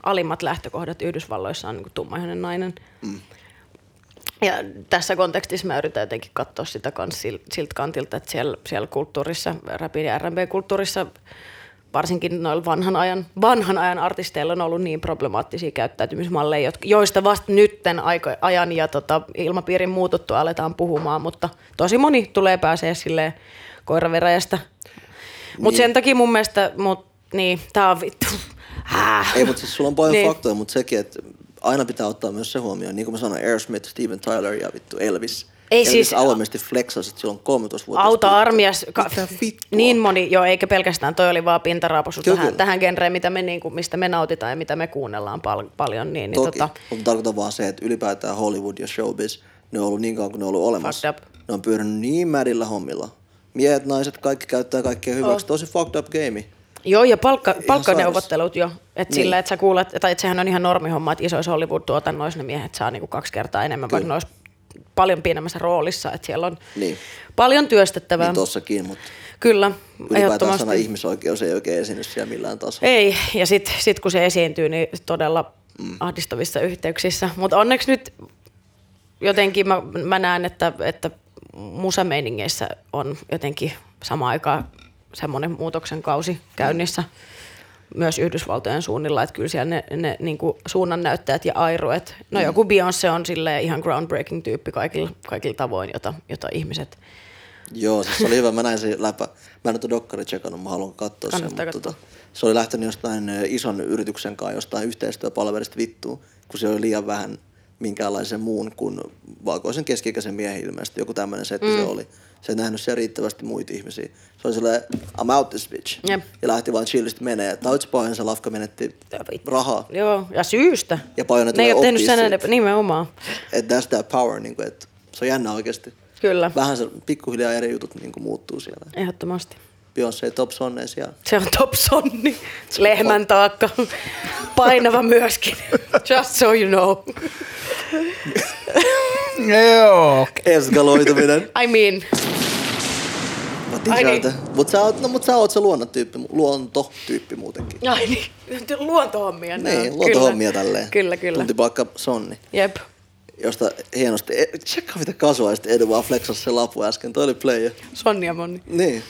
C: alimmat lähtökohdat Yhdysvalloissa on niin tummaihoinen nainen. Ja tässä kontekstissa mä yritän jotenkin katsoa sitä kans sil- siltä kantilta, että siellä, siellä kulttuurissa, rapin ja R&B-kulttuurissa, varsinkin noilla vanhan ajan, vanhan ajan artisteilla on ollut niin problemaattisia käyttäytymismalleja, jotka- joista vasta nytten aiko, ajan ja tota, ilmapiirin muututtu aletaan puhumaan, mutta tosi moni tulee pääsee silleen koiraveräjästä. Mutta
B: Niin.
C: sen takia mun mielestä, mut, niin, tää on vittu. Häh.
B: Ei, mutta siis sulla on paljon
C: niin.
B: faktoja, mutta sekin, että aina pitää ottaa myös se huomioon. Niin kuin mä sanoin, Aerosmith, Steven Tyler ja vittu Elvis.
C: Ei
B: Elvis
C: siis-
B: avoimesti flexasi, että silloin 13 vuotta.
C: Auta armias. Ka- niin moni, joo, eikä pelkästään, toi oli vaan pintaraapasu
B: Kyllä,
C: tähän,
B: kyllä.
C: tähän genreen, mitä me, niinku, mistä me nautitaan ja mitä me kuunnellaan pal- paljon. Niin, niin
B: Toki,
C: tota,
B: mutta tarkoitan vaan se, että ylipäätään Hollywood ja showbiz, ne on ollut niin kauan kuin ne on ollut olemassa.
C: Fucked up.
B: Ne on pyörinyt niin mädillä hommilla. Miehet, naiset, kaikki käyttää kaikkea hyväksi.
C: Oh.
B: Tosi fucked up game.
C: joo, ja palkka, palkkaneuvottelut jo. Että
B: Niin.
C: niin. sillä, että sä kuulet, tai että sehän on ihan normihomma, että isoissa Hollywood-tuotannoissa ne miehet saa niinku kaksi kertaa enemmän,
B: Kyllä.
C: vaikka ne olisi paljon pienemmässä roolissa. Että siellä on
B: Niin,
C: paljon työstettävää.
B: niin tossakin, mutta
C: Kyllä,
B: ylipäätään sana ihmisoikeus ei oikein esiinny siellä millään tasolla.
C: Ei, ja sitten sit kun se esiintyy, niin todella mm. ahdistavissa yhteyksissä. Mutta onneksi nyt jotenkin mä, mä näen, että, että musameiningeissä on jotenkin sama aikaa semmoinen muutoksen kausi käynnissä myös Yhdysvaltojen suunnilla, että kyllä siellä ne, ne niin suunnannäyttäjät ja airuet, no joku Beyoncé on sille ihan groundbreaking tyyppi kaikilla, kaikilla tavoin, jota, jota ihmiset
B: Joo, siis se oli hyvä. Mä näin sen läpä. Mä en ole dokkari tsekannut, mä haluan katsoa sen. Mutta tota, se oli lähtenyt jostain ison yrityksen kanssa, jostain yhteistyöpalverista vittuun, kun se oli liian vähän minkäänlaisen muun kuin valkoisen keski-ikäisen miehen ilmeisesti. Joku tämmöinen setti mm. se oli. Se ei nähnyt siellä riittävästi muita ihmisiä. Se oli silleen, I'm out this bitch.
C: Jep.
B: Ja lähti vaan chillisti menee. Tautspaajan se lafka menetti rahaa.
C: Joo, ja syystä.
B: Ja paljon ne
C: ne ei
B: tulee
C: ole tehnyt sen enempää, nimenomaan.
B: Että that's that power, niin kuin, että se on jännä oikeasti.
C: Kyllä,
B: Vähän se pikkuhiljaa eri jutut niin kuin muuttuu siellä.
C: ehdottomasti.
B: Beyoncé top sonne siellä.
C: Se on top sonni. Lehmän taakka. Painava myöskin. Just so you know.
A: Joo.
B: Eskaloituminen.
C: I mean,
B: Mä
C: Ai niin.
B: tiedän. Mut sä oot, no, mut sä oot se luonnontyyppi, luontotyyppi muutenkin.
C: ai niin, luontohommia. on.
B: Niin, luontohommia tälleen.
C: Kyllä, kyllä.
B: Tunti vaikka sonni,
C: Jep.
B: josta hienosti, e, tsekkaa mitä kasuaalisesti Edu vaan flexasi se lapu äsken, toi oli player.
C: Sonja Monni.
B: Niin,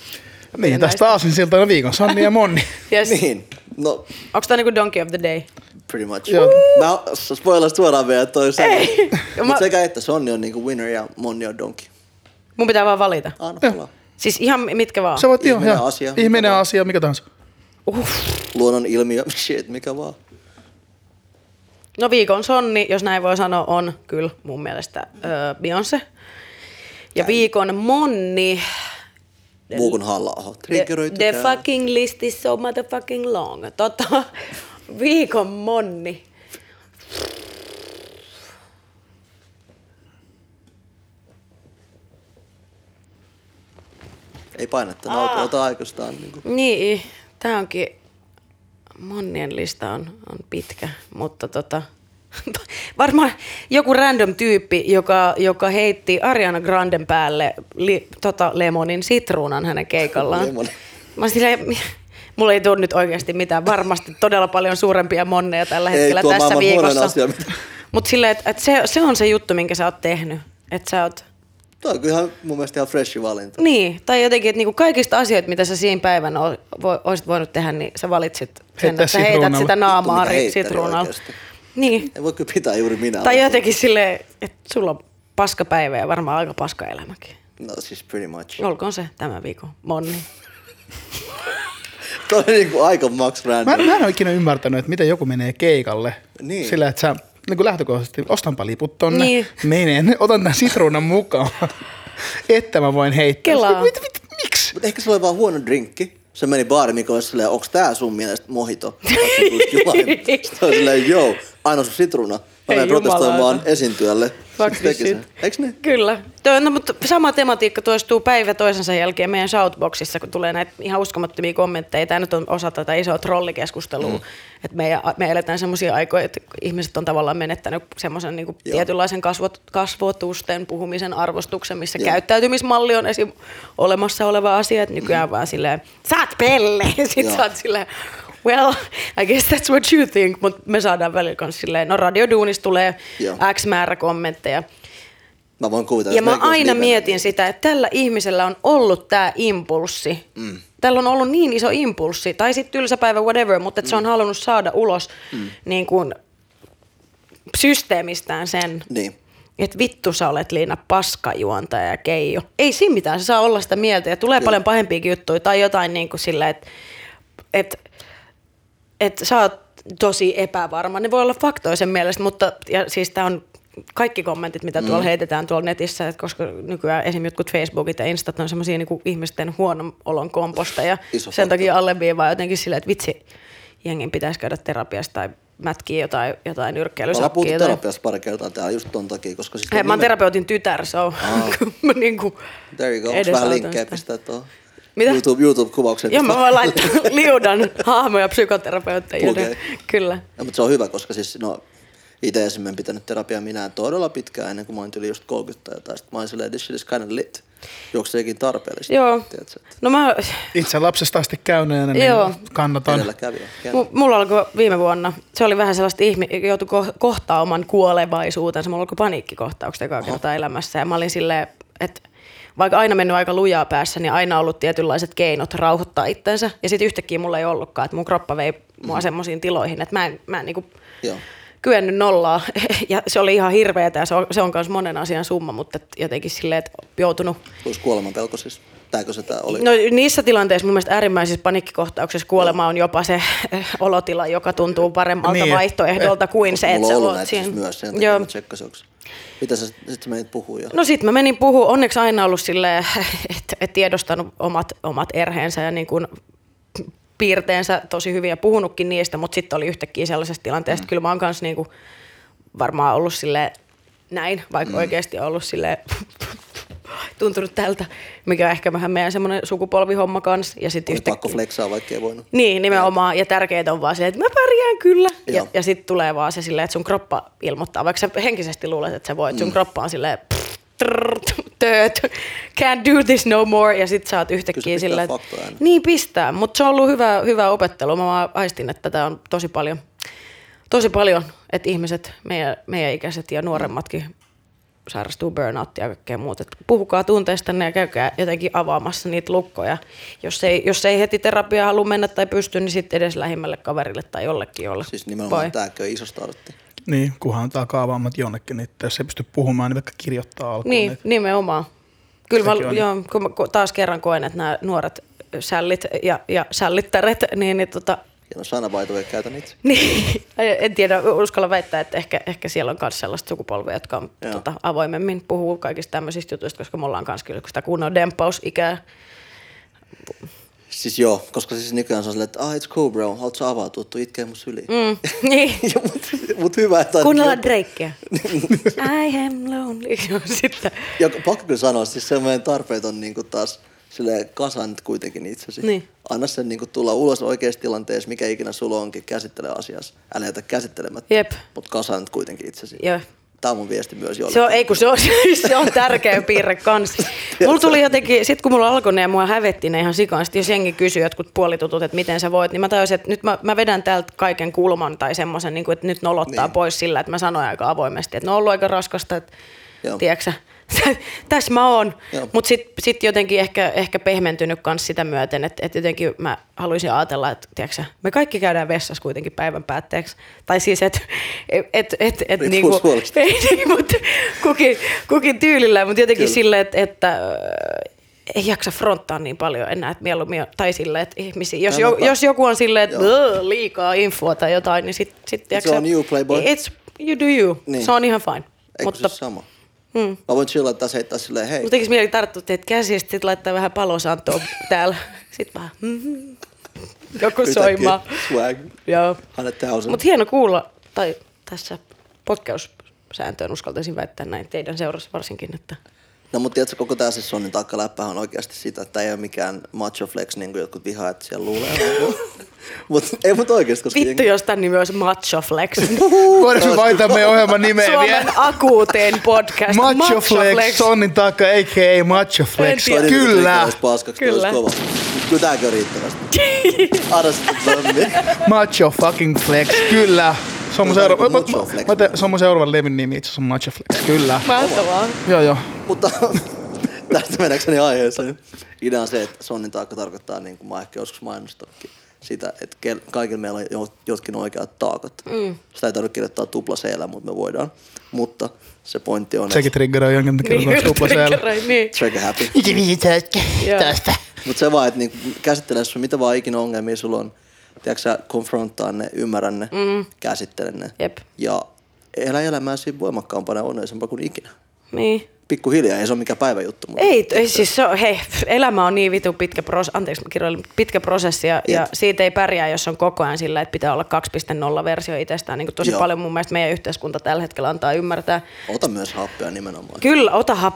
A: Niin, tästä aasin siltana viikon. Sanni ja Monni.
C: Yes.
B: niin, no
C: Onko tää niinku Donkey of the Day?
B: pretty much.
A: Joo.
B: Mä spoilasin suoraan vielä, että toi se.
C: Ei.
B: Mut
C: Mä-
B: sekä että Sonni on niinku winner ja Monni on donkey.
C: Mun pitää vaan valita.
B: Anna palaa.
C: Siis ihan mitkä vaan.
A: Sä voit joo,
B: Ihminen,
A: joo.
B: asia,
A: Ihminen,
B: mikä
A: asia, mikä tahansa.
B: Luonnon ilmiö, shit, mikä vaan.
C: No viikon sonni, jos näin voi sanoa, on kyllä mun mielestä öö, Beyoncé. Ja viikon monni,
B: Muu kuin halla
C: the, the fucking list is so motherfucking long. Tota, viikon monni.
B: Ei painetta, no, ota, ota aikaistaan. Niinku.
C: Niin, tää onkin, monnien lista on, on pitkä, mutta tota, varmaan joku random tyyppi, joka, joka heitti Ariana Granden päälle li, tota, lemonin sitruunan hänen keikallaan.
B: Lemon.
C: Mä silleen, mulla ei tule nyt oikeasti mitään, varmasti todella paljon suurempia monneja tällä
B: Ei
C: hetkellä
B: tuo
C: tässä viikossa. Mutta silleen, että et se, se on se juttu, minkä sä oot tehnyt. Että sä oot,
B: Toi on kyllä ihan mun mielestä ihan freshi valinta.
C: niin, tai jotenkin, että niinku kaikista asioista, mitä sä siinä päivänä olisit voinut tehdä, niin sä valitsit sen,
A: Heittää
C: että sä heität sitä naamaa sitruunalla. Niin,
B: Ei voi kyllä pitää juuri minä.
C: tai jotenkin silleen, että sulla on paska päivä ja varmaan aika paska elämäkin.
B: No siis pretty much.
C: Olkoon se tämän viikon monni.
B: Toi on niinku aika max
A: Mä,
B: random.
A: mä en ole ikinä ymmärtänyt, että miten joku menee keikalle
B: Niin.
A: sillä, että sä niin kuin lähtökohtaisesti ostanpa liput tonne,
C: Niin.
A: menen, otan tämän sitruunan mukaan, että mä voin heittää.
C: Kelaa.
A: Mit, mit, miksi?
B: Mut ehkä se oli vaan huono drinkki. Se meni baari, mikä olisi silleen, onks tää sun mielestä mojito? Sitten on silleen, joo, aina sun sitruuna. Menen protestoimaan esiintyjälle.
C: Fuck.
B: Eiks ne?
C: Kyllä. Tuo, no, mutta sama tematiikka toistuu päivä toisensa jälkeen meidän shoutboxissa, kun tulee näitä ihan uskomattomia kommentteja. Tämä nyt on osa tätä isoa trollikeskustelua. Mm. Että me, me eletään semmoisia aikoja, että ihmiset on tavallaan menettänyt semmoisen niin tietynlaisen kasvot, kasvotusten puhumisen arvostuksen, missä
B: Joo.
C: käyttäytymismalli on esim. olemassa oleva asia. Että nykyään vaan silleen, sä oot pelle! Sitten
B: Joo.
C: sä oot silleen, well, I guess that's what you think. Mutta me saadaan välillä kanssa silleen, no radioduunista tulee
B: Joo.
C: X määrä kommentteja.
B: Mä voin kuvitella.
C: Ja mä aina
B: livenä,
C: mietin
B: niin-
C: sitä, että tällä ihmisellä on ollut tämä impulssi. Mm. Tällä on ollut niin iso impulssi, tai sitten tylsä päivä, whatever, mutta että se on halunnut saada ulos mm. niin kuin systeemistään sen,
B: Niin.
C: että vittu sä olet Liina paskajuontaja ja keijo. Ei siinä mitään, se saa olla sitä mieltä ja tulee
B: Joo.
C: paljon pahempiakin juttuja tai jotain niin kuin silleen, että et, et sä oot tosi epävarma. Ne voi olla faktoisen mielestä, mutta ja siis tää on kaikki kommentit, mitä tuolla
B: Mm.
C: heitetään tuolla netissä, että koska nykyään esim. jotkut Facebookit ja Instat on semmoisia niin ihmisten huonon olon komposta ja
B: Iso
C: sen
B: fakta.
C: takia alleviivaa jotenkin silleen, että vitsi, jengin pitäisi käydä terapiasta tai mätkiä jotain, jotain
B: Ollaan
C: nyrkkeilysakkia.
B: puhuttu
C: tai-
B: terapiasta pari kertaa täällä just ton takia, koska siis...
C: Hei, mä oon
B: nimen-
C: terapeutin tytär, so mä niinku
B: There you go. Vähän linkkejä pistää tuohon?
C: Mitä?
B: YouTube, YouTube-kuvauksen.
C: Joo, mä voin laittaa liudan hahmoja psykoterapeutteille.
B: Plugei.
C: Kyllä.
B: No, mutta se on hyvä, koska siis no, itse esimerkiksi pitänyt terapiaa minä todella pitkään ennen kuin mä olin yli just 30 tai jotain. Sitten mä olin silleen, this shit is kind of lit. Juokseekin tarpeellista.
C: Joo.
B: Tiedätkö, että
C: No mä,
A: Itse lapsesta asti käyneenä, niin
C: Joo.
A: kannatan.
B: edelläkävijä.
C: mu- mulla alkoi viime vuonna, se oli vähän sellaista ihmi, joutui ko- kohtaa oman kuolevaisuutensa. Mulla alkoi paniikkikohtaukset ekaa kertaa elämässä ja mä olin silleen, että vaikka aina mennyt aika lujaa päässä, niin aina ollut tietynlaiset keinot rauhoittaa itsensä. Ja sitten yhtäkkiä mulla ei ollutkaan, että mun kroppa vei mua semmoisiin tiloihin, että mä en, mä en niinku
B: Joo.
C: kyennyt nollaa. Ja se oli ihan hirveetä ja se on, se on myös monen asian summa, mutta jotenkin silleen, että joutunut
B: Olisi kuoleman pelko siis. Tääkö se tää oli?
C: No niissä tilanteissa mun mielestä äärimmäisissä paniikkikohtauksissa kuolema on jopa se eh, olotila, joka tuntuu paremmalta
A: Niin.
C: vaihtoehdolta kuin se, että
B: Mulla
C: sä oot siinä.
B: siis myös sen takia
C: Joo.
B: Mitä sä sit sä menit puhua jo?
C: No sit mä menin puhua, onneksi aina ollut silleen, että et tiedostanut omat, omat erheensä ja niin kuin piirteensä tosi hyvin ja puhunutkin niistä, mutta sitten oli yhtäkkiä sellaisessa tilanteessa, että kyllä mä oon kanssa niin kuin varmaan ollut sille näin, vaikka mm. oikeasti ollut sille tuntunut tältä, mikä on ehkä vähän meidän semmoinen sukupolvihomma kanssa. Ja
B: Oli
C: yhtäkkiä...
B: pakko flexaa, vaikka ei voinut.
C: Niin, nimenomaan. Ja tärkeintä on vaan se, että mä pärjään kyllä. Ja,
B: Joo.
C: ja sitten tulee vaan se silleen, että sun kroppa ilmoittaa, vaikka sä henkisesti luulet, että sä voit,
B: Mm.
C: sun kroppa on silleen, pff, tööt, can't do this no more, ja sit sä oot yhtäkkiä silleen, että- niin pistää, mutta se on ollut hyvä, hyvä opettelu. Mä vaan aistin, että tätä on tosi paljon, tosi paljon, että ihmiset, meidän, meidän ikäiset ja nuoremmatkin sairastuu burnouttia ja kaikkea muuta. Et puhukaa tunteistanne ja käykää jotenkin avaamassa niitä lukkoja. Jos ei, jos ei heti terapia halua mennä tai pysty, niin sitten edes lähimmälle kaverille tai jollekin jolle.
B: Siis nimenomaan
C: voi.
B: tääkö on iso startti.
A: Niin, kunhan antaa kaavaamat jonnekin, niin jos ei pysty puhumaan, niin vaikka kirjoittaa alkuun.
C: Niin, nimenomaan. Kyllä mä,
A: on-
C: joo, kun mä taas kerran koen, että nämä nuoret sällit ja, ja sällittäret, niin, niin tota,
B: Ja no sana by the way, käytän itse.
C: Niin, en tiedä, uskalla väittää, että ehkä, ehkä siellä on myös sellaista sukupolvea, jotka on, tota, avoimemmin puhuu kaikista tämmöisistä jutuista, koska me ollaan myös kyllä sitä kunnon dempausikää.
B: Siis joo, koska siis nykyään se on silleen, että ah, it's cool bro, haluatko sä avautua, tuu itkee mun syliin.
C: Mm, niin.
B: Mut, mut hyvä, että...
C: Kuunnellaan Drakea. I am lonely. Sitten.
B: Ja pakko kyllä sanoa, siis semmoinen tarpeeton niin taas silleen kasan nyt kuitenkin itsesi.
C: Niin.
B: Anna sen niin kuin tulla ulos oikeassa tilanteessa, mikä ikinä sulla onkin, käsittele asiassa. Älä jätä käsittelemättä,
C: Jep.
B: mutta kasan nyt kuitenkin itsesi.
C: Joo.
B: Tämä on mun viesti myös jollekin.
C: Se on, ei kun se on, se on tärkeä piirre kanssa. Mulla tuli jotenkin, sit kun mulla alkoi ne ja mua hävetti ne ihan sikaan, sit jos jengi kysyy jotkut puolitutut, että miten sä voit, niin mä tajusin, että nyt mä, mä vedän täältä kaiken kulman tai semmoisen, niin kuin, että nyt nolottaa
B: Niin.
C: pois sillä, että mä sanoin aika avoimesti, että no on ollut aika raskasta, että
B: Joo.
C: tiedätkö tässä mä oon. Mutta sitten sit jotenkin ehkä, ehkä pehmentynyt kans sitä myöten, että et jotenkin mä haluaisin ajatella, että tiedätkö, sä, me kaikki käydään vessassa kuitenkin päivän päätteeksi. Tai siis, että et, et, et, et, niinku, ei, niin, mutta kukin, kukin tyylillä, mutta jotenkin silleen, että, että äh, ei jaksa fronttaa niin paljon enää, että mieluummin, tai silleen, että ihmisiä, jos, jo, jos joku on silleen, että
B: Joo.
C: "Ugh, liikaa infoa tai jotain, niin sitten sit, tiedätkö
B: on
C: sä,
B: you, playboy.
C: It's, you do you,
B: Niin.
C: se on ihan fine.
B: Eikö
C: mutta,
B: se sama? Mm. Mä voin chillata tässä heittää silleen, hei,
C: mutta tekisi mieli tarttua teitä käsiä, sitten laittaa vähän palosantoa täällä. Sitten vähän, mm, joku soimaa.
B: Swag.
C: Joo. Mutta hieno kuulla, tai tässä poikkeussääntöön uskaltaisin väittää näin teidän seurassa varsinkin, että
B: No mutta tiedätkö, koko tää siis Sonnin takkaläppähän on oikeasti sitä, että ei ole mikään macho flex, niin kuin jotkut vihaa, että siellä luulee. mutta ei mut oikeasti, koska
C: vittu jos tän nimi olisi Macho Flex.
A: Voidaanko vaihtaa meidän ohjelman nimeä
C: Suomen
A: vielä?
C: akuutein podcast.
A: Macho Flex, Sonnin taakka, a.k.a. Macho Flex. Kyllä.
B: olisi paskaksi,
C: Kyllä.
B: Kyllä. Kova. Mut Kyllä tääkin on riittävästi. Sitten Sonni.
A: Macho fucking Flex, kyllä. Se on mun
B: on
A: seuraava,
B: niinku
A: mä, mä, se on mun seuraavan levyn nimi, itse asiassa Macho Flex, kyllä.
C: Mahtavaa.
A: Joo, joo.
B: Mutta tästä mennäkseni aiheeseen. Idea on se, että Sonnin taakka tarkoittaa, niin kuin mä ehkä joskus mainostanutkin, sitä, että kaikilla meillä on jo- jotkin oikeat taakat. Mm. Sitä ei tarvitse kirjoittaa tupla c mutta me voidaan. Mutta se pointti on,
A: Sekin triggeröi jonkin takia, kun on tupla
C: niin.
B: trigger happy.
C: Joo.
A: tästä.
B: Mutta se vaan, että niinku käsittele sun mitä vaan ikinä ongelmia sulla on. Tiedätkö sä, konfronttaa ne, ymmärrä ne, mm. käsittele ne.
C: Jep.
B: Ja elä elämää siinä voimakkaampana ja onnellisempaa kuin ikinä.
C: Niin.
B: Pikkuhiljaa, ei se ole mikään päiväjuttu. Mutta
C: Ei, ei siis se on, hei, elämä on niin vitu pitkä, pros, anteeksi mä kirjoilin, pitkä prosessi ja, ja siitä ei pärjää, jos on koko ajan sillä, että pitää olla 2.0 versio itsestään. Niin kuin tosi
B: Joo.
C: paljon mun mielestä meidän yhteiskunta tällä hetkellä antaa ymmärtää.
B: Ota myös happea nimenomaan.
C: Kyllä, ota hap,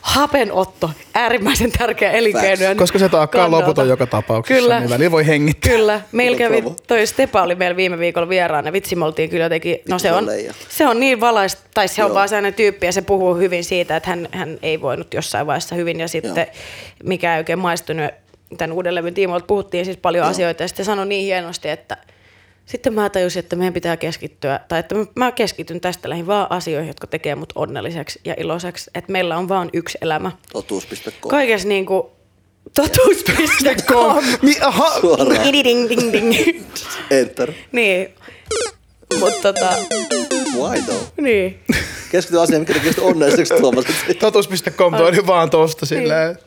C: hapenotto, äärimmäisen tärkeä elinkeino.
A: Koska se taakka on
C: kannalta.
A: loputon joka tapauksessa,
C: Kyllä.
A: niin välillä voi hengittää.
C: Kyllä, meillä kävi,
B: bravo.
C: toi Stepa oli meillä viime viikolla vieraana, vitsi me oltiin kyllä jotenkin, no se
B: on
C: on, se on niin valaista, tai se on
B: Joo.
C: vaan sellainen tyyppi ja se puhuu hyvin siitä, että hän, hän ei voinut jossain vaiheessa hyvin ja sitten
B: Joo.
C: mikä ei oikein maistunut, tämän uuden levyn tiimoilta puhuttiin siis paljon
B: Joo.
C: asioita ja sitten sanoi niin hienosti, että sitten mä tajusin, että meidän pitää keskittyä, tai että mä keskityn tästä lähin vaan asioihin, jotka tekee mut onnelliseksi ja iloiseksi, että meillä on vaan yksi elämä.
B: Totuus.com.
C: Kaikessa niin kuin totuus.com.
A: Aha,
B: Suoraan.
C: Ding, ding, ding.
B: Enter.
C: Niin. Mutta tota,
B: Why though?
C: niin.
B: Keskity asiaan, mikä tekee onnelliseksi Tuomas.
A: totuus.com toi oli vaan tosta silleen.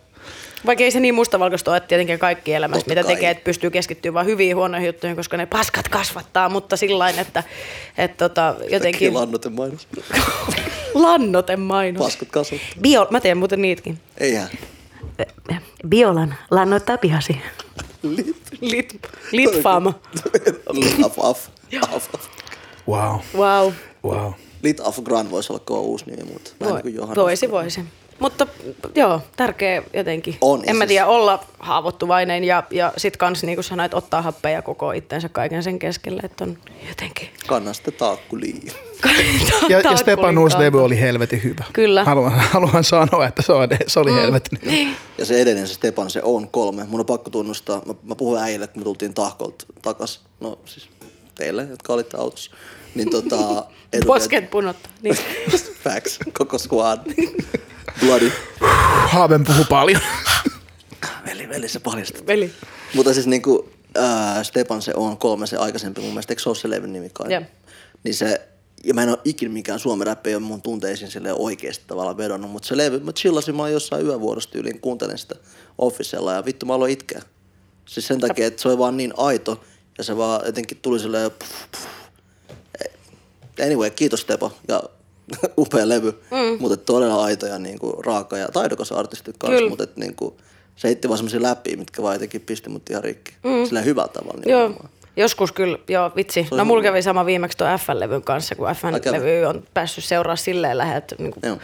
C: Vaikka ei se niin mustavalkoista ole, että tietenkin kaikki elämässä,
B: Totta
C: mitä
B: kai.
C: tekee, että pystyy keskittymään vaan hyviin huonoihin juttuihin, koska ne paskat kasvattaa, mutta sillä että, että tota, jotenkin
B: Lannoten mainos.
C: lannoten mainos.
B: Paskut kasvattaa.
C: Bio, mä teen muuten niitäkin.
B: Eihän.
C: Biolan lannoittaa pihasi.
B: Lit.
C: Lit, litfam.
B: Af, af. Af, af.
A: Wow,
C: Wow.
A: wow.
B: Lit af Gran voisi olla kova uusi nimi, mutta vähän niin kuin
C: Voi, voisi, voisi. mutta joo, tärkeä jotenkin.
B: On,
C: en mä
B: siis-
C: tiedä, olla haavoittuvainen ja, ja sit kans niin kuin sanoit, ottaa happeja koko itsensä kaiken sen keskelle, että on jotenkin...
B: Kanna sitä taakku liian.
A: Ja, ja Stepan uusi levy oli helvetin hyvä.
C: Kyllä.
A: Haluan, haluan sanoa, että se, on, se oli mm. helvetin hyvä.
B: Ja se edellinen, se Stepan, se on kolme. Mun on pakko tunnustaa. Mä, mä puhuin äijille, kun me tultiin tahkolta takas. No siis teille, jotka olitte autossa. Niin tota... etukäteen-
C: Posket punottu. Niin.
B: Facts. Koko squad. Bloody.
A: Haaven puhuu paljon.
B: Veli, veli, se paljastaa.
C: Veli.
B: Mutta siis niinku, ää, Stepan se on kolme se aikaisempi, mun mielestä eikö se ole se levyn nimi kai?
C: Jep.
B: Niin se, ja mä en ole ikinä mikään suomen räppi, ei ole mun tunteisiin sille oikeasti tavallaan vedonnut, mutta se levy, mä chillasin, mä oon jossain yövuorossa tyyliin, kuuntelin sitä officella ja vittu mä aloin itkeä. Siis sen takia, että se oli vaan niin aito ja se vaan jotenkin tuli silleen puff, puff. Anyway, kiitos Stepa ja upea levy, mm. mutta todella aito ja niinku raaka ja taidokas artisti kanssa, mutta et niinku, se heitti vaan semmosia läpi, mitkä vaan jotenkin pisti mut ihan rikki. Mm. Sillä hyvällä tavalla.
C: Joo,
B: nimenomaan.
C: joskus kyllä, joo vitsi. No mulla kävi sama viimeksi tuon FN-levyn kanssa, kun FN-levy on päässyt seuraa silleen läheltä niin
B: Joo.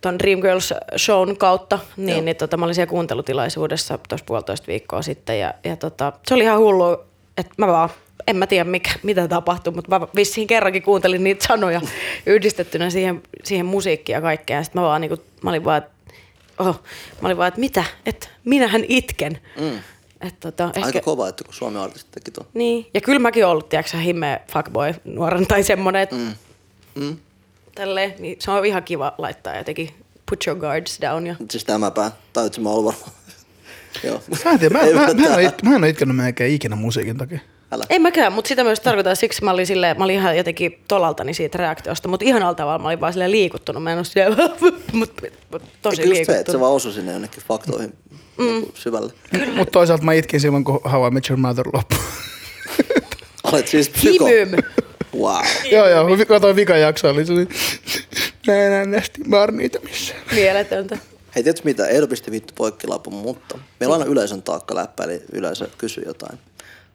C: tuon Dreamgirls Shown kautta, niin,
B: Joo.
C: niin tota, mä olin siellä kuuntelutilaisuudessa tuossa puolitoista viikkoa sitten ja, ja tota, se oli ihan hullu, että mä vaan, en mä tiedä mikä, mitä tapahtui, mutta mä vissiin kerrankin kuuntelin niitä sanoja yhdistettynä siihen, siihen musiikkiin ja kaikkeen. Ja sit mä vaan niinku, mä olin vaan, että oho, mä olin vaan, että mitä, että minähän itken. Mm. Et tota,
B: Aika kova, että kun Suomen artisti teki ton.
C: niin, ja kyllä mäkin oon ollut, tiedätkö sä, himmeä fuckboy nuoren tai semmonen, että mm.
B: Mm.
C: tälleen, niin se on ihan kiva laittaa jotenkin put your guards down ja
B: Siis tämä pää, tai mä oon varmaan. Joo.
A: Mä en tiedä, mä, mä, mä, mä, en, ole
B: mitään.
A: it, mä en ole itkenyt melkein ikinä musiikin takia.
B: Älä.
C: Ei mäkään, mutta sitä myös tarkoitan, siksi mä olin, silleen, mä olin ihan jotenkin tolaltani siitä reaktiosta, mutta ihanalla tavalla mä olin vaan silleen liikuttunut, mä en ole silleen, mutta mut, tosi
B: Eikö just se, että se
C: liikuttunut.
B: vaan osui sinne jonnekin faktoihin mm. syvälle.
A: Mutta toisaalta mä itkin silloin, kun How I Met Your Mother loppui.
B: Olet siis psyko.
C: Himym.
B: Wow.
A: joo, joo, kun katsoin vikan jakso, oli se oli, mä en enää nästi Marniita missään.
C: Mieletöntä.
B: Hei, tiedätkö mitä? Pisti vittu poikkilapun, mutta meillä on aina yleisön taakka läppä, eli yleisö kysyy jotain.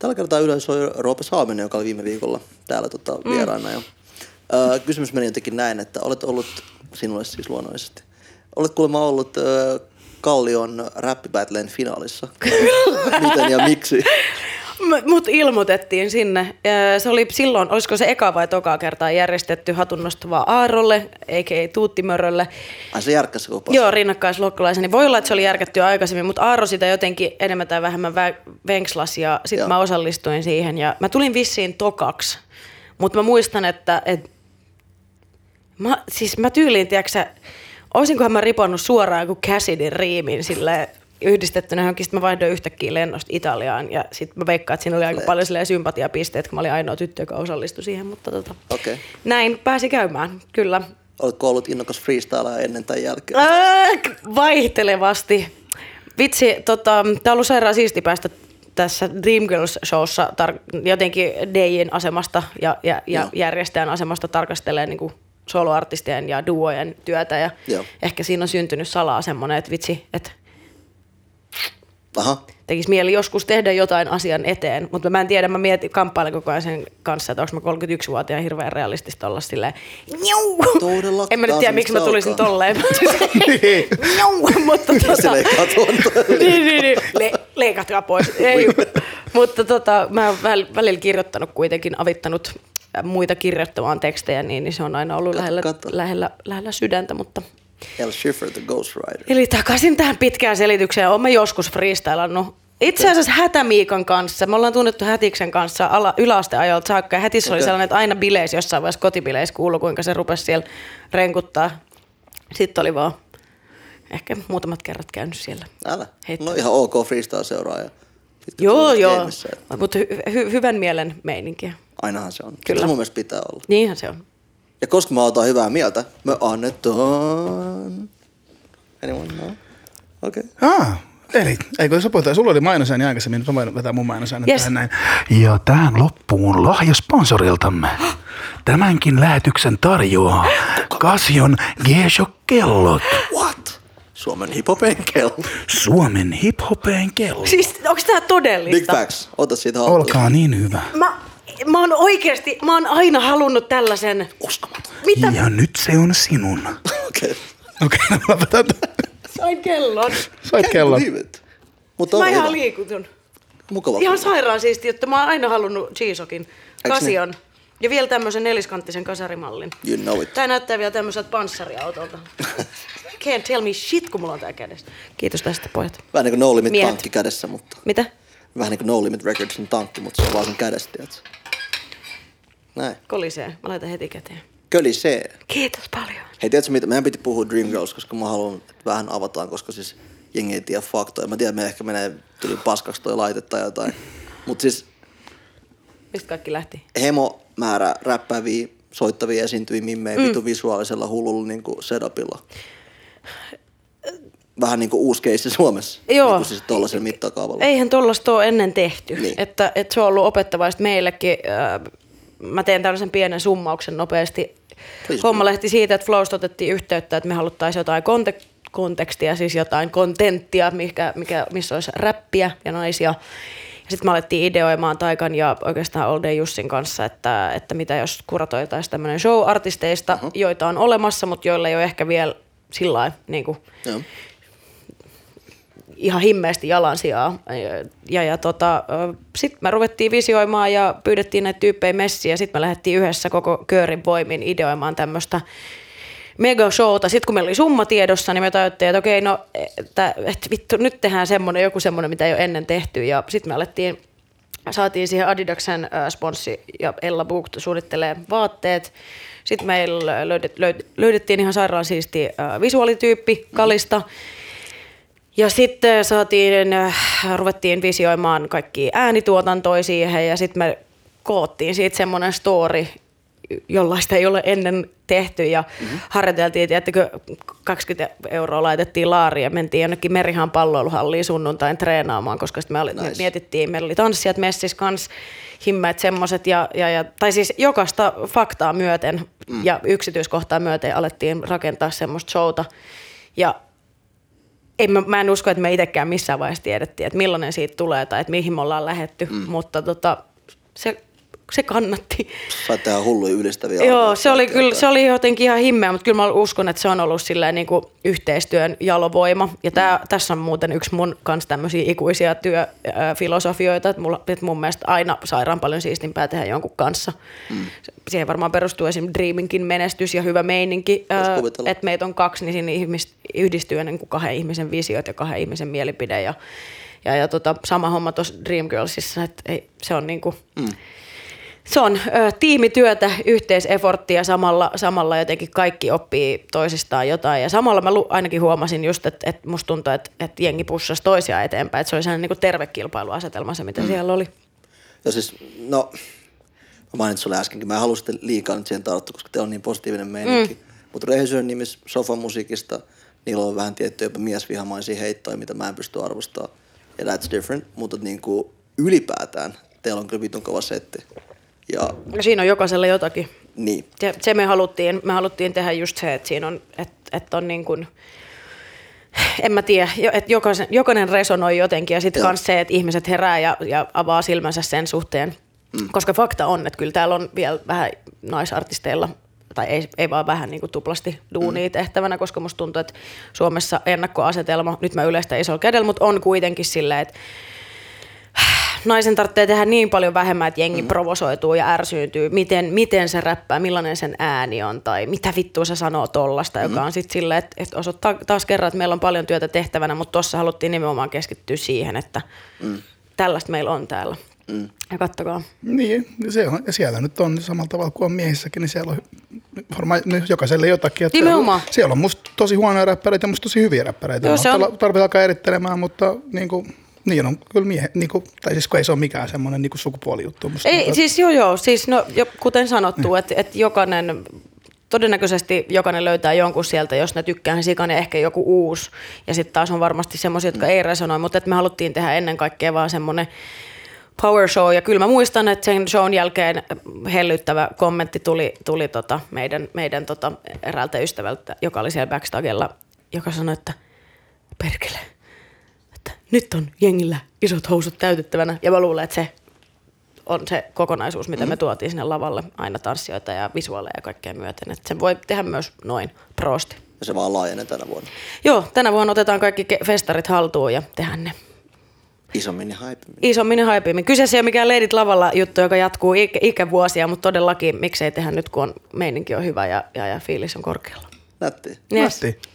B: Tällä kertaa yleisö on Roope Saaminen, joka oli viime viikolla täällä tota, vieraana. Mm. Ö, kysymys meni jotenkin näin, että olet ollut, sinulle siis luonnollisesti, olet kuulemma ollut ö, Kallion räppibattleen finaalissa. Miten ja miksi?
C: Mut ilmoitettiin sinne. Se oli silloin, olisiko se eka vai toka kertaa järjestetty hatunnostavaa Aarolle, eikä Tuuttimörölle.
B: Ai se järkkäsi
C: Joo, rinnakkaisluokkalaisen. Niin voi olla, että se oli järkätty aikaisemmin, mutta Aaro sitä jotenkin enemmän tai vähemmän vä- venkslas ja sitten mä osallistuin siihen. Ja mä tulin vissiin tokaksi, mutta mä muistan, että et, mä, siis mä tyyliin, tiedätkö olisinkohan mä riponnut suoraan kuin Cassidyn riimin sille yhdistettynä johonkin, sitten mä vaihdoin yhtäkkiä lennosta Italiaan ja sitten mä veikkaan, että siinä oli aika paljon sympatiapisteet, kun mä olin ainoa tyttö, joka osallistui siihen, mutta tota.
B: Okay.
C: näin pääsi käymään, kyllä.
B: Oletko ollut innokas freestylaa ennen tai jälkeen?
C: Ää, vaihtelevasti. Vitsi, tota, tää on ollut sairaan siisti päästä tässä Dreamgirls-showssa tar- jotenkin DJin asemasta ja, ja, ja
B: Joo.
C: järjestäjän asemasta tarkastelee niin soloartistien ja duojen työtä. Ja
B: Joo.
C: ehkä siinä on syntynyt salaa semmoinen, että vitsi, että
B: Aha.
C: tekisi mieli joskus tehdä jotain asian eteen, mutta mä en tiedä, mä mietin, kamppailen koko ajan sen kanssa, että onko mä 31-vuotiaan hirveän realistista olla silleen!
B: Todellakin.
C: En mä nyt tiedä, miksi mä tulisin tolleen. Njau! mutta tota, niin, niin, niin. Le- leikatkaa pois. Ei, mutta tota, mä oon väl- välillä kirjoittanut kuitenkin, avittanut muita kirjoittamaan tekstejä, niin, niin se on aina ollut lähellä, lähellä, lähellä sydäntä, mutta
B: El Schiffer, the Ghost Rider.
C: Eli takaisin tähän pitkään selitykseen. Olen joskus freestylannut. Itse asiassa Hätämiikan kanssa. Me ollaan tunnettu Hätiksen kanssa ala, yläasteajolta saakka. Ja Hätissä oli
B: Okei.
C: sellainen, että aina bileissä jossain vaiheessa kotibileissä kuului, kuinka se rupesi siellä renkuttaa. Sitten oli vaan ehkä muutamat kerrat käynyt siellä.
B: Älä.
C: Heittä.
B: No ihan ok freestyle seuraaja. Sitten
C: Joo, joo. Mutta hy- hy- hyvän mielen meininkiä.
B: Ainahan se on.
C: Kyllä.
B: Se mun mielestä pitää olla.
C: Niinhän se on.
B: Ja koska mä otan hyvää mieltä, me annetaan... Anyone know? Okei. Okay.
A: Ah, eli, eikö sä puhutaan, sulla oli mainosääni aikaisemmin, nyt mä voin vetää mun mainosääni
C: Yes.
A: tähän näin. Ja tähän loppuun lahja sponsoriltamme. Tämänkin lähetyksen tarjoaa Kasion G-Shock-kellot.
B: What? Suomen hiphopin kello.
A: Suomen hiphopeen kello.
C: Siis onko tämä
B: Big
C: todellista?
B: facts. Ota siitä haltuun.
A: Olkaa niin hyvä.
C: Mä, mä oon oikeasti, mä oon aina halunnut tällaisen.
B: Uskomaton.
C: Mitä?
A: Ja nyt se on sinun.
B: Okei.
A: Okei, okay, no lopetan.
C: Sain kellon.
A: Sait kellon.
B: Mutta
C: Mä
B: on
C: ihan
B: hyvä.
C: liikutun.
B: Mukava.
C: Ihan sairaan siisti, että mä oon aina halunnut G-Sokin. Kasion. Ja vielä tämmöisen neliskanttisen kasarimallin.
B: You know it.
C: Tää näyttää vielä tämmöiseltä panssariautolta. Can't tell me shit, kun mulla on tää kädessä. Kiitos tästä, pojat.
B: Vähän niin kuin No Limit
C: Miehet.
B: tankki kädessä, mutta
C: Mitä?
B: vähän niin kuin No Limit Recordsin tankki, mutta se on vaan sen kädessä, tiedätkö? Näin.
C: Kolisee. Mä laitan heti käteen.
B: Kölisee.
C: Kiitos paljon.
B: Hei, tiedätkö mitä? Meidän piti puhua Dreamgirls, koska mä haluan, että vähän avataan, koska siis jengi ei tiedä faktoja. Mä tiedän, me ehkä menee tuli paskaksi toi laite tai jotain. Mutta siis
C: Mistä kaikki lähti?
B: hemo määrä räppääviä, soittavia esiintyviä mimmejä mm. vitu visuaalisella hullulla niinku setupilla. Vähän niin kuin uusi keissi Suomessa.
C: Joo.
B: Niin kuin siis tollaisella mittakaavalla.
C: Eihän tollasta ole ennen tehty.
B: Niin.
C: Että, että se on ollut opettavaista meillekin. Äh, Mä teen tällaisen pienen summauksen nopeasti.
B: Please
C: Homma
B: do.
C: lähti siitä, että Flowsta otettiin yhteyttä, että me haluttaisiin jotain kontek- kontekstia, siis jotain kontenttia, mikä, mikä, missä olisi räppiä ja naisia. Ja sitten me alettiin ideoimaan Taikan ja oikeastaan Day Jussin kanssa, että, että mitä jos kuratoitaisiin tämmöinen show artisteista, uh-huh. joita on olemassa, mutta joilla ei ole ehkä vielä sillä lailla niin kuin. Ihan himmeästi jalansijaa. Ja, ja tota, sitten me ruvettiin visioimaan ja pyydettiin näitä tyyppejä messiin ja sitten me lähdettiin yhdessä koko köörin voimin ideoimaan tämmöistä megashowta. Sitten kun meillä oli summa tiedossa, niin me tajuttiin, että okei, no että, että vittu, nyt tehdään semmoinen, joku semmoinen, mitä ei ole ennen tehty. Ja sitten me alettiin, saatiin siihen Adidaksen äh, sponssi ja Ella Booked suunnittelee vaatteet. Sitten meillä löydet, löyd, löydettiin ihan sairaan siisti visuaalityyppi Kalista. Ja sitten saatiin, äh, ruvettiin visioimaan kaikki äänituotantoja siihen ja sitten me koottiin siitä semmoinen story, jollaista ei ole ennen tehty ja mm-hmm. harjoiteltiin, tiedättekö, 20 euroa laitettiin laariin ja mentiin jonnekin Merihan palloiluhalliin sunnuntain treenaamaan, koska sitten me, oli, nice. me mietittiin, meillä oli tanssijat messissä kans, himmeet semmoset ja, ja, ja, tai siis jokaista faktaa myöten mm. ja yksityiskohtaa myöten alettiin rakentaa semmoista showta ja ei, mä, mä en usko, että me itsekään missään vaiheessa tiedettiin, että millainen siitä tulee tai että mihin me ollaan lähetty, mm. mutta tota, se, se kannatti.
B: Sait tehdä hulluja ylistäviä
C: Joo, se oli, kyllä, se oli jotenkin ihan himmeä, mutta kyllä mä uskon, että se on ollut silleen niin kuin yhteistyön jalovoima. Ja tää, tässä on muuten yksi mun kanssa tämmöisiä ikuisia työfilosofioita, että, mulla, että mun mielestä aina sairaan paljon siistimpää tehdä jonkun kanssa. Mm. Siihen varmaan perustuu esimerkiksi Dreaminkin menestys ja hyvä meininki.
B: Kuvitella.
C: Että meitä on kaksi, niin siinä ihmis, yhdistyy ennen kuin kahden ihmisen visiot ja kahden ihmisen mielipide. Ja, ja, ja tota, sama homma tuossa Dreamgirlsissa, että ei, se on niinku... Mm se on ö, tiimityötä, yhteiseforttia samalla, samalla jotenkin kaikki oppii toisistaan jotain. Ja samalla mä lu, ainakin huomasin just, että, että musta tuntuu, että, että jengi pussasi toisiaan eteenpäin. Että se oli sellainen niin terve kilpailuasetelma se, mitä mm. siellä oli.
B: Ja siis, no, mä mainitsin sulle äskenkin, mä en halua sitten liikaa nyt siihen tarttua, koska teillä on niin positiivinen meininki. Mm. Mutta Rehisöön nimissä sofamusiikista, niillä on vähän tiettyjä jopa miesvihamaisia heittoja, mitä mä en pysty arvostamaan. Ja that's different, mutta niin kuin ylipäätään teillä on kyllä vitun kova setti. Ja
C: Ja siinä on jokaiselle jotakin.
B: niin,
C: Se, se me haluttiin, me haluttiin tehdä just se, että siinä on, että, että on niin kuin, en mä tiedä, että jokaisen, jokainen resonoi jotenkin ja sitten myös se, että ihmiset herää ja, ja avaa silmänsä sen suhteen. Mm. Koska fakta on, että kyllä täällä on vielä vähän naisartisteilla, tai ei, ei vaan vähän niin kuin tuplasti duunia mm. tehtävänä, koska musta tuntuu, että Suomessa ennakkoasetelma, nyt mä yleistä isolla kädellä, mutta on kuitenkin silleen, että naisen tarvitsee tehdä niin paljon vähemmän, että jengi mm. provosoituu ja ärsyyntyy, miten, miten se räppää, millainen sen ääni on tai mitä vittua se sanoo tollasta, mm. joka on sitten silleen, että, että osoittaa taas kerran, että meillä on paljon työtä tehtävänä, mutta tuossa haluttiin nimenomaan keskittyä siihen, että mm. tällaista meillä on täällä. Mm. Ja kattokaa.
A: Niin, se on, ja siellä nyt on samalla tavalla kuin on miehissäkin, niin siellä on varmaan nyt jokaiselle jotakin. Että
C: Nimenomaan.
A: Siellä, siellä on musta tosi huonoja räppäreitä ja musta tosi hyviä räppäreitä.
C: Joo, se on-
A: tarvi- Tarvitsee alkaa erittelemään, mutta niin kuin, niin on kyllä miehe, niin kuin, tai siis kun ei se ole mikään semmoinen niin sukupuolijuttu. Musta
C: Ei,
A: että-
C: siis joo joo, siis no, jo, kuten sanottu, että et jokainen, todennäköisesti jokainen löytää jonkun sieltä, jos ne tykkää sikan ja ehkä joku uusi. Ja sitten taas on varmasti semmoisia, jotka ei resonoi, mutta et me haluttiin tehdä ennen kaikkea vaan semmoinen power show. Ja kyllä mä muistan, että sen shown jälkeen hellyttävä kommentti tuli, tuli tota meidän, meidän tota eräältä ystävältä, joka oli siellä backstagella, joka sanoi, että perkele, nyt on jengillä isot housut täytettävänä. Ja mä luulen, että se on se kokonaisuus, mitä me tuotiin sinne lavalle, aina tanssijoita ja visuaaleja ja kaikkea myöten. Että sen voi tehdä myös noin proosti.
B: Ja se vaan laajenee tänä vuonna.
C: Joo, tänä vuonna otetaan kaikki festarit haltuun ja tehdään ne
B: Isommin ja haipimmin.
C: isommin ja haipimmin. Kyseessä ei ole mikään Leidit lavalla juttu, joka jatkuu ik- ikävuosia, mutta todellakin miksei tehdä nyt, kun on, meininki on hyvä ja, ja, ja fiilis on korkealla.
B: Nätti.
C: Yes.
A: Nätti.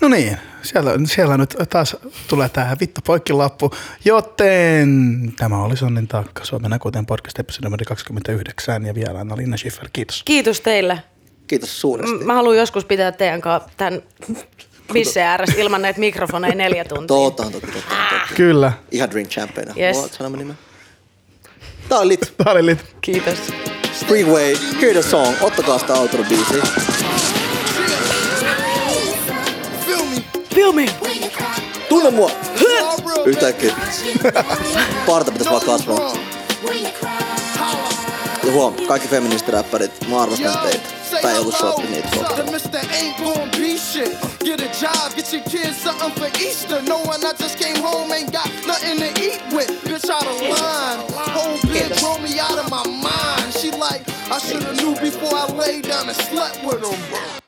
A: No niin, siellä, siellä nyt taas tulee tähän vittu poikkilappu, joten tämä oli Sonnin taakka Suomen akuuteen podcast episodi numero 29 ja vieraana Linna Schiffer, kiitos.
C: Kiitos teille.
B: Kiitos suuresti.
C: M- Mä haluan joskus pitää teidän kanssa tämän bisse ääressä ilman näitä mikrofoneja neljä tuntia.
B: Totta toki, totta on toki.
A: Kyllä,
B: Ihan drink champagne.
C: Yes.
B: Nimen. Tää on lit.
A: tämä oli lit.
C: Kiitos.
B: Freeway, hear the song. Ottakaa sitä outro biisi.
D: Me?
C: Filmi!
B: Tunne mua! Yhtäkkiä. Parta pitäisi vaan kasvaa. Ja huom, kaikki feministiräppärit, mä arvostan teitä. Tää ei ollut shotti niitä kohtaan.
D: The mister ain't gon' Get a job, get your kids something for Easter. Knowing I just came home, ain't got nothing to eat with. Bitch out of line. Whole bitch throw me out of my mind. She like, I shoulda knew before I laid down and slept with him.